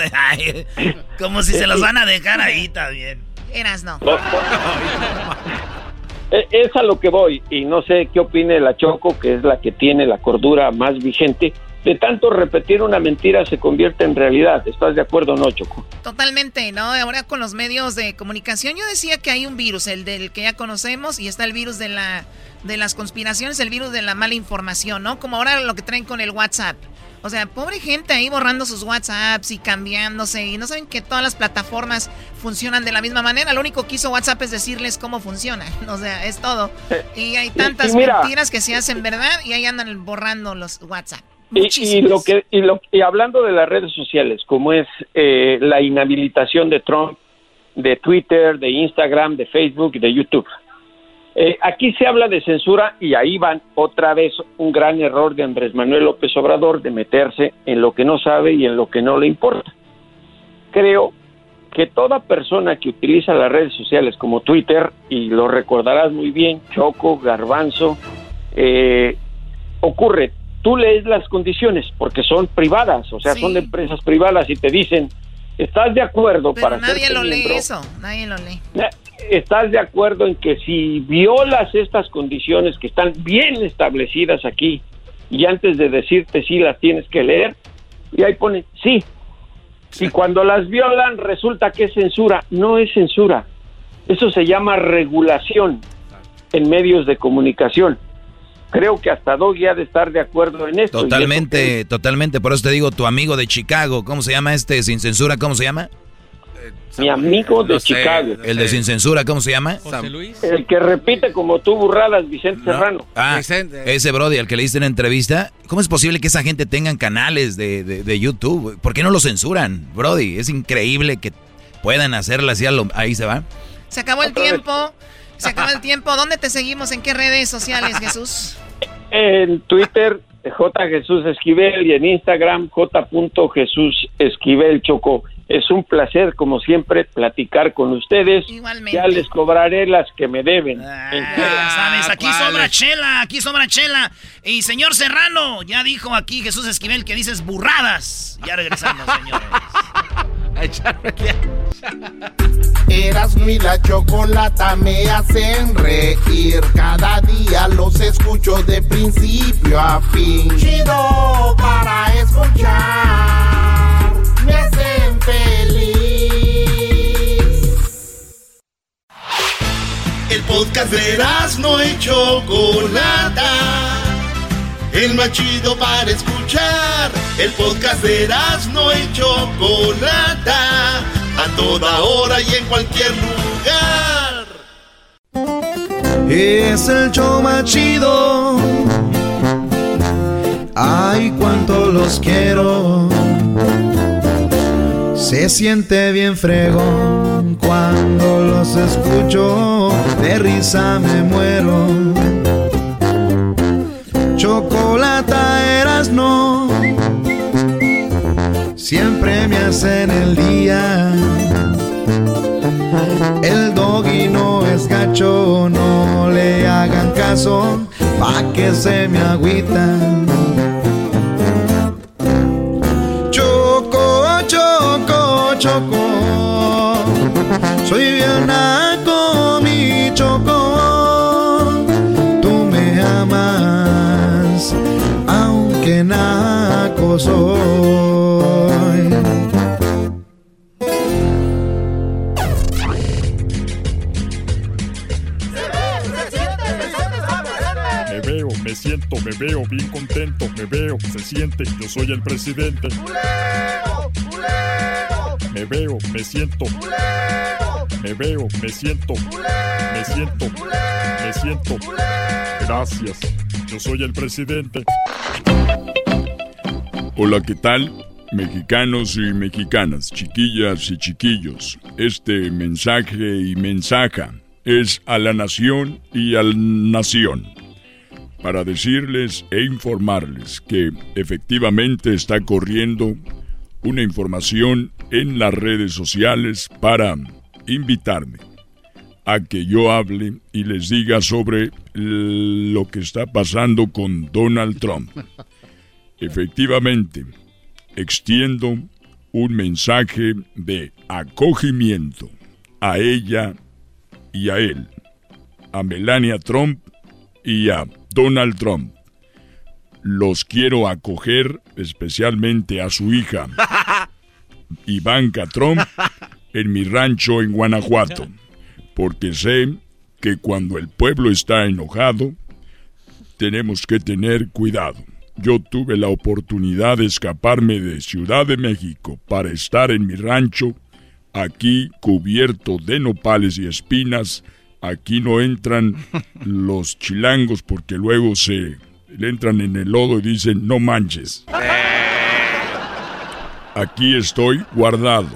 [SPEAKER 5] como si se los van a dejar ahí también.
[SPEAKER 10] Eras no.
[SPEAKER 20] E, es a lo que voy y no sé qué opine la Choco, que es la que tiene la cordura más vigente. de tanto repetir una mentira se convierte en realidad. ¿Estás de acuerdo o no, Choco?
[SPEAKER 10] Totalmente, ¿no? Ahora con los medios de comunicación yo decía que hay un virus, el del que ya conocemos, y está el virus de la de las conspiraciones, el virus de la mala información, ¿no? Como ahora lo que traen con el WhatsApp. O sea, pobre gente ahí borrando sus WhatsApps y cambiándose y no saben que todas las plataformas funcionan de la misma manera. Lo único que hizo WhatsApp es decirles cómo funciona. O sea, es todo. Eh, y hay tantas mentiras que se hacen verdad y ahí andan borrando los WhatsApp.
[SPEAKER 20] Y, lo que y, lo, y hablando de las redes sociales, como es eh, la inhabilitación de Trump, de Twitter, de Instagram, de Facebook y de YouTube. Eh, aquí se habla de censura y ahí van otra vez un gran error de Andrés Manuel López Obrador de meterse en lo que no sabe y en lo que no le importa. Creo que toda persona que utiliza las redes sociales como Twitter, y lo recordarás muy bien, Choco, Garbanzo, eh, ocurre, tú lees las condiciones porque son privadas, o sea, son de empresas privadas y te dicen, ¿estás de acuerdo
[SPEAKER 10] Pero para nadie lo lee eso, nadie lo lee.
[SPEAKER 20] ¿Estás de acuerdo en que si violas estas condiciones que están bien establecidas aquí y antes de decirte sí las tienes que leer? Y ahí pone sí. Y cuando las violan resulta que es censura. No es censura. Eso se llama regulación en medios de comunicación. Creo que hasta Doggy ha de estar de acuerdo en esto.
[SPEAKER 3] Totalmente, totalmente. Por eso te digo, tu amigo de Chicago, ¿cómo se llama este sin censura? ¿Cómo se llama?
[SPEAKER 20] Mi amigo de Chicago.
[SPEAKER 3] el de Sin Censura, ¿cómo se llama?
[SPEAKER 20] El que repite como tú burradas, Vicente Serrano.
[SPEAKER 3] Ah, ese Brody, al que le diste una entrevista. ¿Cómo es posible que esa gente tengan canales de, de, YouTube? ¿Por qué no lo censuran, Brody? Es increíble que puedan hacerla así. Ahí se va.
[SPEAKER 10] Se acabó el tiempo. Se acabó el tiempo. ¿Dónde te seguimos? ¿En qué redes sociales, Jesús?
[SPEAKER 20] En Twitter, J. Jesús Esquivel y en Instagram, J. Jesús Esquivel Choco. Es un placer, como siempre, platicar con ustedes.
[SPEAKER 10] Igualmente.
[SPEAKER 20] Ya les cobraré las que me deben.
[SPEAKER 5] Ah, sabes, aquí sobra chela, aquí sobra chela. Y señor Serrano, ya dijo aquí Jesús Esquivel que dices burradas. Ya regresamos, señores.
[SPEAKER 1] Eras mi la chocolata me hacen reír. Cada día los escucho de principio a fin. Chido para escuchar. Me hacen
[SPEAKER 13] El podcast de no hecho Chocolata el más chido para escuchar. El podcast de no y Chocolata, a toda hora y en cualquier lugar.
[SPEAKER 21] Es el show más chido. Ay, cuánto los quiero. Se siente bien fregón cuando los escucho. De risa me muero chocolata eras no. Siempre me hacen el día. El doggy no es gacho, no le hagan caso, pa' que se me agüitan. Choco, choco, soy bien naco, mi choco. que naco soy.
[SPEAKER 14] Me veo, me siento, me veo bien contento, me veo, se siente, yo soy el presidente. Me veo, me siento. Me veo, me siento. Me siento. Me siento. Gracias. Yo soy el presidente. Hola, ¿qué tal? Mexicanos y mexicanas, chiquillas y chiquillos, este mensaje y mensaja es a la nación y al nación para decirles e informarles que efectivamente está corriendo una información en las redes sociales para invitarme a que yo hable y les diga sobre lo que está pasando con Donald Trump. Efectivamente, extiendo un mensaje de acogimiento a ella y a él, a Melania Trump y a Donald Trump.
[SPEAKER 24] Los quiero acoger, especialmente a su hija, Ivanka Trump, en mi rancho en Guanajuato, porque sé que cuando el pueblo está enojado, tenemos que tener cuidado. Yo tuve la oportunidad de escaparme de Ciudad de México para estar en mi rancho, aquí cubierto de nopales y espinas. Aquí no entran los chilangos porque luego se le entran en el lodo y dicen no manches. Aquí estoy guardado.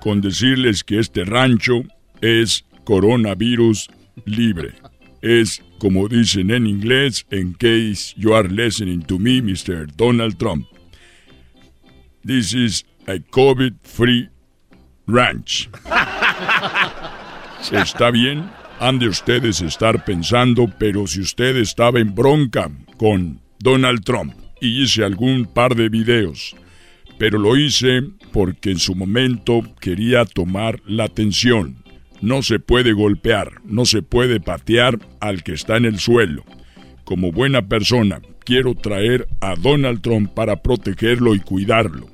[SPEAKER 24] Con decirles que este rancho es coronavirus libre. Es como dicen en inglés, in case you are listening to me, Mr. Donald Trump. This is a COVID-free ranch. Está bien, han de ustedes estar pensando, pero si usted estaba en bronca con Donald Trump y hice algún par de videos, pero lo hice porque en su momento quería tomar la atención no se puede golpear, no se puede patear al que está en el suelo. Como buena persona, quiero traer a Donald Trump para protegerlo y cuidarlo.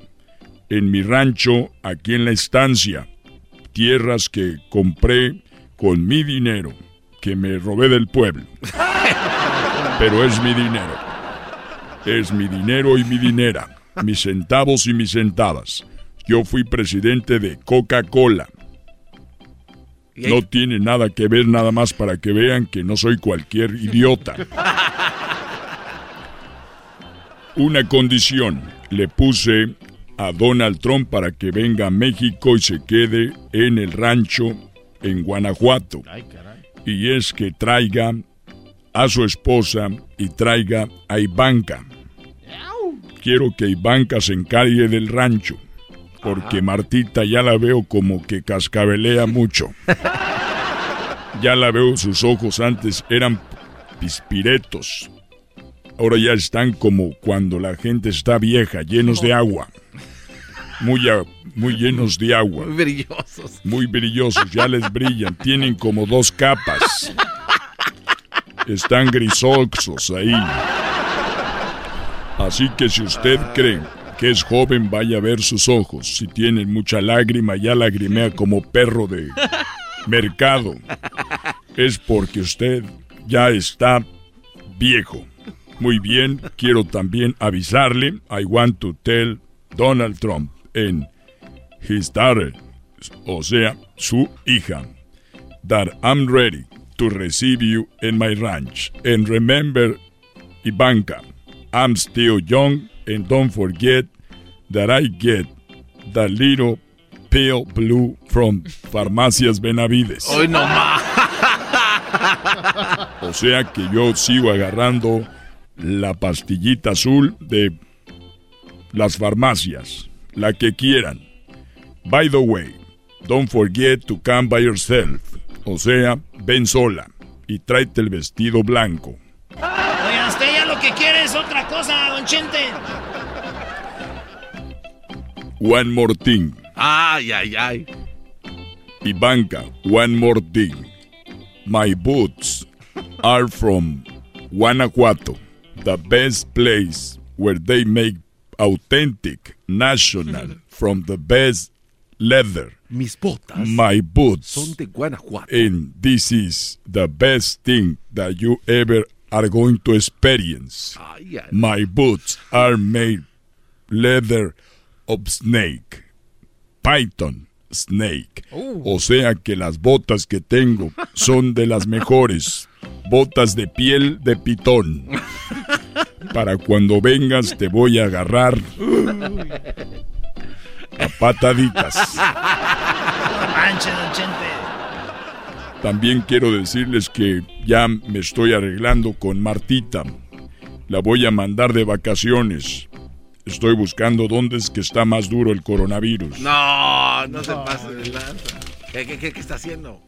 [SPEAKER 24] En mi rancho, aquí en la estancia, tierras que compré con mi dinero, que me robé del pueblo. Pero es mi dinero. Es mi dinero y mi dinera, mis centavos y mis centavas. Yo fui presidente de Coca-Cola no tiene nada que ver, nada más para que vean que no soy cualquier idiota. Una condición le puse a Donald Trump para que venga a México y se quede en el rancho en Guanajuato. Y es que traiga a su esposa y traiga a Ivanka. Quiero que Ivanka se encargue del rancho porque Martita ya la veo como que cascabelea mucho. Ya la veo, sus ojos antes eran pispiretos. Ahora ya están como cuando la gente está vieja, llenos de agua. Muy, muy llenos de agua.
[SPEAKER 4] Muy brillosos.
[SPEAKER 24] Muy brillosos, ya les brillan. Tienen como dos capas. Están grisoxos ahí. Así que si usted cree que es joven, vaya a ver sus ojos. Si tienen mucha lágrima, ya lagrimea como perro de mercado. Es porque usted ya está viejo. Muy bien, quiero también avisarle, I want to tell Donald Trump en his daughter, o sea, su hija, that I'm ready to receive you in my ranch. And remember, Ivanka, I'm still young and don't forget that I get the little pale blue from Farmacias Benavides.
[SPEAKER 4] Hoy no más.
[SPEAKER 24] O sea que yo sigo agarrando la pastillita azul de las farmacias, la que quieran. By the way, don't forget to come by yourself. O sea, ven sola y tráete el vestido blanco.
[SPEAKER 5] Oiga, usted ya lo que quiere es otra cosa, don Chente.
[SPEAKER 24] One more thing.
[SPEAKER 4] Ay, ay, ay.
[SPEAKER 24] Ivanka, one more thing. My boots are from Guanajuato, the best place where they make authentic, national, from the best leather.
[SPEAKER 4] Mis botas
[SPEAKER 24] My boots.
[SPEAKER 4] son de Guanajuato.
[SPEAKER 24] And this is the best thing that you ever are going to experience.
[SPEAKER 4] Ay, ay.
[SPEAKER 24] My boots are made leather of snake. Python snake. O sea que las botas que tengo son de las mejores. Botas de piel de pitón. Para cuando vengas te voy a agarrar a pataditas.
[SPEAKER 5] Manche, don Chente.
[SPEAKER 24] También quiero decirles que ya me estoy arreglando con Martita. La voy a mandar de vacaciones. Estoy buscando dónde es que está más duro el coronavirus.
[SPEAKER 4] No, no se pase de lanza. ¿Qué, qué, qué, qué está haciendo?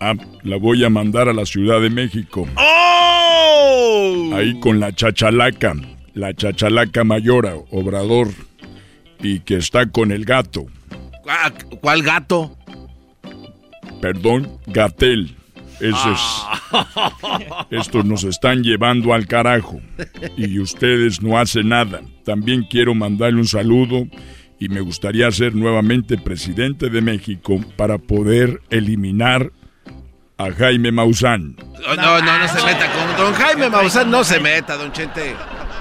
[SPEAKER 24] Ah, la voy a mandar a la Ciudad de México.
[SPEAKER 4] ¡Oh!
[SPEAKER 24] Ahí con la chachalaca. La chachalaca mayora, Obrador. Y que está con el gato.
[SPEAKER 4] ¿Cuál, cuál gato?
[SPEAKER 24] Perdón, Gatel. Eso es. Estos nos están llevando al carajo. Y ustedes no hacen nada. También quiero mandarle un saludo y me gustaría ser nuevamente presidente de México para poder eliminar a Jaime Maussan.
[SPEAKER 4] No, no, no, se meta con don Jaime Maussan, no se meta, don Chente.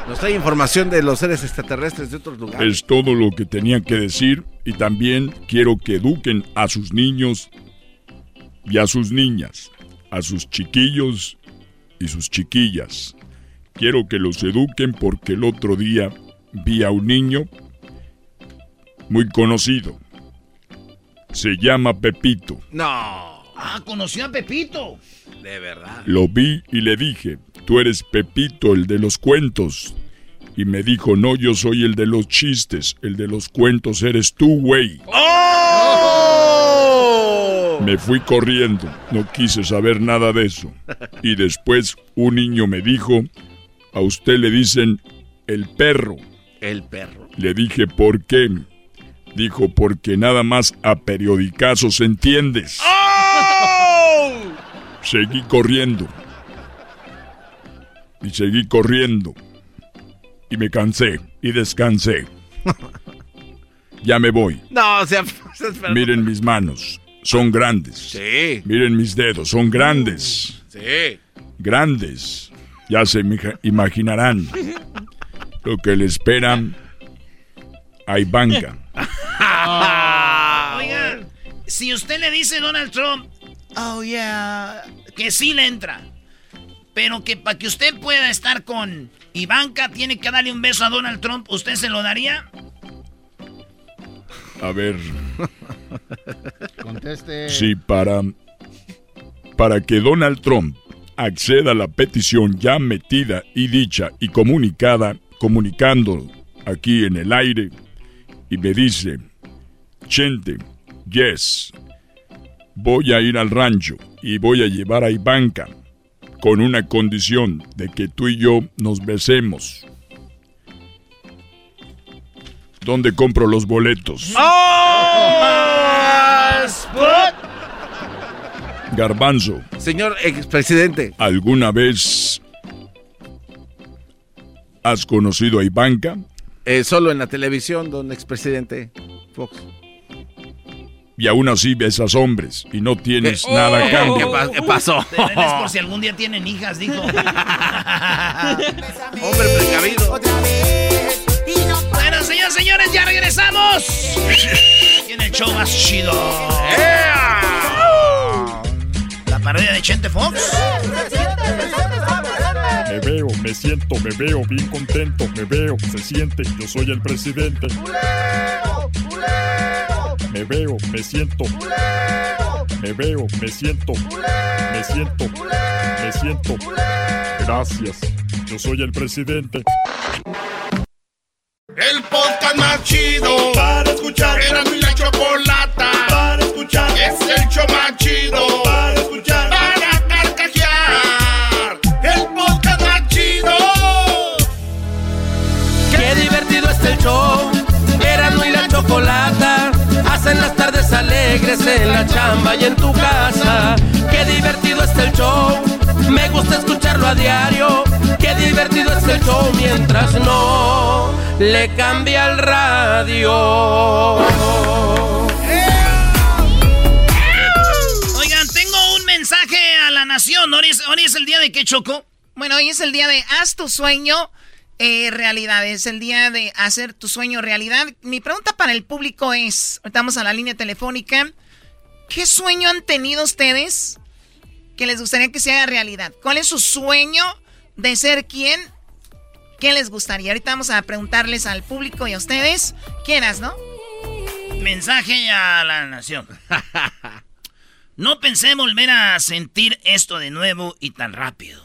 [SPEAKER 4] Nos trae información de los seres extraterrestres de otros lugares.
[SPEAKER 24] Es todo lo que tenía que decir y también quiero que eduquen a sus niños y a sus niñas, a sus chiquillos y sus chiquillas. Quiero que los eduquen porque el otro día vi a un niño muy conocido. Se llama Pepito.
[SPEAKER 4] No.
[SPEAKER 5] Ah, conoció a Pepito.
[SPEAKER 4] De verdad.
[SPEAKER 24] Lo vi y le dije, tú eres Pepito, el de los cuentos. Y me dijo, no, yo soy el de los chistes, el de los cuentos eres tú, güey.
[SPEAKER 4] ¡Oh!
[SPEAKER 24] Me fui corriendo, no quise saber nada de eso. Y después un niño me dijo, a usted le dicen el perro.
[SPEAKER 4] El perro.
[SPEAKER 24] Le dije, ¿por qué? Dijo, porque nada más a periodicazos entiendes.
[SPEAKER 4] ¡Oh!
[SPEAKER 24] Seguí corriendo. Y seguí corriendo. Y me cansé y descansé. ya me voy.
[SPEAKER 4] No, o sea,
[SPEAKER 24] Miren mis manos. Son grandes.
[SPEAKER 4] Sí.
[SPEAKER 24] Miren mis dedos. Son grandes.
[SPEAKER 4] Sí.
[SPEAKER 24] Grandes. Ya se imag- imaginarán lo que le esperan a Ivanka.
[SPEAKER 5] Oigan, si usted le dice a Donald Trump, oh yeah, que sí le entra, pero que para que usted pueda estar con Ivanka tiene que darle un beso a Donald Trump, ¿usted se lo daría?
[SPEAKER 24] A ver,
[SPEAKER 7] Conteste.
[SPEAKER 24] sí, para, para que Donald Trump acceda a la petición ya metida y dicha y comunicada, comunicando aquí en el aire, y me dice, Chente, yes, voy a ir al rancho y voy a llevar a Ivanka con una condición de que tú y yo nos besemos. ¿Dónde compro los boletos? Garbanzo,
[SPEAKER 4] Señor expresidente.
[SPEAKER 24] ¿alguna vez has conocido a Ivanka?
[SPEAKER 4] Eh, solo en la televisión, don expresidente Fox.
[SPEAKER 24] Y aún así besas hombres y no tienes
[SPEAKER 4] ¿Qué?
[SPEAKER 24] nada a
[SPEAKER 4] Oh,
[SPEAKER 24] cambio.
[SPEAKER 4] ¿qué pa- qué pasó?
[SPEAKER 5] Es por si algún día tienen hijas, dijo.
[SPEAKER 4] Hombre precavido.
[SPEAKER 5] Bueno, señores, señores, ya regresamos. Tiene el show más chido. La parodia de Chente Fox.
[SPEAKER 14] Me veo, me siento, me veo bien contento, me veo, se siente, yo soy el presidente. Me veo, me siento. Me veo, me siento. Me siento. Me siento. Gracias. Yo soy el presidente.
[SPEAKER 13] El podcast más chido para escuchar. Era mi la chocolata para escuchar. Es el show más chido
[SPEAKER 25] alegres en la chamba y en tu casa. Qué divertido está el show. Me gusta escucharlo a diario. Qué divertido está el show mientras no le cambia el radio.
[SPEAKER 5] Oigan, tengo un mensaje a la nación. Hoy es, hoy es el día de que chocó.
[SPEAKER 10] Bueno, hoy es el día de haz tu sueño eh, realidad. Es el día de hacer tu sueño realidad. Mi pregunta para el público es, ahorita vamos a la línea telefónica, ¿qué sueño han tenido ustedes que les gustaría que se haga realidad? ¿Cuál es su sueño de ser quién? ¿Qué les gustaría? Ahorita vamos a preguntarles al público y a ustedes. ¿Quieras, no?
[SPEAKER 5] Mensaje a la nación. No pensé volver a sentir esto de nuevo y tan rápido.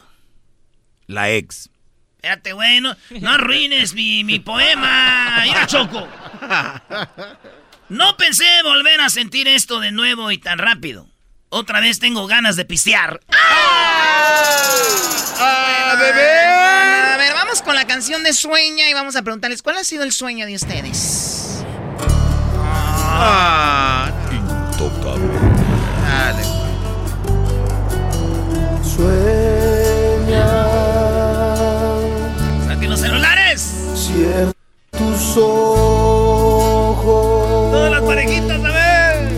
[SPEAKER 3] La ex.
[SPEAKER 5] Espérate, güey, no, no arruines mi, mi poema. Mira, Choco. No pensé volver a sentir esto de nuevo y tan rápido. Otra vez tengo ganas de pistear.
[SPEAKER 10] ¡Ah, bebé! A ver, vamos con la canción de Sueña y vamos a preguntarles cuál ha sido el sueño de ustedes.
[SPEAKER 4] Ah.
[SPEAKER 3] Todas
[SPEAKER 4] las parejitas, a ver.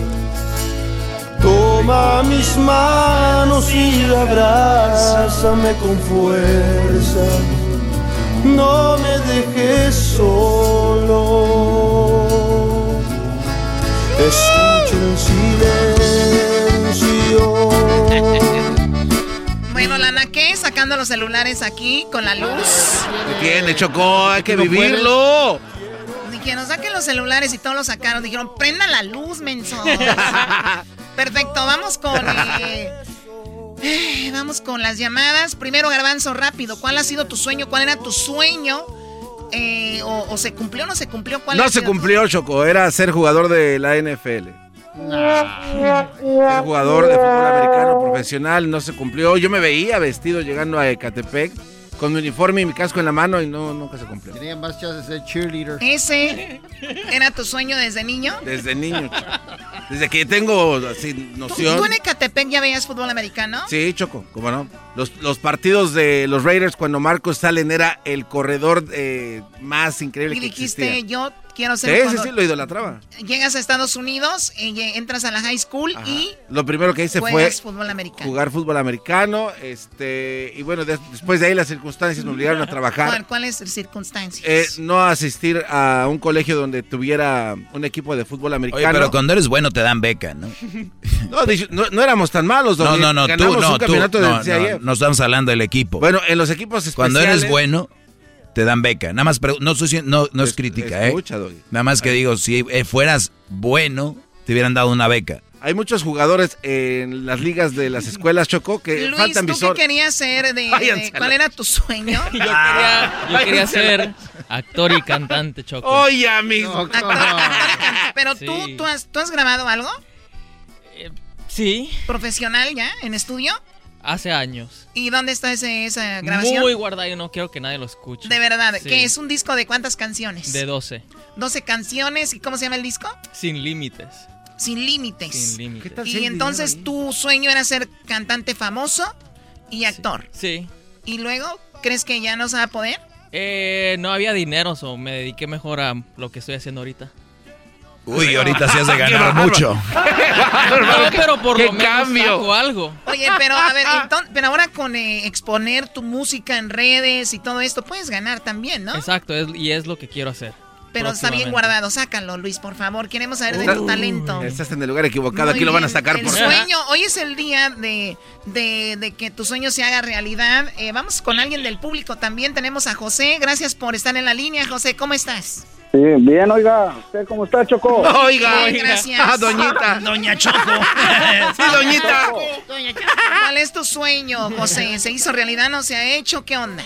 [SPEAKER 26] Toma mis manos y abrázame con fuerza. No me dejes solo. Escucho en silencio.
[SPEAKER 10] Bueno, Lana naqué sacando los celulares aquí con la luz.
[SPEAKER 4] ¿Qué tiene, Chocó? Hay que vivirlo.
[SPEAKER 10] Que nos saquen los celulares y todos los sacaron. Dijeron, prenda la luz, menso. Perfecto, vamos con... eh, eh, vamos con las llamadas. Primero, Garbanzo, rápido. ¿Cuál ha sido tu sueño? ¿Cuál era tu sueño? Eh, o, o se cumplió o no se cumplió? ¿Cuál
[SPEAKER 4] No se cumplió, Choco. Era ser jugador de la NFL. Ser jugador de fútbol americano profesional no se cumplió. Yo me veía vestido llegando a Ecatepec con mi uniforme y mi casco en la mano y no nunca se cumplió.
[SPEAKER 7] Tenía más chances de ser cheerleader.
[SPEAKER 10] ¿Ese era tu sueño desde niño?
[SPEAKER 4] Desde niño. Desde que tengo así
[SPEAKER 10] ¿Tú,
[SPEAKER 4] noción.
[SPEAKER 10] tú en Ecatepec ya veías fútbol americano?
[SPEAKER 4] Sí, Choco, cómo no. Los, los partidos de los Raiders cuando Marcos Salen era el corredor eh, más increíble
[SPEAKER 10] Y
[SPEAKER 4] que
[SPEAKER 10] dijiste,
[SPEAKER 4] existía.
[SPEAKER 10] yo quiero ser
[SPEAKER 4] Sí, sí,
[SPEAKER 10] cuando
[SPEAKER 4] sí, lo idolatraba.
[SPEAKER 10] Llegas a Estados Unidos, y lle- entras a la high school y
[SPEAKER 4] Lo primero que hice fue
[SPEAKER 10] fútbol americano.
[SPEAKER 4] jugar fútbol americano, este, y bueno, des- después de ahí las circunstancias me obligaron a trabajar.
[SPEAKER 10] ¿Cuál- ¿Cuáles circunstancias?
[SPEAKER 4] Eh, no asistir a un colegio donde tuviera un equipo de fútbol americano.
[SPEAKER 3] Oye, pero cuando eres bueno te dan beca, ¿no?
[SPEAKER 4] no, no, no éramos tan malos.
[SPEAKER 3] No,
[SPEAKER 4] Doggy.
[SPEAKER 3] no, no, tú, no,
[SPEAKER 4] un
[SPEAKER 3] tú,
[SPEAKER 4] campeonato
[SPEAKER 3] no, no. No estamos hablando del equipo.
[SPEAKER 4] Bueno, en los equipos especiales...
[SPEAKER 3] Cuando eres bueno, te dan beca. Nada más, no, no es crítica,
[SPEAKER 4] escucha,
[SPEAKER 3] ¿eh?
[SPEAKER 4] Doggy.
[SPEAKER 3] Nada más que digo, si eh, fueras bueno, te hubieran dado una beca.
[SPEAKER 4] Hay muchos jugadores en las ligas de las escuelas, Choco, que
[SPEAKER 10] Luis,
[SPEAKER 4] faltan
[SPEAKER 10] ¿tú
[SPEAKER 4] visor.
[SPEAKER 10] qué querías ser? De, ¿Cuál era tu sueño?
[SPEAKER 27] Yo quería, yo quería ser actor y cantante, Choco.
[SPEAKER 4] Oye, amigo.
[SPEAKER 10] Actor. Pero
[SPEAKER 27] Sí.
[SPEAKER 10] tú, tú has, ¿tú has grabado algo?
[SPEAKER 27] Sí,
[SPEAKER 10] ¿Profesional ya? ¿En estudio?
[SPEAKER 27] Hace años.
[SPEAKER 10] ¿Y dónde está ese, esa grabación?
[SPEAKER 27] Muy guardado y no quiero que nadie lo escuche.
[SPEAKER 10] De verdad,
[SPEAKER 27] Sí.
[SPEAKER 10] que es un disco de cuántas canciones?
[SPEAKER 27] De 12.
[SPEAKER 10] 12 canciones. ¿Y cómo se llama el disco?
[SPEAKER 27] Sin límites.
[SPEAKER 10] Sin límites.
[SPEAKER 27] Sin límites.
[SPEAKER 10] Y entonces tu sueño era ser cantante famoso y actor.
[SPEAKER 27] Sí.
[SPEAKER 10] ¿Y luego crees que ya no se va a poder?
[SPEAKER 27] Eh, no había dinero, o me dediqué mejor a lo que estoy haciendo ahorita.
[SPEAKER 3] Uy, ahorita se hace
[SPEAKER 27] Qué
[SPEAKER 3] ganar mucho.
[SPEAKER 27] No, pero por
[SPEAKER 4] ¡Qué
[SPEAKER 27] lo menos
[SPEAKER 4] cambio!
[SPEAKER 27] saco algo.
[SPEAKER 10] Oye, pero a ver, enton- pero ahora con eh, exponer tu música en redes y todo esto, puedes ganar también, ¿no?
[SPEAKER 27] Exacto, es- y es lo que quiero hacer.
[SPEAKER 10] Pero está bien guardado, sácalo, Luis, por favor. Queremos saber de tu talento.
[SPEAKER 4] Estás en el lugar equivocado,
[SPEAKER 10] Muy
[SPEAKER 4] aquí lo van a sacar
[SPEAKER 10] el
[SPEAKER 4] por
[SPEAKER 10] sueño, hoy es el día de, de- de que tu sueño se haga realidad. Eh, vamos con alguien del público también. Tenemos a José. Gracias por estar en la línea, José. ¿Cómo estás?
[SPEAKER 16] Sí, bien, oiga. ¿Usted cómo está, Choco?
[SPEAKER 4] Oiga,
[SPEAKER 10] gracias.
[SPEAKER 4] Ah, doñita.
[SPEAKER 5] Doña Choco.
[SPEAKER 4] Sí, doñita.
[SPEAKER 10] ¿Cuál es tu sueño, José? ¿Se hizo realidad? ¿No se ha hecho? ¿Qué onda?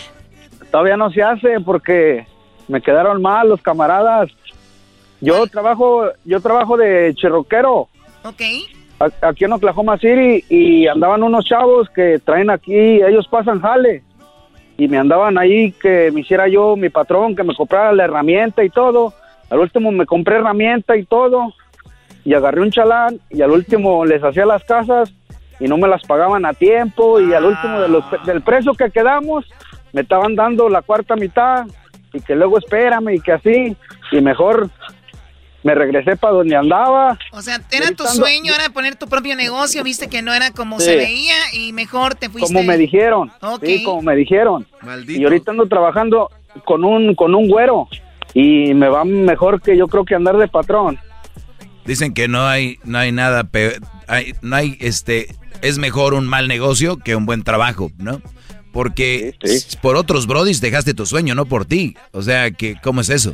[SPEAKER 16] Todavía no se hace porque me quedaron mal los camaradas. Yo trabajo, yo trabajo de cherroquero
[SPEAKER 10] Ok.
[SPEAKER 16] aquí en Oklahoma City y andaban unos chavos que traen aquí, ellos pasan jale y me andaban ahí que me hiciera yo mi patrón, que me comprara la herramienta y todo. Al último me compré herramienta y todo y agarré un chalán y al último les hacía las casas y no me las pagaban a tiempo y al último del precio que quedamos me estaban dando la cuarta mitad y que luego espérame y que así y mejor me regresé para donde andaba.
[SPEAKER 10] O sea, era tu sueño, era poner tu propio negocio, viste que no era como
[SPEAKER 16] Sí.
[SPEAKER 10] se veía y mejor te fuiste.
[SPEAKER 16] como me dijeron. Sí, como me dijeron.
[SPEAKER 4] Maldito.
[SPEAKER 16] Y ahorita ando trabajando con un con un güero y me va mejor que yo creo que andar de patrón.
[SPEAKER 3] Dicen que no hay, no hay nada peor, hay, no hay, este, es mejor un mal negocio que un buen trabajo, ¿no? Porque por otros brodis dejaste tu sueño, no por ti. O sea, que ¿cómo es eso?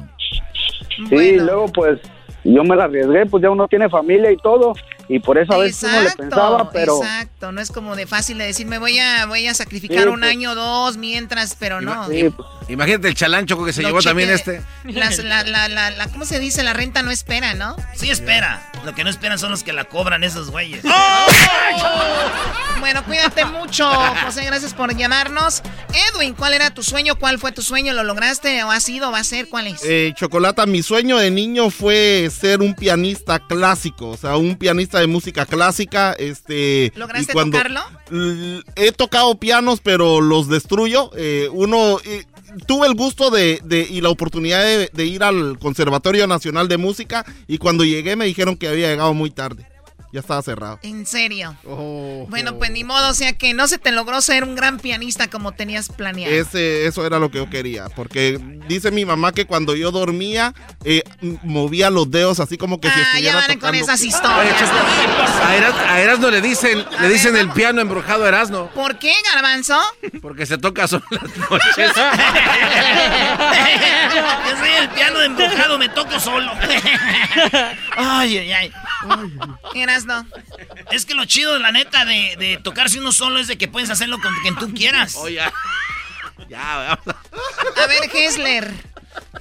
[SPEAKER 16] Sí, luego pues yo me la arriesgué, pues ya uno tiene familia y todo y por eso a veces uno le pensaba, pero
[SPEAKER 10] Exacto, no es como de fácil de decir, me voy a, voy a sacrificar
[SPEAKER 16] Sí,
[SPEAKER 10] un
[SPEAKER 16] pues.
[SPEAKER 10] año o dos mientras, pero no.
[SPEAKER 16] sí, pues,
[SPEAKER 4] Imagínate el chalán, Choco, que se llevó también este.
[SPEAKER 10] Las- la, la, la, la- ¿Cómo se dice? La renta no espera, ¿no?
[SPEAKER 5] Sí, espera. Lo que no esperan son los que la cobran esos güeyes.
[SPEAKER 10] Bueno, cuídate mucho, José, gracias por llamarnos. Edwin, ¿cuál era tu sueño? ¿Cuál fue tu sueño? ¿Lo lograste o ha sido? ¿Va a ser? ¿Cuál es?
[SPEAKER 28] Eh, Chocolata, mi sueño de niño fue ser un pianista clásico, o sea, un pianista de música clásica. Este,
[SPEAKER 10] ¿Lograste
[SPEAKER 28] y cuando-
[SPEAKER 10] tocarlo?
[SPEAKER 28] He tocado pianos, pero los destruyo. Eh, uno, eh, tuve el gusto de, de- y la oportunidad de, de ir al Conservatorio Nacional de Música y cuando llegué me dijeron que había llegado muy tarde. Ya estaba cerrado.
[SPEAKER 10] ¿En serio?
[SPEAKER 28] Oh.
[SPEAKER 10] Bueno, pues ni modo, o sea que no se te logró ser un gran pianista como tenías planeado.
[SPEAKER 28] Ese, eso era lo que yo quería, porque dice mi mamá que cuando yo dormía eh, movía los dedos así como que si
[SPEAKER 10] Ah, ya
[SPEAKER 28] estuviera
[SPEAKER 10] van con
[SPEAKER 28] tocando.
[SPEAKER 10] esas historias.
[SPEAKER 4] A, Eras- a Erasno le dicen, le dicen el piano embrujado a Erasno.
[SPEAKER 10] ¿Por qué, Garbanzo?
[SPEAKER 4] Porque se toca solo las noches.
[SPEAKER 5] Yo soy el piano embrujado, me toco solo. Ay, ay, ay.
[SPEAKER 10] No.
[SPEAKER 5] Es que lo chido, la neta, de, de tocarse uno solo es de que puedes hacerlo con quien tú quieras.
[SPEAKER 4] Oh, ya. Ya, vamos.
[SPEAKER 10] A ver, Hessler.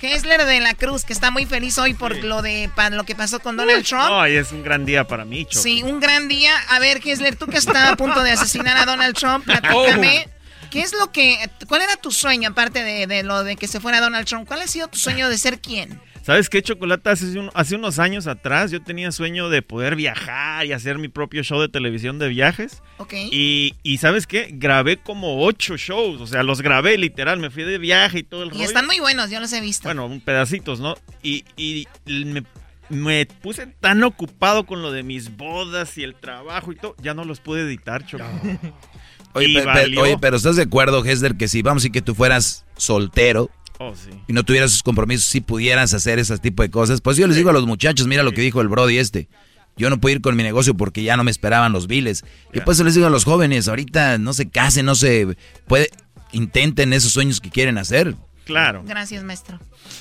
[SPEAKER 10] Hessler de la Cruz, que está muy feliz hoy por lo de pa- lo que pasó con Donald Trump.
[SPEAKER 29] Hoy es un gran día para mí, Choco.
[SPEAKER 10] Sí, un gran día. A ver, Hessler, tú que estás a punto de asesinar a Donald Trump, platícame. ¿Qué es lo que, cuál era tu sueño, aparte de, de lo de que se fuera Donald Trump? ¿Cuál ha sido tu sueño de ser quién?
[SPEAKER 29] ¿Sabes qué, Chocolata? Hace, un- hace unos años atrás yo tenía sueño de poder viajar y hacer mi propio show de televisión de viajes.
[SPEAKER 10] Ok.
[SPEAKER 29] Y, y ¿sabes qué? Grabé como ocho shows, o sea, los grabé literal, me fui de viaje y todo el
[SPEAKER 10] Y
[SPEAKER 29] rollo.
[SPEAKER 10] están muy buenos, yo los he visto.
[SPEAKER 29] Bueno, un pedacitos, ¿no? Y, y me, me puse tan ocupado con lo de mis bodas y el trabajo y todo, ya no los pude editar, Choco.
[SPEAKER 3] Oye,
[SPEAKER 29] Y
[SPEAKER 3] pe- pe-
[SPEAKER 29] valió.
[SPEAKER 3] oye, pero ¿estás de acuerdo, Hesler, que si vamos decir que tú fueras soltero
[SPEAKER 29] Oh, sí.
[SPEAKER 3] y no tuvieras sus compromisos, si pudieras hacer ese tipo de cosas? Pues yo les digo a los muchachos, mira lo que dijo el Brody este. Yo no puedo ir con mi negocio porque ya no me esperaban los biles. Y pues les digo a los jóvenes, ahorita no se casen, no se puede, intenten esos sueños que quieren hacer.
[SPEAKER 29] Claro.
[SPEAKER 10] Gracias, maestro.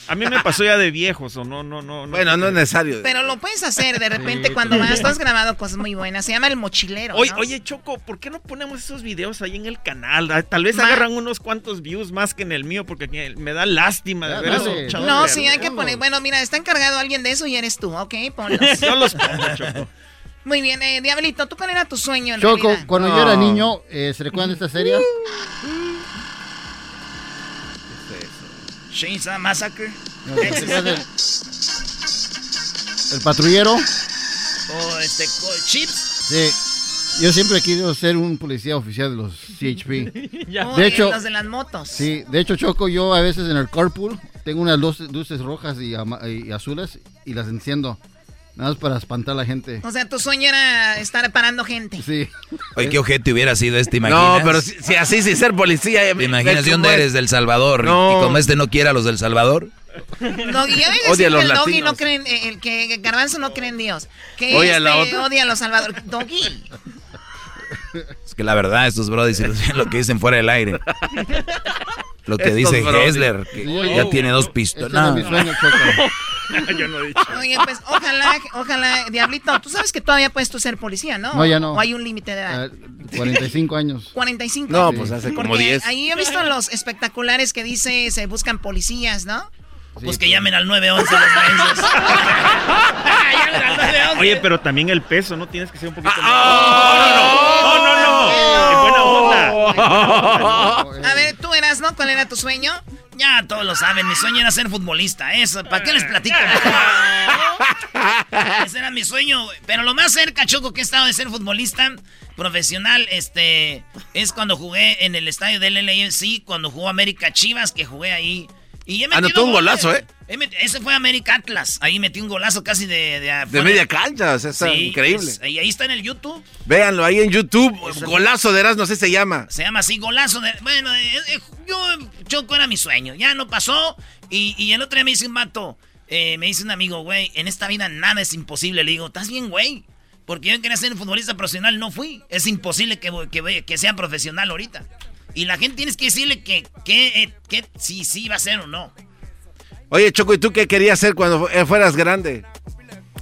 [SPEAKER 29] A mí me pasó ya de viejos, o no, no, no.
[SPEAKER 4] Bueno, no es necesario.
[SPEAKER 10] Pero lo puedes hacer de repente
[SPEAKER 29] Sí,
[SPEAKER 10] cuando
[SPEAKER 29] claro.
[SPEAKER 10] vas. Has grabado cosas muy buenas. Se llama El Mochilero.
[SPEAKER 29] Oye,
[SPEAKER 10] ¿no?
[SPEAKER 29] oye, Choco, ¿por qué no ponemos esos videos ahí en el canal? Ah, Tal vez
[SPEAKER 10] Ma-
[SPEAKER 29] agarran unos cuantos views más que en el mío, porque que- me da lástima de
[SPEAKER 7] Ya,
[SPEAKER 29] ver eso.
[SPEAKER 10] No, sí, hay que poner. Bueno, mira, está encargado alguien de eso y eres tú, ¿ok? Ponlos.
[SPEAKER 29] Yo los pongo, Choco.
[SPEAKER 10] Muy bien, eh, Diablito, ¿tú cuál era tu sueño en
[SPEAKER 7] Choco,
[SPEAKER 10] realidad?
[SPEAKER 7] cuando yo era niño, eh, ¿se recuerdan de esta serie?
[SPEAKER 5] Chainsaw Massacre.
[SPEAKER 7] No, ¿se recuerdan del- El patrullero.
[SPEAKER 5] O este, Chips.
[SPEAKER 7] Sí. Yo siempre he querido ser un policía oficial de los CHP. De hecho,
[SPEAKER 10] los de las motos.
[SPEAKER 7] sí, de hecho, Choco, yo a veces en el carpool tengo unas luces, luces rojas y, ama- y azules y las enciendo. Nada más para espantar a la gente.
[SPEAKER 10] O sea, tu sueño era estar parando gente.
[SPEAKER 7] Sí.
[SPEAKER 3] Oye, qué ojete hubiera sido este, imaginas?
[SPEAKER 4] No, pero si, si así, sin ser policía.
[SPEAKER 3] ¿Te imaginas de dónde eres? ¿Del Salvador?
[SPEAKER 4] No.
[SPEAKER 3] Y como este no quiere a los del Salvador.
[SPEAKER 10] Doggy, ya ves
[SPEAKER 4] Odia a
[SPEAKER 10] que
[SPEAKER 4] los
[SPEAKER 10] el Doggy
[SPEAKER 4] latinos.
[SPEAKER 10] no cree en, eh, el que Garbanzo no cree en Dios. Que
[SPEAKER 4] Oye,
[SPEAKER 10] este
[SPEAKER 4] la otra.
[SPEAKER 10] odia a los salvadores. Doggy.
[SPEAKER 3] Es que la verdad, estos brodis lo que dicen fuera del aire. Lo que
[SPEAKER 4] Estos
[SPEAKER 3] dice. Hessler, que
[SPEAKER 7] Sí,
[SPEAKER 3] ya
[SPEAKER 7] oh,
[SPEAKER 3] tiene dos pistolas.
[SPEAKER 7] era
[SPEAKER 3] No.
[SPEAKER 7] mi sueño, Choco.
[SPEAKER 29] Yo no he dicho.
[SPEAKER 10] Oye, pues ojalá, ojalá, Diablito, tú sabes que todavía puedes tú ser policía, ¿no?
[SPEAKER 7] No, ya no.
[SPEAKER 10] O hay un límite de edad.
[SPEAKER 7] Ah, 45 años.
[SPEAKER 10] 45.
[SPEAKER 4] No, pues hace como
[SPEAKER 10] Porque
[SPEAKER 4] 10.
[SPEAKER 10] ahí he visto los espectaculares que dice se buscan policías, ¿no?
[SPEAKER 5] Pues que llamen al 911 los mensos. llamen al 911.
[SPEAKER 29] Oye, pero también el peso, ¿no? Tienes que ser un poquito
[SPEAKER 4] Ah,
[SPEAKER 29] más. No, no, no. En buena onda.
[SPEAKER 10] A ver, tú eras, ¿no? ¿Cuál era tu sueño?
[SPEAKER 5] Ya todos lo saben, mi sueño era ser futbolista. Eso, ¿para qué les platico? Ese era mi sueño. Pero lo más cerca, Choco, que he estado de ser futbolista profesional, este, es cuando jugué en el estadio del LAFC, cuando jugó América Chivas, que jugué ahí. Y he
[SPEAKER 4] Anotó un
[SPEAKER 5] goles.
[SPEAKER 4] golazo, ¿eh?
[SPEAKER 5] Met- Ese fue América Atlas. Ahí metí un golazo casi de... De,
[SPEAKER 4] De media cancha, o sea, está
[SPEAKER 5] Sí,
[SPEAKER 4] increíble.
[SPEAKER 5] es- y ahí está en el YouTube.
[SPEAKER 4] Véanlo ahí en YouTube. Golazo de Erasmo, así se llama.
[SPEAKER 5] Se llama así, golazo de... Bueno, eh, eh, yo, Choco era mi sueño. Ya no pasó. Y, y el otro día me dice un vato, eh, me dice un amigo, güey, en esta vida nada es imposible. Le digo, ¿estás bien, güey? Porque yo quería ser futbolista profesional, no fui. Es imposible que, que, que sea profesional ahorita. Y la gente tienes que decirle que, que, eh, que si sí va a ser o no.
[SPEAKER 4] Oye, Choco, ¿y tú qué querías hacer cuando eh, fueras grande?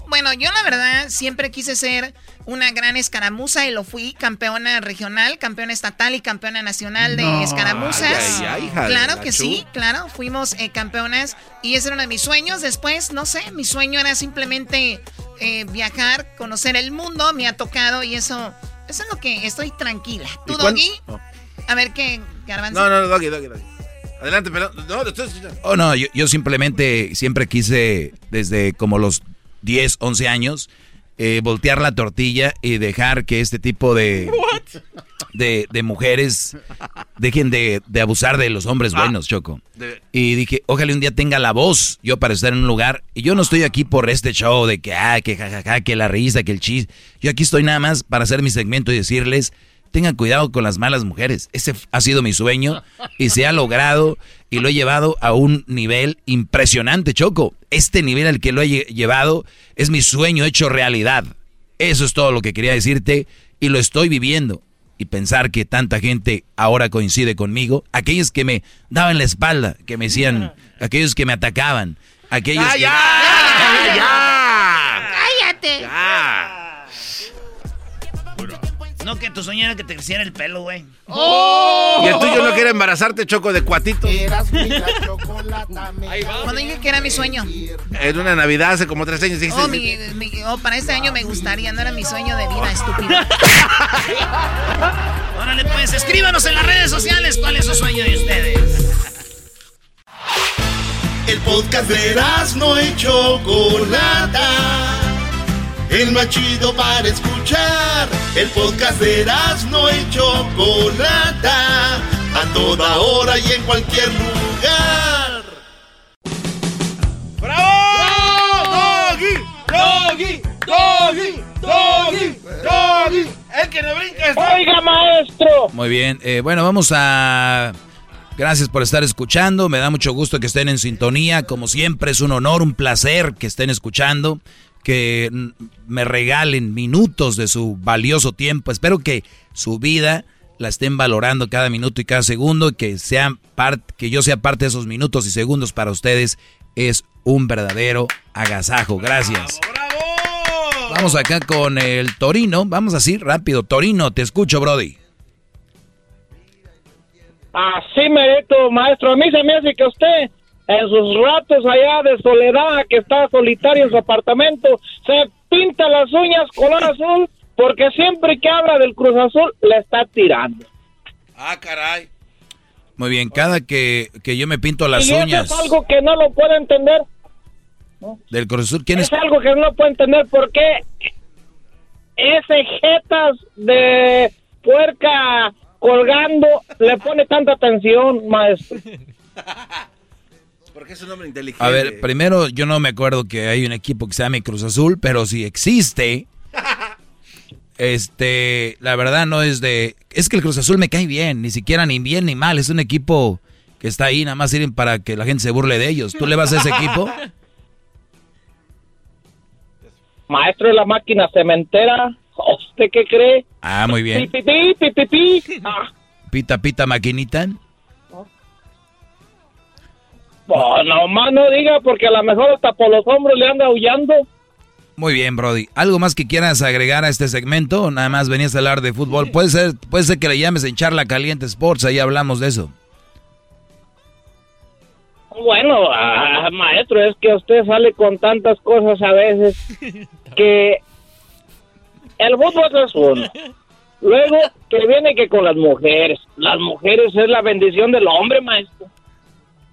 [SPEAKER 10] Bueno, yo la verdad siempre quise ser una gran escaramuza y lo fui, campeona regional, campeona estatal y campeona nacional de
[SPEAKER 4] No.
[SPEAKER 10] escaramuzas.
[SPEAKER 4] Ay, ay, ay, hija de
[SPEAKER 10] claro
[SPEAKER 4] la
[SPEAKER 10] que sí, claro, fuimos eh, campeonas y ese era uno de mis sueños. Después, no sé, mi sueño era simplemente eh, viajar, conocer el mundo, me ha tocado y eso, eso es lo que estoy tranquila. ¿Tú,
[SPEAKER 4] ¿Y cuán-
[SPEAKER 10] Doggy? A ver qué, Garbanzo.
[SPEAKER 4] No, no, no, Doggy, Doggy, Doggy. Adelante, pero no, te estoy escuchando.
[SPEAKER 3] Oh, no, yo, yo simplemente siempre quise, desde como los 10, 11 años, eh, voltear la tortilla y dejar que este tipo de... de, de mujeres dejen de, de, abusar de los hombres
[SPEAKER 4] Ah.
[SPEAKER 3] buenos, Choco. Y dije, ojalá un día tenga la voz yo para estar en un lugar. Y yo no estoy aquí por este show de que, ah, que jajaja, que la risa, que el chis. Yo aquí estoy nada más para hacer mi segmento y decirles, tengan cuidado con las malas mujeres. Ese ha sido mi sueño y se ha logrado y lo he llevado a un nivel impresionante, Choco. Este nivel al que lo he lle- llevado es mi sueño hecho realidad. Eso es todo lo que quería decirte y lo estoy viviendo. Y pensar que tanta gente ahora coincide conmigo, aquellos que me daban la espalda, que me decían, aquellos que me atacaban, aquellos que...
[SPEAKER 5] ¡Cállate! No, que tu sueño era que te creciera el pelo, güey.
[SPEAKER 4] Y el tuyo no quiere embarazarte, Choco, de cuatito.
[SPEAKER 10] Cuando dije que era mi sueño.
[SPEAKER 4] En una Navidad hace como tres años dijiste...
[SPEAKER 10] Oh, mi- mi- oh, para este año me gustaría, no era mi sueño de vida, estúpido.
[SPEAKER 5] Órale, pues, escríbanos en las redes sociales cuál es su sueño de ustedes.
[SPEAKER 13] El podcast de no y Chocolata. El más chido para escuchar. El podcast de no y Chocolata. A toda hora y en cualquier lugar.
[SPEAKER 25] ¡Bravo! ¡Doggy! ¡Doggy! ¡Doggy! ¡Doggy! ¡Doggy! El que no brinca está...
[SPEAKER 30] Oiga, maestro.
[SPEAKER 3] Muy bien, eh, bueno, vamos a... Gracias por estar escuchando, me da mucho gusto que estén en sintonía, como siempre es un honor, un placer que estén escuchando, que me regalen minutos de su valioso tiempo, espero que su vida la estén valorando cada minuto y cada segundo, que, sean part- que yo sea parte de esos minutos y segundos para ustedes, es un verdadero agasajo, gracias. Vamos acá con el Torino, vamos así rápido, Torino, te escucho Brody.
[SPEAKER 30] Así merito, maestro. A mí se me hace que usted, en sus ratos allá de soledad, que está solitario en su apartamento, se pinta las uñas color azul, porque siempre que habla del Cruz Azul, le está tirando.
[SPEAKER 4] Ah, caray.
[SPEAKER 3] Muy bien, cada que, que yo me pinto las
[SPEAKER 30] y eso
[SPEAKER 3] uñas
[SPEAKER 30] es algo que no lo puede entender.
[SPEAKER 3] del Cruz Azul, ¿quién es?
[SPEAKER 30] Es algo que no puede entender porque ese jetas de puerca colgando le pone tanta atención, maestro.
[SPEAKER 4] Porque es un hombre inteligente.
[SPEAKER 3] A ver, primero yo no me acuerdo que hay un equipo que se llame Cruz Azul, pero si existe, este, la verdad no es de, es que el Cruz Azul me cae bien, ni siquiera ni bien ni mal, es un equipo que está ahí, nada más sirven para que la gente se burle de ellos. ¿Tú le vas a ese equipo?
[SPEAKER 30] Maestro de la máquina cementera, ¿usted qué cree?
[SPEAKER 3] Ah, muy bien.
[SPEAKER 30] Pi, pi, pi, pi, pi, pi. Ah,
[SPEAKER 3] Pita, pita, maquinita.
[SPEAKER 30] Pues, nomás no diga porque a lo mejor hasta por los hombros le anda aullando.
[SPEAKER 3] Muy bien, Brody. ¿Algo más que quieras agregar a este segmento? Nada más venías a hablar de fútbol. Puede ser, puede ser que le llames en Charla Caliente Sports, ahí hablamos de eso.
[SPEAKER 30] Bueno, ah, maestro, es que usted sale con tantas cosas a veces que el fútbol es uno. Luego que viene que con las mujeres. Las mujeres es la bendición del hombre, maestro.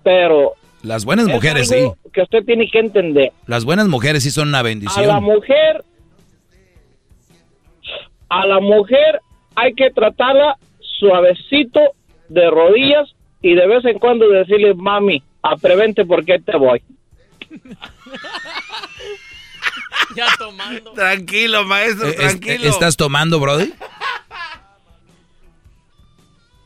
[SPEAKER 30] Pero
[SPEAKER 3] Las buenas
[SPEAKER 30] es
[SPEAKER 3] mujeres, sí.
[SPEAKER 30] que usted tiene que entender.
[SPEAKER 3] Las buenas mujeres sí son una
[SPEAKER 30] A la
[SPEAKER 3] bendición.
[SPEAKER 30] mujer, a la mujer hay que tratarla suavecito de rodillas y de vez en cuando decirle, mami, a prevente porque te voy.
[SPEAKER 27] Ya tomando.
[SPEAKER 4] Tranquilo, maestro,
[SPEAKER 3] Eh, es-
[SPEAKER 4] tranquilo.
[SPEAKER 3] ¿Estás tomando, Brody?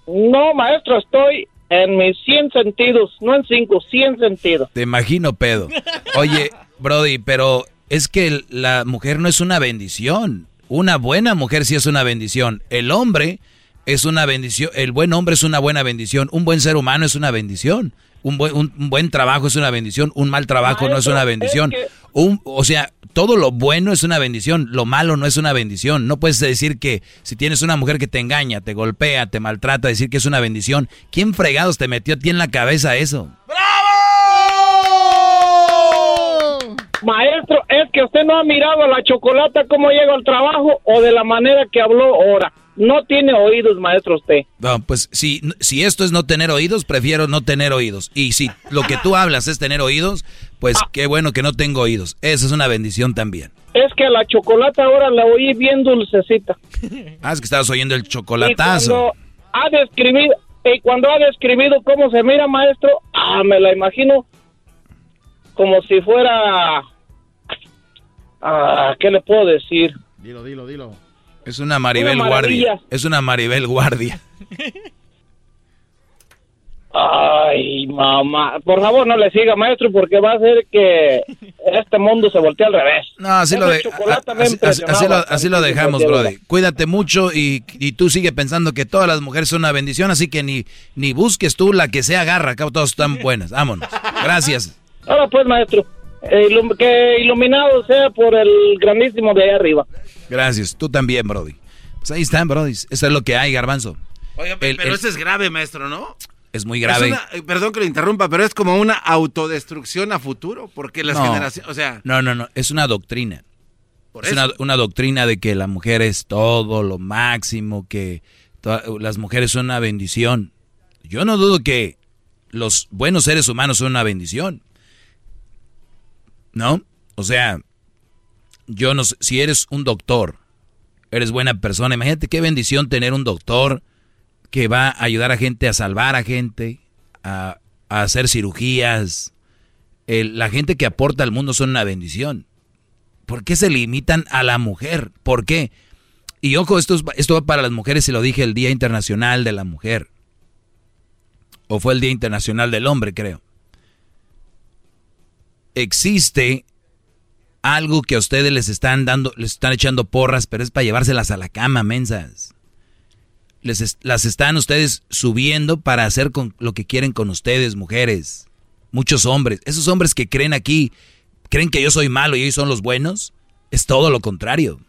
[SPEAKER 30] No, maestro, estoy en mis 100 sentidos, no en 5, 100 sentidos.
[SPEAKER 3] Te imagino, pedo. Oye, Brody, pero es que la mujer no es una bendición. Una buena mujer sí es una bendición. El hombre es una bendición. El buen hombre es una buena bendición. Un buen ser humano es una bendición. Un buen, un, un buen trabajo es una bendición. Un mal trabajo no es una
[SPEAKER 30] es
[SPEAKER 3] bendición.
[SPEAKER 30] que-
[SPEAKER 3] Un, o sea, todo lo bueno es una bendición. Lo malo no es una bendición. No puedes decir que si tienes una mujer que te engaña, te golpea, te maltrata, decir que es una bendición. ¿Quién fregados te metió a ti en la cabeza eso?
[SPEAKER 30] Maestro, es que usted no ha mirado la chocolata cómo llega al trabajo o de la manera que habló ahora. No tiene oídos, maestro, usted.
[SPEAKER 3] No, pues si, si esto es no tener oídos, prefiero no tener oídos. Y si lo que tú hablas es tener oídos, pues qué bueno que no tengo oídos. Esa es una bendición también.
[SPEAKER 31] es que a la chocolata ahora la oí bien dulcecita.
[SPEAKER 3] Ah, es que estabas oyendo el
[SPEAKER 31] Y
[SPEAKER 3] chocolatazo.
[SPEAKER 31] cuando ha describido, y cuando ha describido cómo se mira, maestro, ah, me la imagino como si fuera, ah, ¿qué le puedo decir?
[SPEAKER 7] Dilo, dilo, dilo.
[SPEAKER 3] Es una Maribel
[SPEAKER 31] Una.
[SPEAKER 3] Guardia. Es una Maribel Guardia.
[SPEAKER 31] Ay, mamá, por favor no le siga, maestro, porque va a hacer que este mundo se voltee al revés.
[SPEAKER 3] No, así lo,
[SPEAKER 31] Ese
[SPEAKER 3] de-
[SPEAKER 31] chocolate me
[SPEAKER 3] así, así-
[SPEAKER 31] impresionaba
[SPEAKER 3] así lo, así lo
[SPEAKER 31] bastante,
[SPEAKER 3] dejamos. Brody. Cuídate mucho y, y tú sigue pensando que todas las mujeres son una bendición, así que ni, ni busques tú la que sea agarra, acá todas están buenas. Vámonos. Gracias.
[SPEAKER 31] Ahora pues, maestro, ilum- que iluminado sea por el grandísimo de ahí arriba.
[SPEAKER 3] Gracias. Tú también, Brody. Pues ahí están, Brody. Eso es lo que hay, Garbanzo. El-
[SPEAKER 4] pero
[SPEAKER 3] el-
[SPEAKER 4] eso es grave, maestro, ¿no?
[SPEAKER 3] Es muy grave.
[SPEAKER 4] Es una- eh, perdón que lo interrumpa, pero es como una autodestrucción a futuro, porque las
[SPEAKER 3] No.
[SPEAKER 4] generaciones, o sea,
[SPEAKER 3] No, no, no. Es una doctrina.
[SPEAKER 4] Por
[SPEAKER 3] es
[SPEAKER 4] eso.
[SPEAKER 3] una, una doctrina de que la mujer es todo, lo máximo, que las mujeres son una bendición. Yo no dudo que los buenos seres humanos son una bendición. ¿No? O sea, yo no sé, si eres un doctor, eres buena persona, imagínate qué bendición tener un doctor que va a ayudar a gente a salvar a gente, a, hacer cirugías. La gente que aporta al mundo son una bendición. ¿Por qué se limitan a la mujer? ¿Por qué? Y ojo, esto, es- esto va para las mujeres y lo dije el Día Internacional de la Mujer. O fue el Día Internacional del Hombre, creo. Existe algo que a ustedes les están dando, les están echando porras, pero es para llevárselas a la cama, mensas. Les es- las están ustedes subiendo para hacer con lo que quieren con ustedes, mujeres. Muchos hombres, esos hombres que creen aquí, creen que yo soy malo y ellos son los buenos, es todo lo contrario.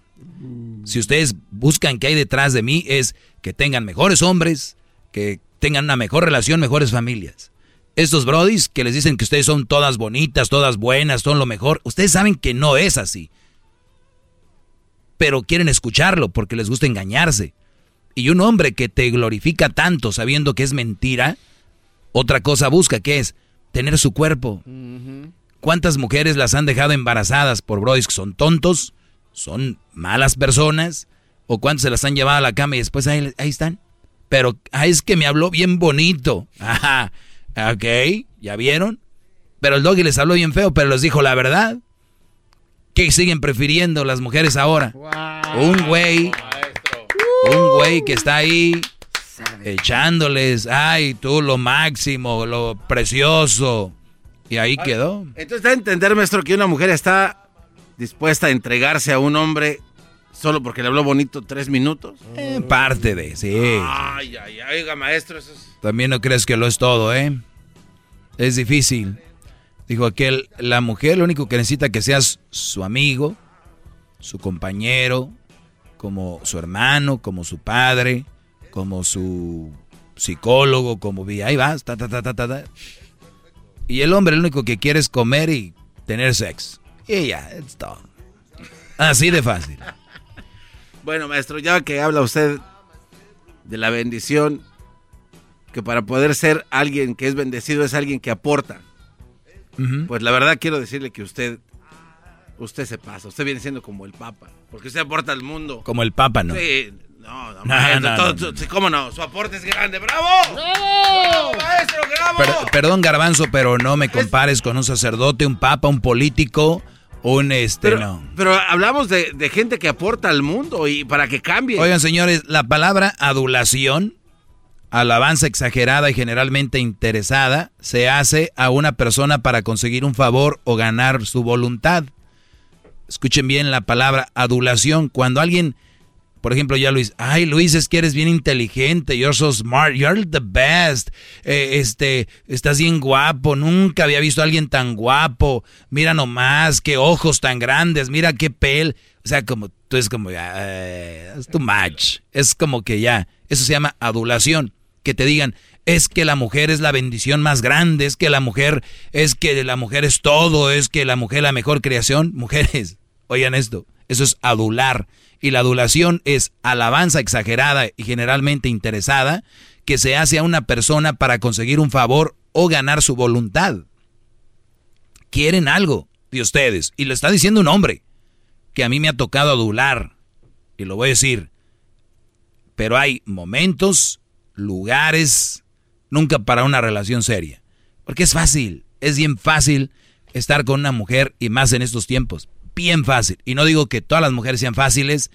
[SPEAKER 3] Si ustedes buscan qué hay detrás de mí, es que tengan mejores hombres, que tengan una mejor relación, mejores familias. Estos brodis que les dicen que ustedes son todas bonitas, todas buenas, son lo mejor, ustedes saben que no es así. Pero quieren escucharlo porque les gusta engañarse. Y un hombre que te glorifica tanto sabiendo que es mentira, otra cosa busca que es tener su cuerpo. ¿Cuántas mujeres las han dejado embarazadas por brodis que son tontos, son malas personas? ¿O cuántas se las han llevado a la cama y después ahí, ahí están? Pero ah, es que me habló bien bonito. Ajá, ok, ¿ya vieron? Pero el doggy les habló bien feo, pero les dijo la verdad. ¿Qué siguen prefiriendo las mujeres ahora? Un güey, un güey que está ahí echándoles, ay, tú lo máximo, lo precioso. Y ahí quedó.
[SPEAKER 4] entonces da a entender, maestro, que una mujer está dispuesta a entregarse a un hombre solo porque le habló bonito tres minutos.
[SPEAKER 3] Eh, parte de, sí.
[SPEAKER 4] Ay, ay, ay, oiga, maestro, eso es...
[SPEAKER 3] También no crees que lo es todo, ¿eh? Es difícil. Dijo aquel, la mujer lo único que necesita que seas su amigo, su compañero, como su hermano, como su padre, como su psicólogo, como vi, ahí vas, ta, ta, ta, ta, ta, ta. Y el hombre lo único que quiere es comer y tener sexo. Y ya, es todo. Así de fácil.
[SPEAKER 4] Bueno, maestro, ya que habla usted de la bendición, que para poder ser alguien que es bendecido es alguien que aporta. Pues la verdad quiero decirle que usted, usted se pasa, usted viene siendo como el Papa, porque usted aporta al mundo.
[SPEAKER 3] Como el Papa, ¿no?
[SPEAKER 4] Sí, no, no,
[SPEAKER 3] No,
[SPEAKER 4] maestro,
[SPEAKER 3] no,
[SPEAKER 4] todo-
[SPEAKER 3] no,
[SPEAKER 4] todo- sí, cómo no, su aporte es grande, ¡bravo! ¡Bravo, maestro, bravo!
[SPEAKER 3] Per- perdón, Garbanzo, pero no me compares con un sacerdote, un papa, un político, un este,
[SPEAKER 4] Pero,
[SPEAKER 3] no.
[SPEAKER 4] pero hablamos de, de gente que aporta al mundo y para que cambie.
[SPEAKER 3] Oigan, señores, la palabra adulación, alabanza exagerada y generalmente interesada, se hace a una persona para conseguir un favor o ganar su voluntad. Escuchen bien la palabra adulación. Cuando alguien, por ejemplo, ya Luis, ay Luis, es que eres bien inteligente, you're so smart, you're the best, eh, este, estás bien guapo, nunca había visto a alguien tan guapo, mira nomás, qué ojos tan grandes, mira qué pel, o sea, como tú es como, eh, es too much, es como que ya, eso se llama adulación, que te digan, es que la mujer es la bendición más grande, es que la mujer, es que la mujer es todo, es que la mujer es la mejor creación, mujeres, oigan esto, eso es adular. Y la adulación es alabanza exagerada y generalmente interesada que se hace a una persona para conseguir un favor o ganar su voluntad. Quieren algo de ustedes y lo está diciendo un hombre que a mí me ha tocado adular. Y lo voy a decir. Pero hay momentos, lugares, nunca para una relación seria. Porque es fácil, es bien fácil estar con una mujer y más en estos tiempos. Bien fácil. Y no digo que todas las mujeres sean fáciles,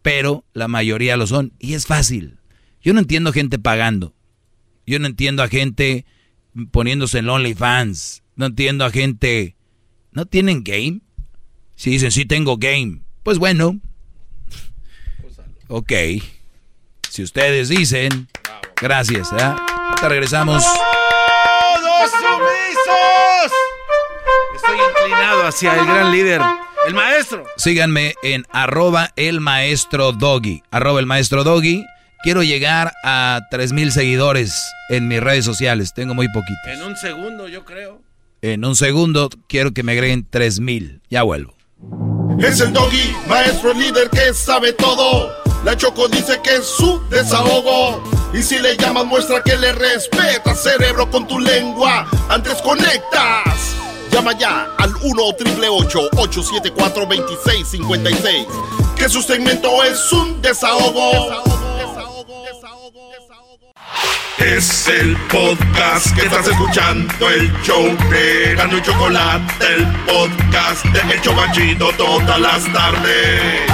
[SPEAKER 3] pero la mayoría lo son. Y es fácil. Yo no entiendo gente pagando. Yo no entiendo a gente poniéndose en OnlyFans. No entiendo a gente... ¿No tienen game? Si dicen, sí tengo game. Pues bueno. Ok. Si ustedes dicen... Gracias. ¿eh? Te regresamos.
[SPEAKER 4] ¡Todos! Estoy inclinado hacia el gran líder. El maestro.
[SPEAKER 3] Síganme en arroba el maestro doggy. Arroba el maestro doggy. Quiero llegar a 3000 seguidores en mis redes sociales. Tengo muy poquitos.
[SPEAKER 4] En un segundo, yo creo.
[SPEAKER 3] En un segundo quiero que me agreguen 3000. Ya vuelvo.
[SPEAKER 13] Es el doggy, maestro líder que sabe todo. La Choco dice que es su desahogo. Y si le llamas, muestra que le respeta, cerebro, con tu lengua. Antes conectas. Llama ya al 1-888-874-2656. Que su segmento es un desahogo. Es el podcast que estás escuchando, el show de Gano y Chocolate, el podcast de El Chocachito todas las tardes.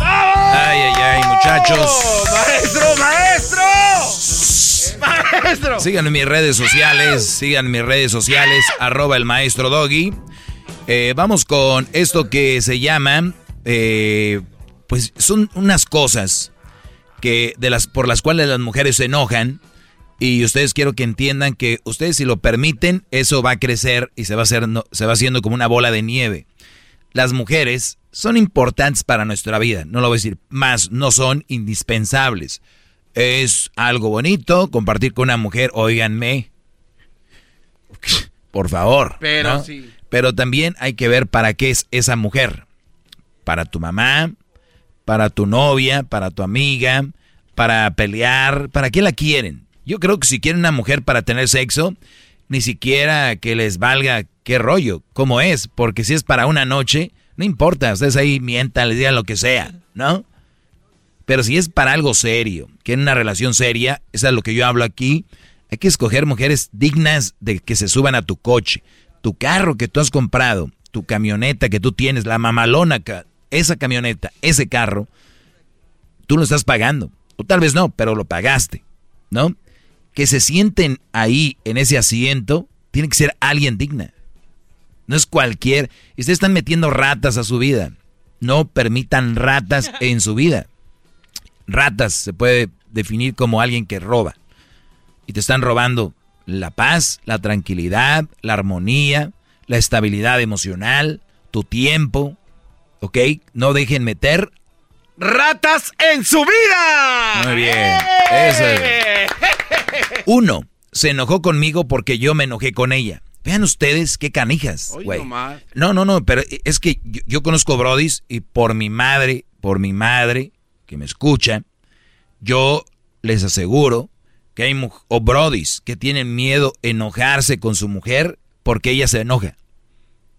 [SPEAKER 3] Ay, ay, ay, muchachos.
[SPEAKER 4] ¡Maestro, maestro! ¡Maestro!
[SPEAKER 3] Síganme en mis redes sociales, sigan en mis redes sociales, arroba el maestro Doggy. Eh, vamos con esto que se llama, eh, pues son unas cosas que de las por las cuales las mujeres se enojan y ustedes quiero que entiendan que ustedes si lo permiten eso va a crecer y se va a hacer se va haciendo como una bola de nieve. Las mujeres son importantes para nuestra vida, no lo voy a decir más, no son indispensables. Es algo bonito compartir con una mujer, óiganme. Por favor.
[SPEAKER 4] Pero
[SPEAKER 3] ¿no?
[SPEAKER 4] sí.
[SPEAKER 3] Pero también hay que ver para qué es esa mujer. Para tu mamá, para tu novia, para tu amiga, para pelear, ¿para qué la quieren? Yo creo que si quieren una mujer para tener sexo, ni siquiera que les valga qué rollo, cómo es, porque si es para una noche, no importa, ustedes ahí mientan, les digan lo que sea, ¿no? Pero si es para algo serio, que en una relación seria, eso es lo que yo hablo aquí, hay que escoger mujeres dignas de que se suban a tu coche, tu carro que tú has comprado, tu camioneta que tú tienes, la mamalona, esa camioneta, ese carro, tú lo estás pagando. O tal vez no, pero lo pagaste, ¿no? Que se sienten ahí en ese asiento, tiene que ser alguien digna. No es cualquier. Ustedes están metiendo ratas a su vida. No permitan ratas en su vida. Ratas se puede definir como alguien que roba. Y te están robando la paz, la tranquilidad, la armonía, la estabilidad emocional, tu tiempo. ¿Ok? No dejen meter
[SPEAKER 4] ¡Ratas en su vida!
[SPEAKER 3] Muy bien. Eso es. Uno, se enojó conmigo porque yo me enojé con ella. Vean ustedes qué canijas, güey. No, no, no, pero es que yo, yo conozco brodis y por mi madre, por mi madre que me escucha, yo les aseguro que hay o brodis que tienen miedo a enojarse con su mujer porque ella se enoja.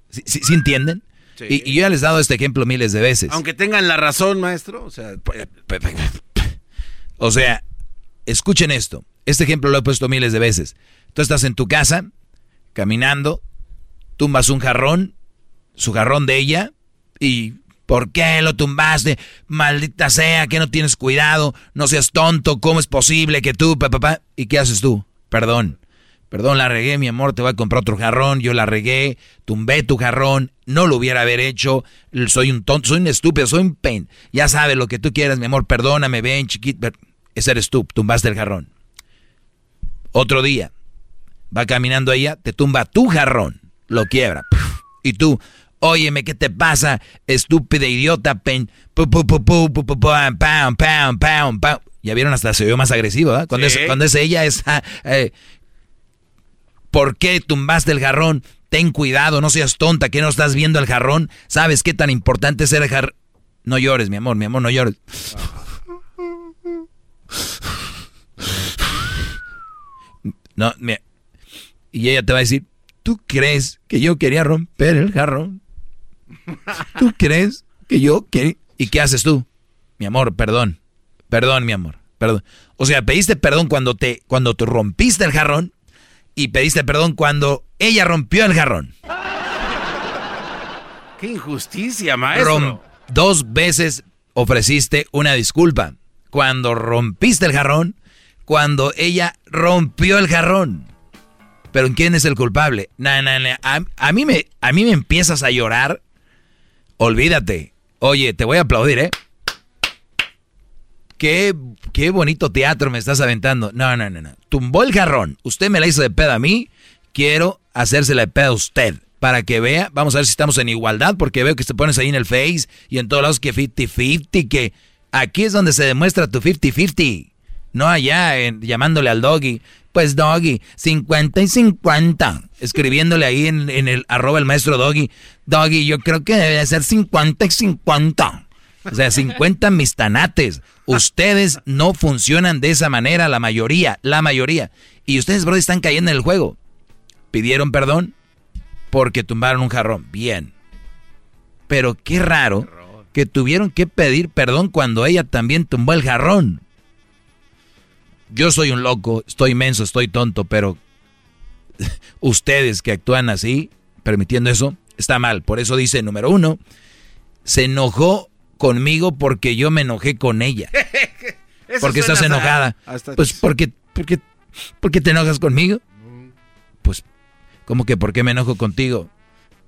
[SPEAKER 3] ¿Sí, sí- sí entienden?
[SPEAKER 4] Sí.
[SPEAKER 3] Y, y yo ya les he dado este ejemplo miles de veces.
[SPEAKER 4] Aunque tengan la razón, maestro. O sea,
[SPEAKER 3] O sea, escuchen esto. Este ejemplo lo he puesto miles de veces. Tú estás en tu casa, caminando, tumbas un jarrón, su jarrón de ella, y ¿por qué lo tumbaste? Maldita sea, que no tienes cuidado, no seas tonto, ¿cómo es posible que tú, papá? ¿Y qué haces tú? Perdón. Perdón, la regué, mi amor, te voy a comprar otro jarrón, yo la regué, tumbé tu jarrón, no lo hubiera haber hecho, soy un tonto, soy un estúpido, soy un pen. Ya sabes lo que tú quieras, mi amor, perdóname, ven, chiquito. Ese eres tú, tumbaste el jarrón. Otro día, va caminando ella, te tumba tu jarrón, lo quiebra. Y tú, óyeme, ¿qué te pasa, estúpida idiota, pen? Pu, pu, pu, pu, pu, pu, pam, pam, pam, pam, pam. Ya vieron, hasta se oyó más agresivo, ¿eh? Cuando,
[SPEAKER 4] Sí.
[SPEAKER 3] es, cuando es ella, es... ah, eh, ¿Por qué tumbaste el jarrón? Ten cuidado, no seas tonta, que no estás viendo el jarrón. ¿Sabes qué tan importante es el jarrón? No llores, mi amor, mi amor, no llores. No. Y ella te va a decir, ¿tú crees que yo quería romper el jarrón? ¿Tú crees que yo quería... ¿Y qué haces tú? Mi amor, perdón. Perdón, mi amor. Perdón. O sea, pediste perdón cuando te, cuando tú rompiste el jarrón y pediste perdón cuando ella rompió el jarrón.
[SPEAKER 4] ¡Qué injusticia, maestro!
[SPEAKER 3] dos veces ofreciste una disculpa. Cuando rompiste el jarrón, cuando ella rompió el jarrón. Pero ¿quién es el culpable? Na, na, na. A, mí me, a mí me empiezas a llorar. Olvídate. Oye, te voy a aplaudir, ¿eh? Qué, qué bonito teatro me estás aventando. No, no, no, no. Tumbó el jarrón. Usted me la hizo de pedo a mí. Quiero hacérsela de pedo a usted. Para que vea, vamos a ver si estamos en igualdad, porque veo que te pones ahí en el Face y en todos lados que 50-50, que aquí es donde se demuestra tu 50-50. No allá llamándole al doggy. Pues doggy, 50 y 50. Escribiéndole ahí en, el arroba el maestro doggy. Doggy, yo creo que debe ser 50 y 50. O sea, 50 mis tanates. Ustedes no funcionan de esa manera, la mayoría, la mayoría. Y ustedes, bro, están cayendo en el juego. ¿Pidieron perdón? Porque tumbaron un jarrón. Bien. Pero qué raro que tuvieron que pedir perdón cuando ella también tumbó el jarrón yo soy un loco, estoy inmenso, estoy tonto, pero ustedes que actúan así, permitiendo eso, está mal. Por eso dice, número uno, se enojó conmigo porque yo me enojé con ella. porque estás enojada. Pues porque, porque, porque te enojas conmigo. Pues, ¿cómo que por qué me enojo contigo?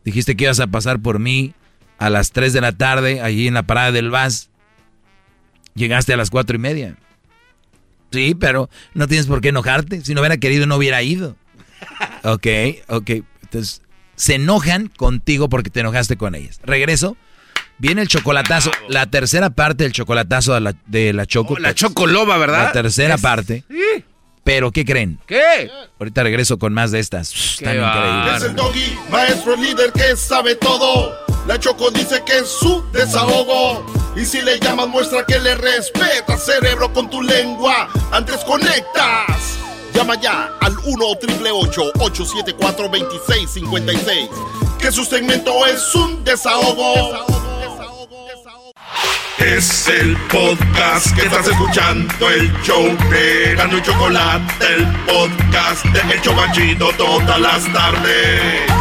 [SPEAKER 3] Dijiste que ibas a pasar por mí a las 3 de la tarde, allí en la parada del bus. Llegaste a las cuatro y media. Sí, pero no tienes por qué enojarte. Si no hubiera querido, no hubiera ido. Ok, ok. Entonces, se enojan contigo porque te enojaste con ellas. Regreso. Viene el chocolatazo, la tercera parte del chocolatazo de la, de la choco.
[SPEAKER 4] Oh, la chocoloba, ¿verdad?
[SPEAKER 3] La tercera parte. Sí. Pero, ¿qué creen?
[SPEAKER 4] ¿Qué?
[SPEAKER 3] Ahorita regreso con más de estas. Están increíbles.
[SPEAKER 13] Es el doggy, maestro líder que sabe todo. La Choco dice que es su desahogo. Y si le llamas, muestra que le respeta, cerebro, con tu lengua. Antes conectas. Llama ya al 1-888-874-2656. Que su segmento es un desahogo. Es el podcast que estás escuchando, el show de Gano y Chocolate, el podcast de El Chocachito todas las tardes.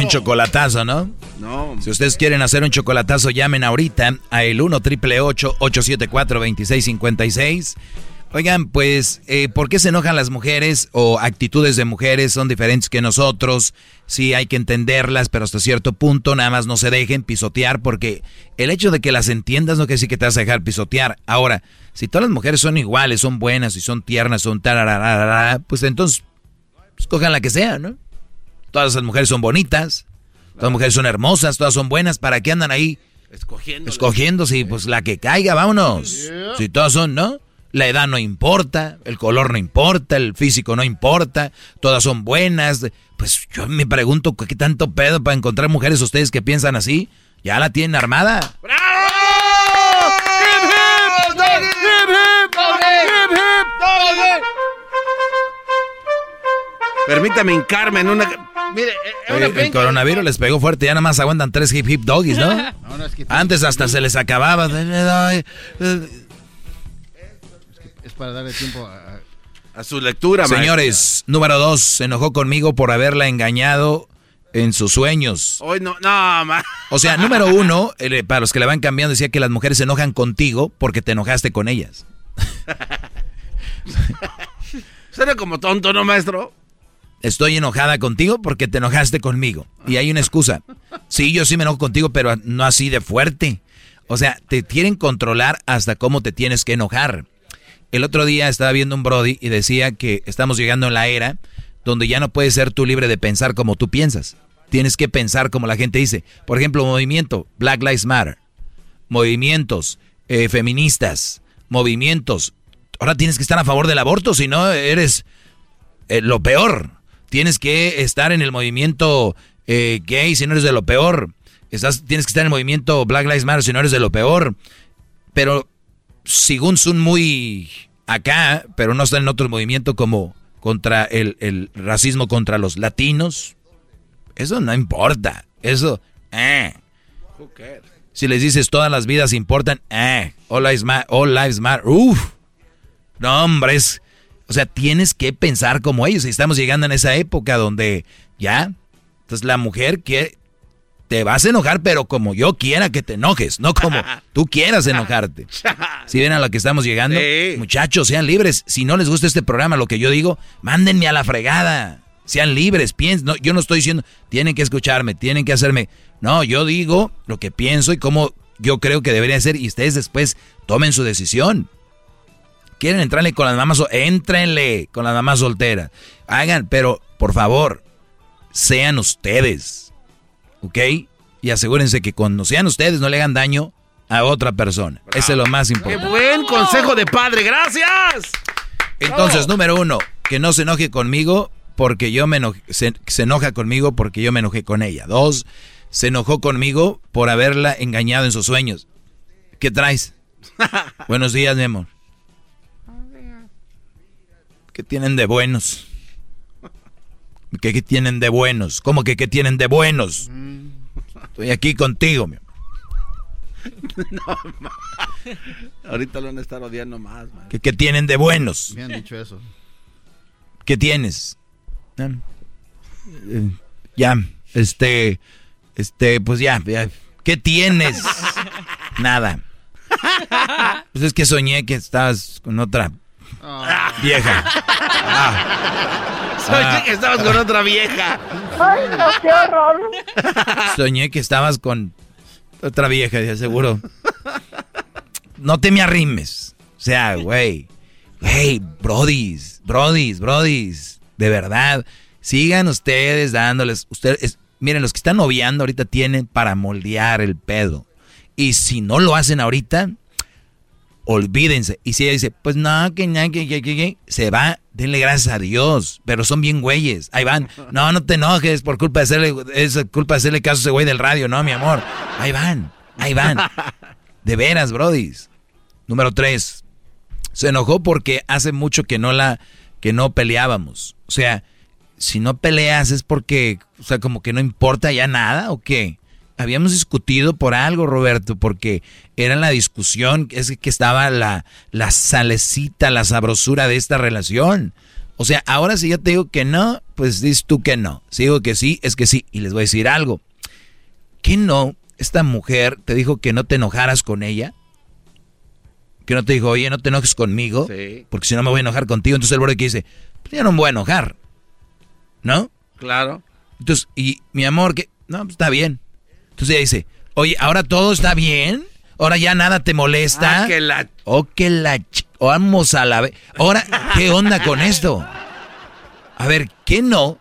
[SPEAKER 3] Un chocolatazo, ¿no?
[SPEAKER 4] No.
[SPEAKER 3] Si ustedes quieren hacer un chocolatazo, llamen ahorita a el 1 triple 874 2656. Oigan, pues, eh, ¿por qué se enojan las mujeres o actitudes de mujeres son diferentes que nosotros? Sí, hay que entenderlas, pero hasta cierto punto nada más no se dejen pisotear porque el hecho de que las entiendas no quiere decir que te vas a dejar pisotear. Ahora, si todas las mujeres son iguales, son buenas y son tiernas, son tarararara, pues entonces, escojan la que sea, ¿no? Todas las mujeres son bonitas, todas las mujeres son hermosas, todas son buenas, ¿para qué andan ahí?
[SPEAKER 4] Escogiendo.
[SPEAKER 3] Escogiendo, sí, pues la que caiga, vámonos. Si todas son, ¿no? La edad no importa, el color no importa, el físico no importa, todas son buenas. Pues yo me pregunto qué tanto pedo para encontrar mujeres ustedes que piensan así. Ya la tienen armada. ¡Bravo!
[SPEAKER 4] Permítame hincarme en una. Mire,
[SPEAKER 3] el coronavirus les pegó fuerte, ya nada más aguantan tres hip hip doggies, ¿no? Antes hasta se les acababa.
[SPEAKER 7] Para darle tiempo
[SPEAKER 4] a, su lectura,
[SPEAKER 3] Señores, número dos, se enojó conmigo por haberla engañado en sus sueños.
[SPEAKER 4] Hoy no, no, ma.
[SPEAKER 3] O sea, número uno, para los que le van cambiando, decía que las mujeres se enojan contigo porque te enojaste con ellas.
[SPEAKER 4] Suena como tonto, ¿no, maestro?
[SPEAKER 3] Estoy enojada contigo porque te enojaste conmigo. Y hay una excusa. Sí, yo sí me enojo contigo, pero no así de fuerte. O sea, te quieren controlar hasta cómo te tienes que enojar. El otro día estaba viendo un Brody y decía que estamos llegando a la era donde ya no puedes ser tú libre de pensar como tú piensas. Tienes que pensar como la gente dice. Por ejemplo, movimiento Black Lives Matter. Movimientos eh, feministas. Movimientos. Ahora tienes que estar a favor del aborto, si no eres eh, lo peor. Tienes que estar en el movimiento eh, gay, si no eres de lo peor. Tienes que estar en el movimiento Black Lives Matter, si no eres de lo peor. Pero según son muy acá, pero no están en otro movimiento como contra el, el racismo contra los latinos. Eso no importa. Eso, eh. Si les dices todas las vidas importan, eh. All lives matter. All lives matter. Uf. No, hombres. O sea, tienes que pensar como ellos. Estamos llegando en esa época donde ya. Entonces la mujer que te vas a enojar, pero como yo quiera que te enojes, no como tú quieras enojarte. Si ven a lo que estamos llegando, muchachos, sean libres. Si no les gusta este programa, lo que yo digo, mándenme a la fregada. Sean libres, piensen. No, yo no estoy diciendo, tienen que escucharme, tienen que hacerme. No, yo digo lo que pienso y cómo yo creo que debería ser y ustedes después tomen su decisión. ¿Quieren entrarle con las mamás? Éntrenle con las mamás solteras. Hagan, pero por favor, sean ustedes. ¿Ok? Y asegúrense que cuando sean ustedes no le hagan daño a otra persona. Ese es lo más importante.
[SPEAKER 4] ¡Qué buen consejo de padre! ¡Gracias!
[SPEAKER 3] Entonces, número uno, que no se enoje conmigo porque yo me enojé, se, enoja conmigo porque yo me enojé con ella. Dos, se enojó conmigo por haberla engañado en sus sueños. ¿Qué traes? Buenos días, mi amor. ¿Qué tienen de buenos? ¿Qué, tienen de buenos? ¿Cómo que qué tienen de buenos? Estoy aquí contigo, mi amor.
[SPEAKER 4] No, Ahorita lo van a estar odiando más.
[SPEAKER 3] ¿Qué, ¿Qué, tienen de buenos?
[SPEAKER 7] Me han dicho eso.
[SPEAKER 3] ¿Qué tienes? Ya, este, este, pues ya, ¿qué tienes? Nada. Pues es que soñé que estabas con otra vieja.
[SPEAKER 4] Soñé ah. que estabas con otra vieja.
[SPEAKER 32] Ay, no, qué horror.
[SPEAKER 3] Soñé que estabas con otra vieja, de seguro. No te me arrimes. O sea, güey. Güey, brodis, brodis, brodis de verdad, sigan ustedes dándoles, ustedes, miren, los que están noviando ahorita tienen para moldear el pedo. Y si no lo hacen ahorita, olvídense. Y si ella dice, pues no, que, que, que, que, se va, denle gracias a Dios. Pero son bien güeyes. Ahí van. No, no te enojes por culpa de hacerle, es culpa de hacerle caso a ese güey del radio, no, mi amor. Ahí van, ahí van. De veras, brodis. Número tres. Se enojó porque hace mucho que no la, que no peleábamos. O sea, si no peleas es porque, o sea, como que no importa ya nada o qué. Habíamos discutido por algo, Roberto, porque era la discusión, es que estaba la, la salecita, la sabrosura de esta relación. O sea, ahora si yo te digo que no, pues dices tú que no. Si digo que sí, es que sí. Y les voy a decir algo. ¿Qué no? Esta mujer te dijo que no te enojaras con ella. Que no te dijo, oye, no te enojes conmigo. Porque si no me voy a enojar contigo. Entonces el borde que dice, pues ya no me voy a enojar. ¿No?
[SPEAKER 4] Claro.
[SPEAKER 3] Entonces, y mi amor, que no, pues está bien. Entonces ella dice, oye, ahora todo está bien. Ahora ya nada te molesta.
[SPEAKER 4] Ah, que la...
[SPEAKER 3] O que la... vamos a la. Ahora, ¿qué onda con esto? A ver, ¿qué no?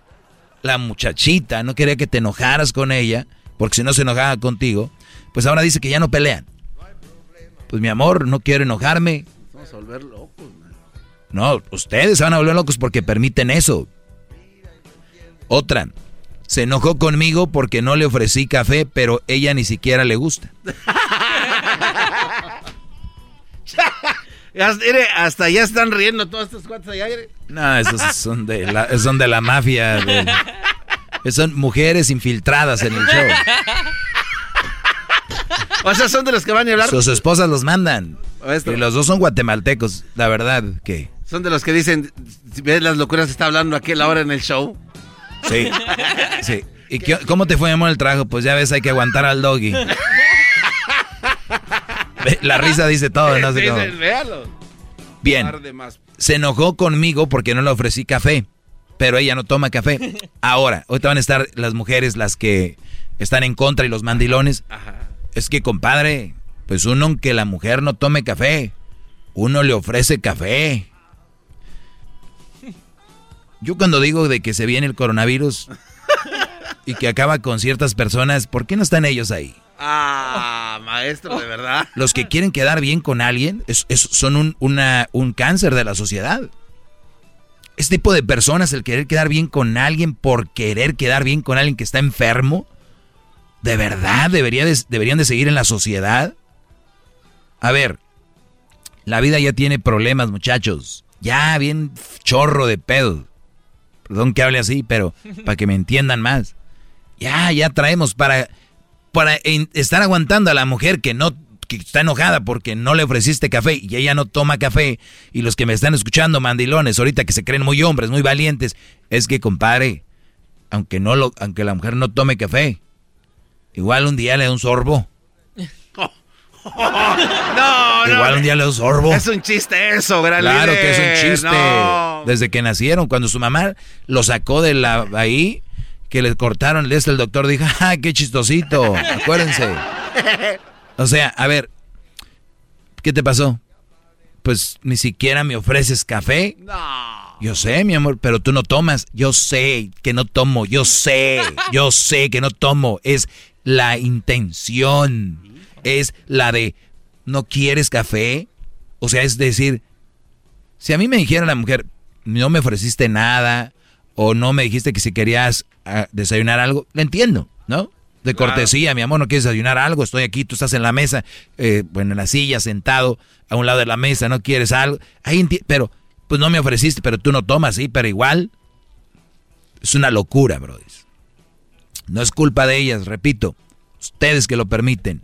[SPEAKER 3] La muchachita no quería que te enojaras con ella, porque si no se enojaba contigo, pues ahora dice que ya no pelean. Pues mi amor, no quiero enojarme.
[SPEAKER 4] Vamos a volver locos,
[SPEAKER 3] No, ustedes se van a volver locos porque permiten eso. Otra, se enojó conmigo porque no le ofrecí café, pero ella ni siquiera le gusta.
[SPEAKER 4] Hasta ya están riendo todas estas cuantas allá.
[SPEAKER 3] No, esos son de la, son de la mafia. son mujeres infiltradas en el show.
[SPEAKER 4] O sea, son de los que van a hablar.
[SPEAKER 3] Sus esposas los mandan. Y los dos son guatemaltecos, la verdad que.
[SPEAKER 4] Son de los que dicen, ves las locuras está hablando aquel ahora en el show.
[SPEAKER 3] Sí, sí. ¿Y cómo te fue, amor, el trabajo? Pues ya ves, hay que aguantar al doggy. La risa dice todo, no sé cómo. Bien. Se enojó conmigo porque no le ofrecí café, pero ella no toma café. Ahora, ahorita van a estar las mujeres las que están en contra y los mandilones. Es que, compadre, pues uno aunque la mujer no tome café, uno le ofrece café. Yo cuando digo de que se viene el coronavirus y que acaba con ciertas personas, ¿por qué no están ellos ahí?
[SPEAKER 4] Ah, maestro, de verdad.
[SPEAKER 3] Los que quieren quedar bien con alguien son un, un cáncer de la sociedad. Este tipo de personas, el querer quedar bien con alguien por querer quedar bien con alguien que está enfermo, ¿de verdad debería deberían de seguir en la sociedad? A ver, La vida ya tiene problemas, muchachos. Ya, bien chorro de pedo. Perdón que hable así, pero para que me entiendan más. Ya, ya traemos para, para estar aguantando a la mujer que no que está enojada porque no le ofreciste café y ella no toma café. Y los que me están escuchando, mandilones, ahorita que se creen muy hombres, muy valientes, es que, compadre, aunque, no lo, aunque la mujer no tome café, igual un día le da un sorbo.
[SPEAKER 4] No,
[SPEAKER 3] Igual un día un sorbo.
[SPEAKER 4] Es un chiste eso, gran
[SPEAKER 3] Claro que es un chiste. Desde que nacieron, cuando su mamá lo sacó de la ahí, que le cortaron, este el doctor dijo, ¡ah, qué chistosito! Acuérdense. O sea, a ver, ¿qué te pasó? Pues ni siquiera me ofreces café. No. Yo sé, mi amor, pero tú no tomas. Yo sé que no tomo. Yo sé, yo sé que no tomo. Es la intención. Es la de, ¿no quieres café? O sea, es decir, si a mí me dijera la mujer, no me ofreciste nada, o no me dijiste que si querías ah, desayunar algo, le entiendo, ¿no? De cortesía, mi amor, no quieres desayunar algo, estoy aquí, tú estás en la mesa, eh, bueno, en la silla, sentado a un lado de la mesa, no quieres algo. Ahí pero, pues no me ofreciste, pero tú no tomas, sí, pero igual. Es una locura, bro. No es culpa de ellas, repito, ustedes que lo permiten.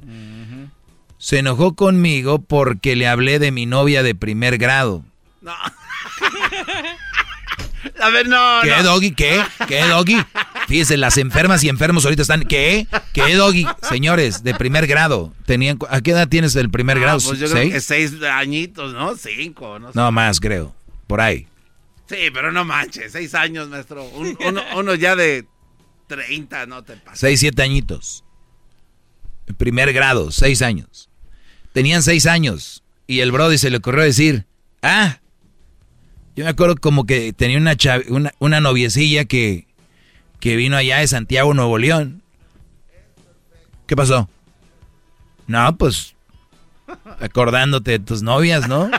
[SPEAKER 3] Se enojó conmigo porque le hablé de mi novia de primer grado. No.
[SPEAKER 4] A ver, no.
[SPEAKER 3] ¿Qué, Doggy? ¿Qué? ¿Qué, Doggy? Fíjese, las enfermas y enfermos ahorita están. ¿Qué? ¿Qué, Doggy? Señores, de primer grado. Tenían, ¿A qué edad tienes el primer grado?
[SPEAKER 4] Pues yo creo que seis añitos, ¿no? Cinco, no
[SPEAKER 3] sé. No, más, creo. Por ahí.
[SPEAKER 4] Sí, pero no manches. Seis años, maestro. uno, ya de treinta, no te pasa.
[SPEAKER 3] Seis, siete añitos. Primer grado, seis años. Tenían seis años. Y el Brody se le ocurrió decir: Ah, yo me acuerdo como que tenía una, una, noviecilla que, que vino allá de Santiago, Nuevo León. ¿Qué pasó? No, pues acordándote de tus novias, ¿no?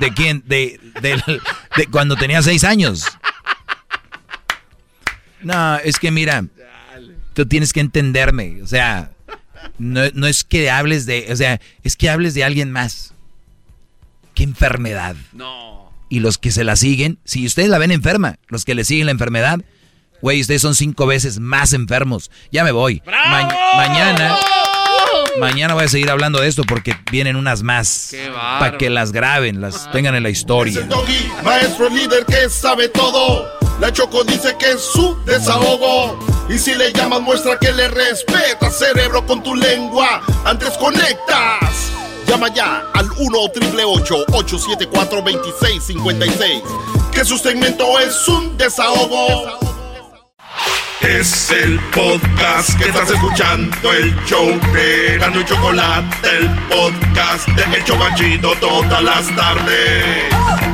[SPEAKER 3] ¿De quién? De, de, de, cuando tenía seis años. No, es que mira, tú tienes que entenderme. O sea, no, no es que hables de, o sea, es que hables de alguien más. ¿Qué enfermedad?
[SPEAKER 4] No
[SPEAKER 3] y los que se la siguen, si ustedes la ven enferma, los que le siguen la enfermedad, güey, ustedes son cinco veces más enfermos. Ya me voy. mañana, mañana voy a seguir hablando de esto porque vienen unas más. Para que las graben, las tengan en la historia.
[SPEAKER 13] Es doggy, maestro líder que sabe todo. La Choco dice que es su desahogo. Y si le llamas, muestra que le respeta, cerebro, con tu lengua. Antes conectas. Llama ya al 1-888-874-2656. Que su segmento es un desahogo. Es el podcast que estás escuchando, el show de Gano y Chocolate, el podcast de El Chocachito todas las tardes.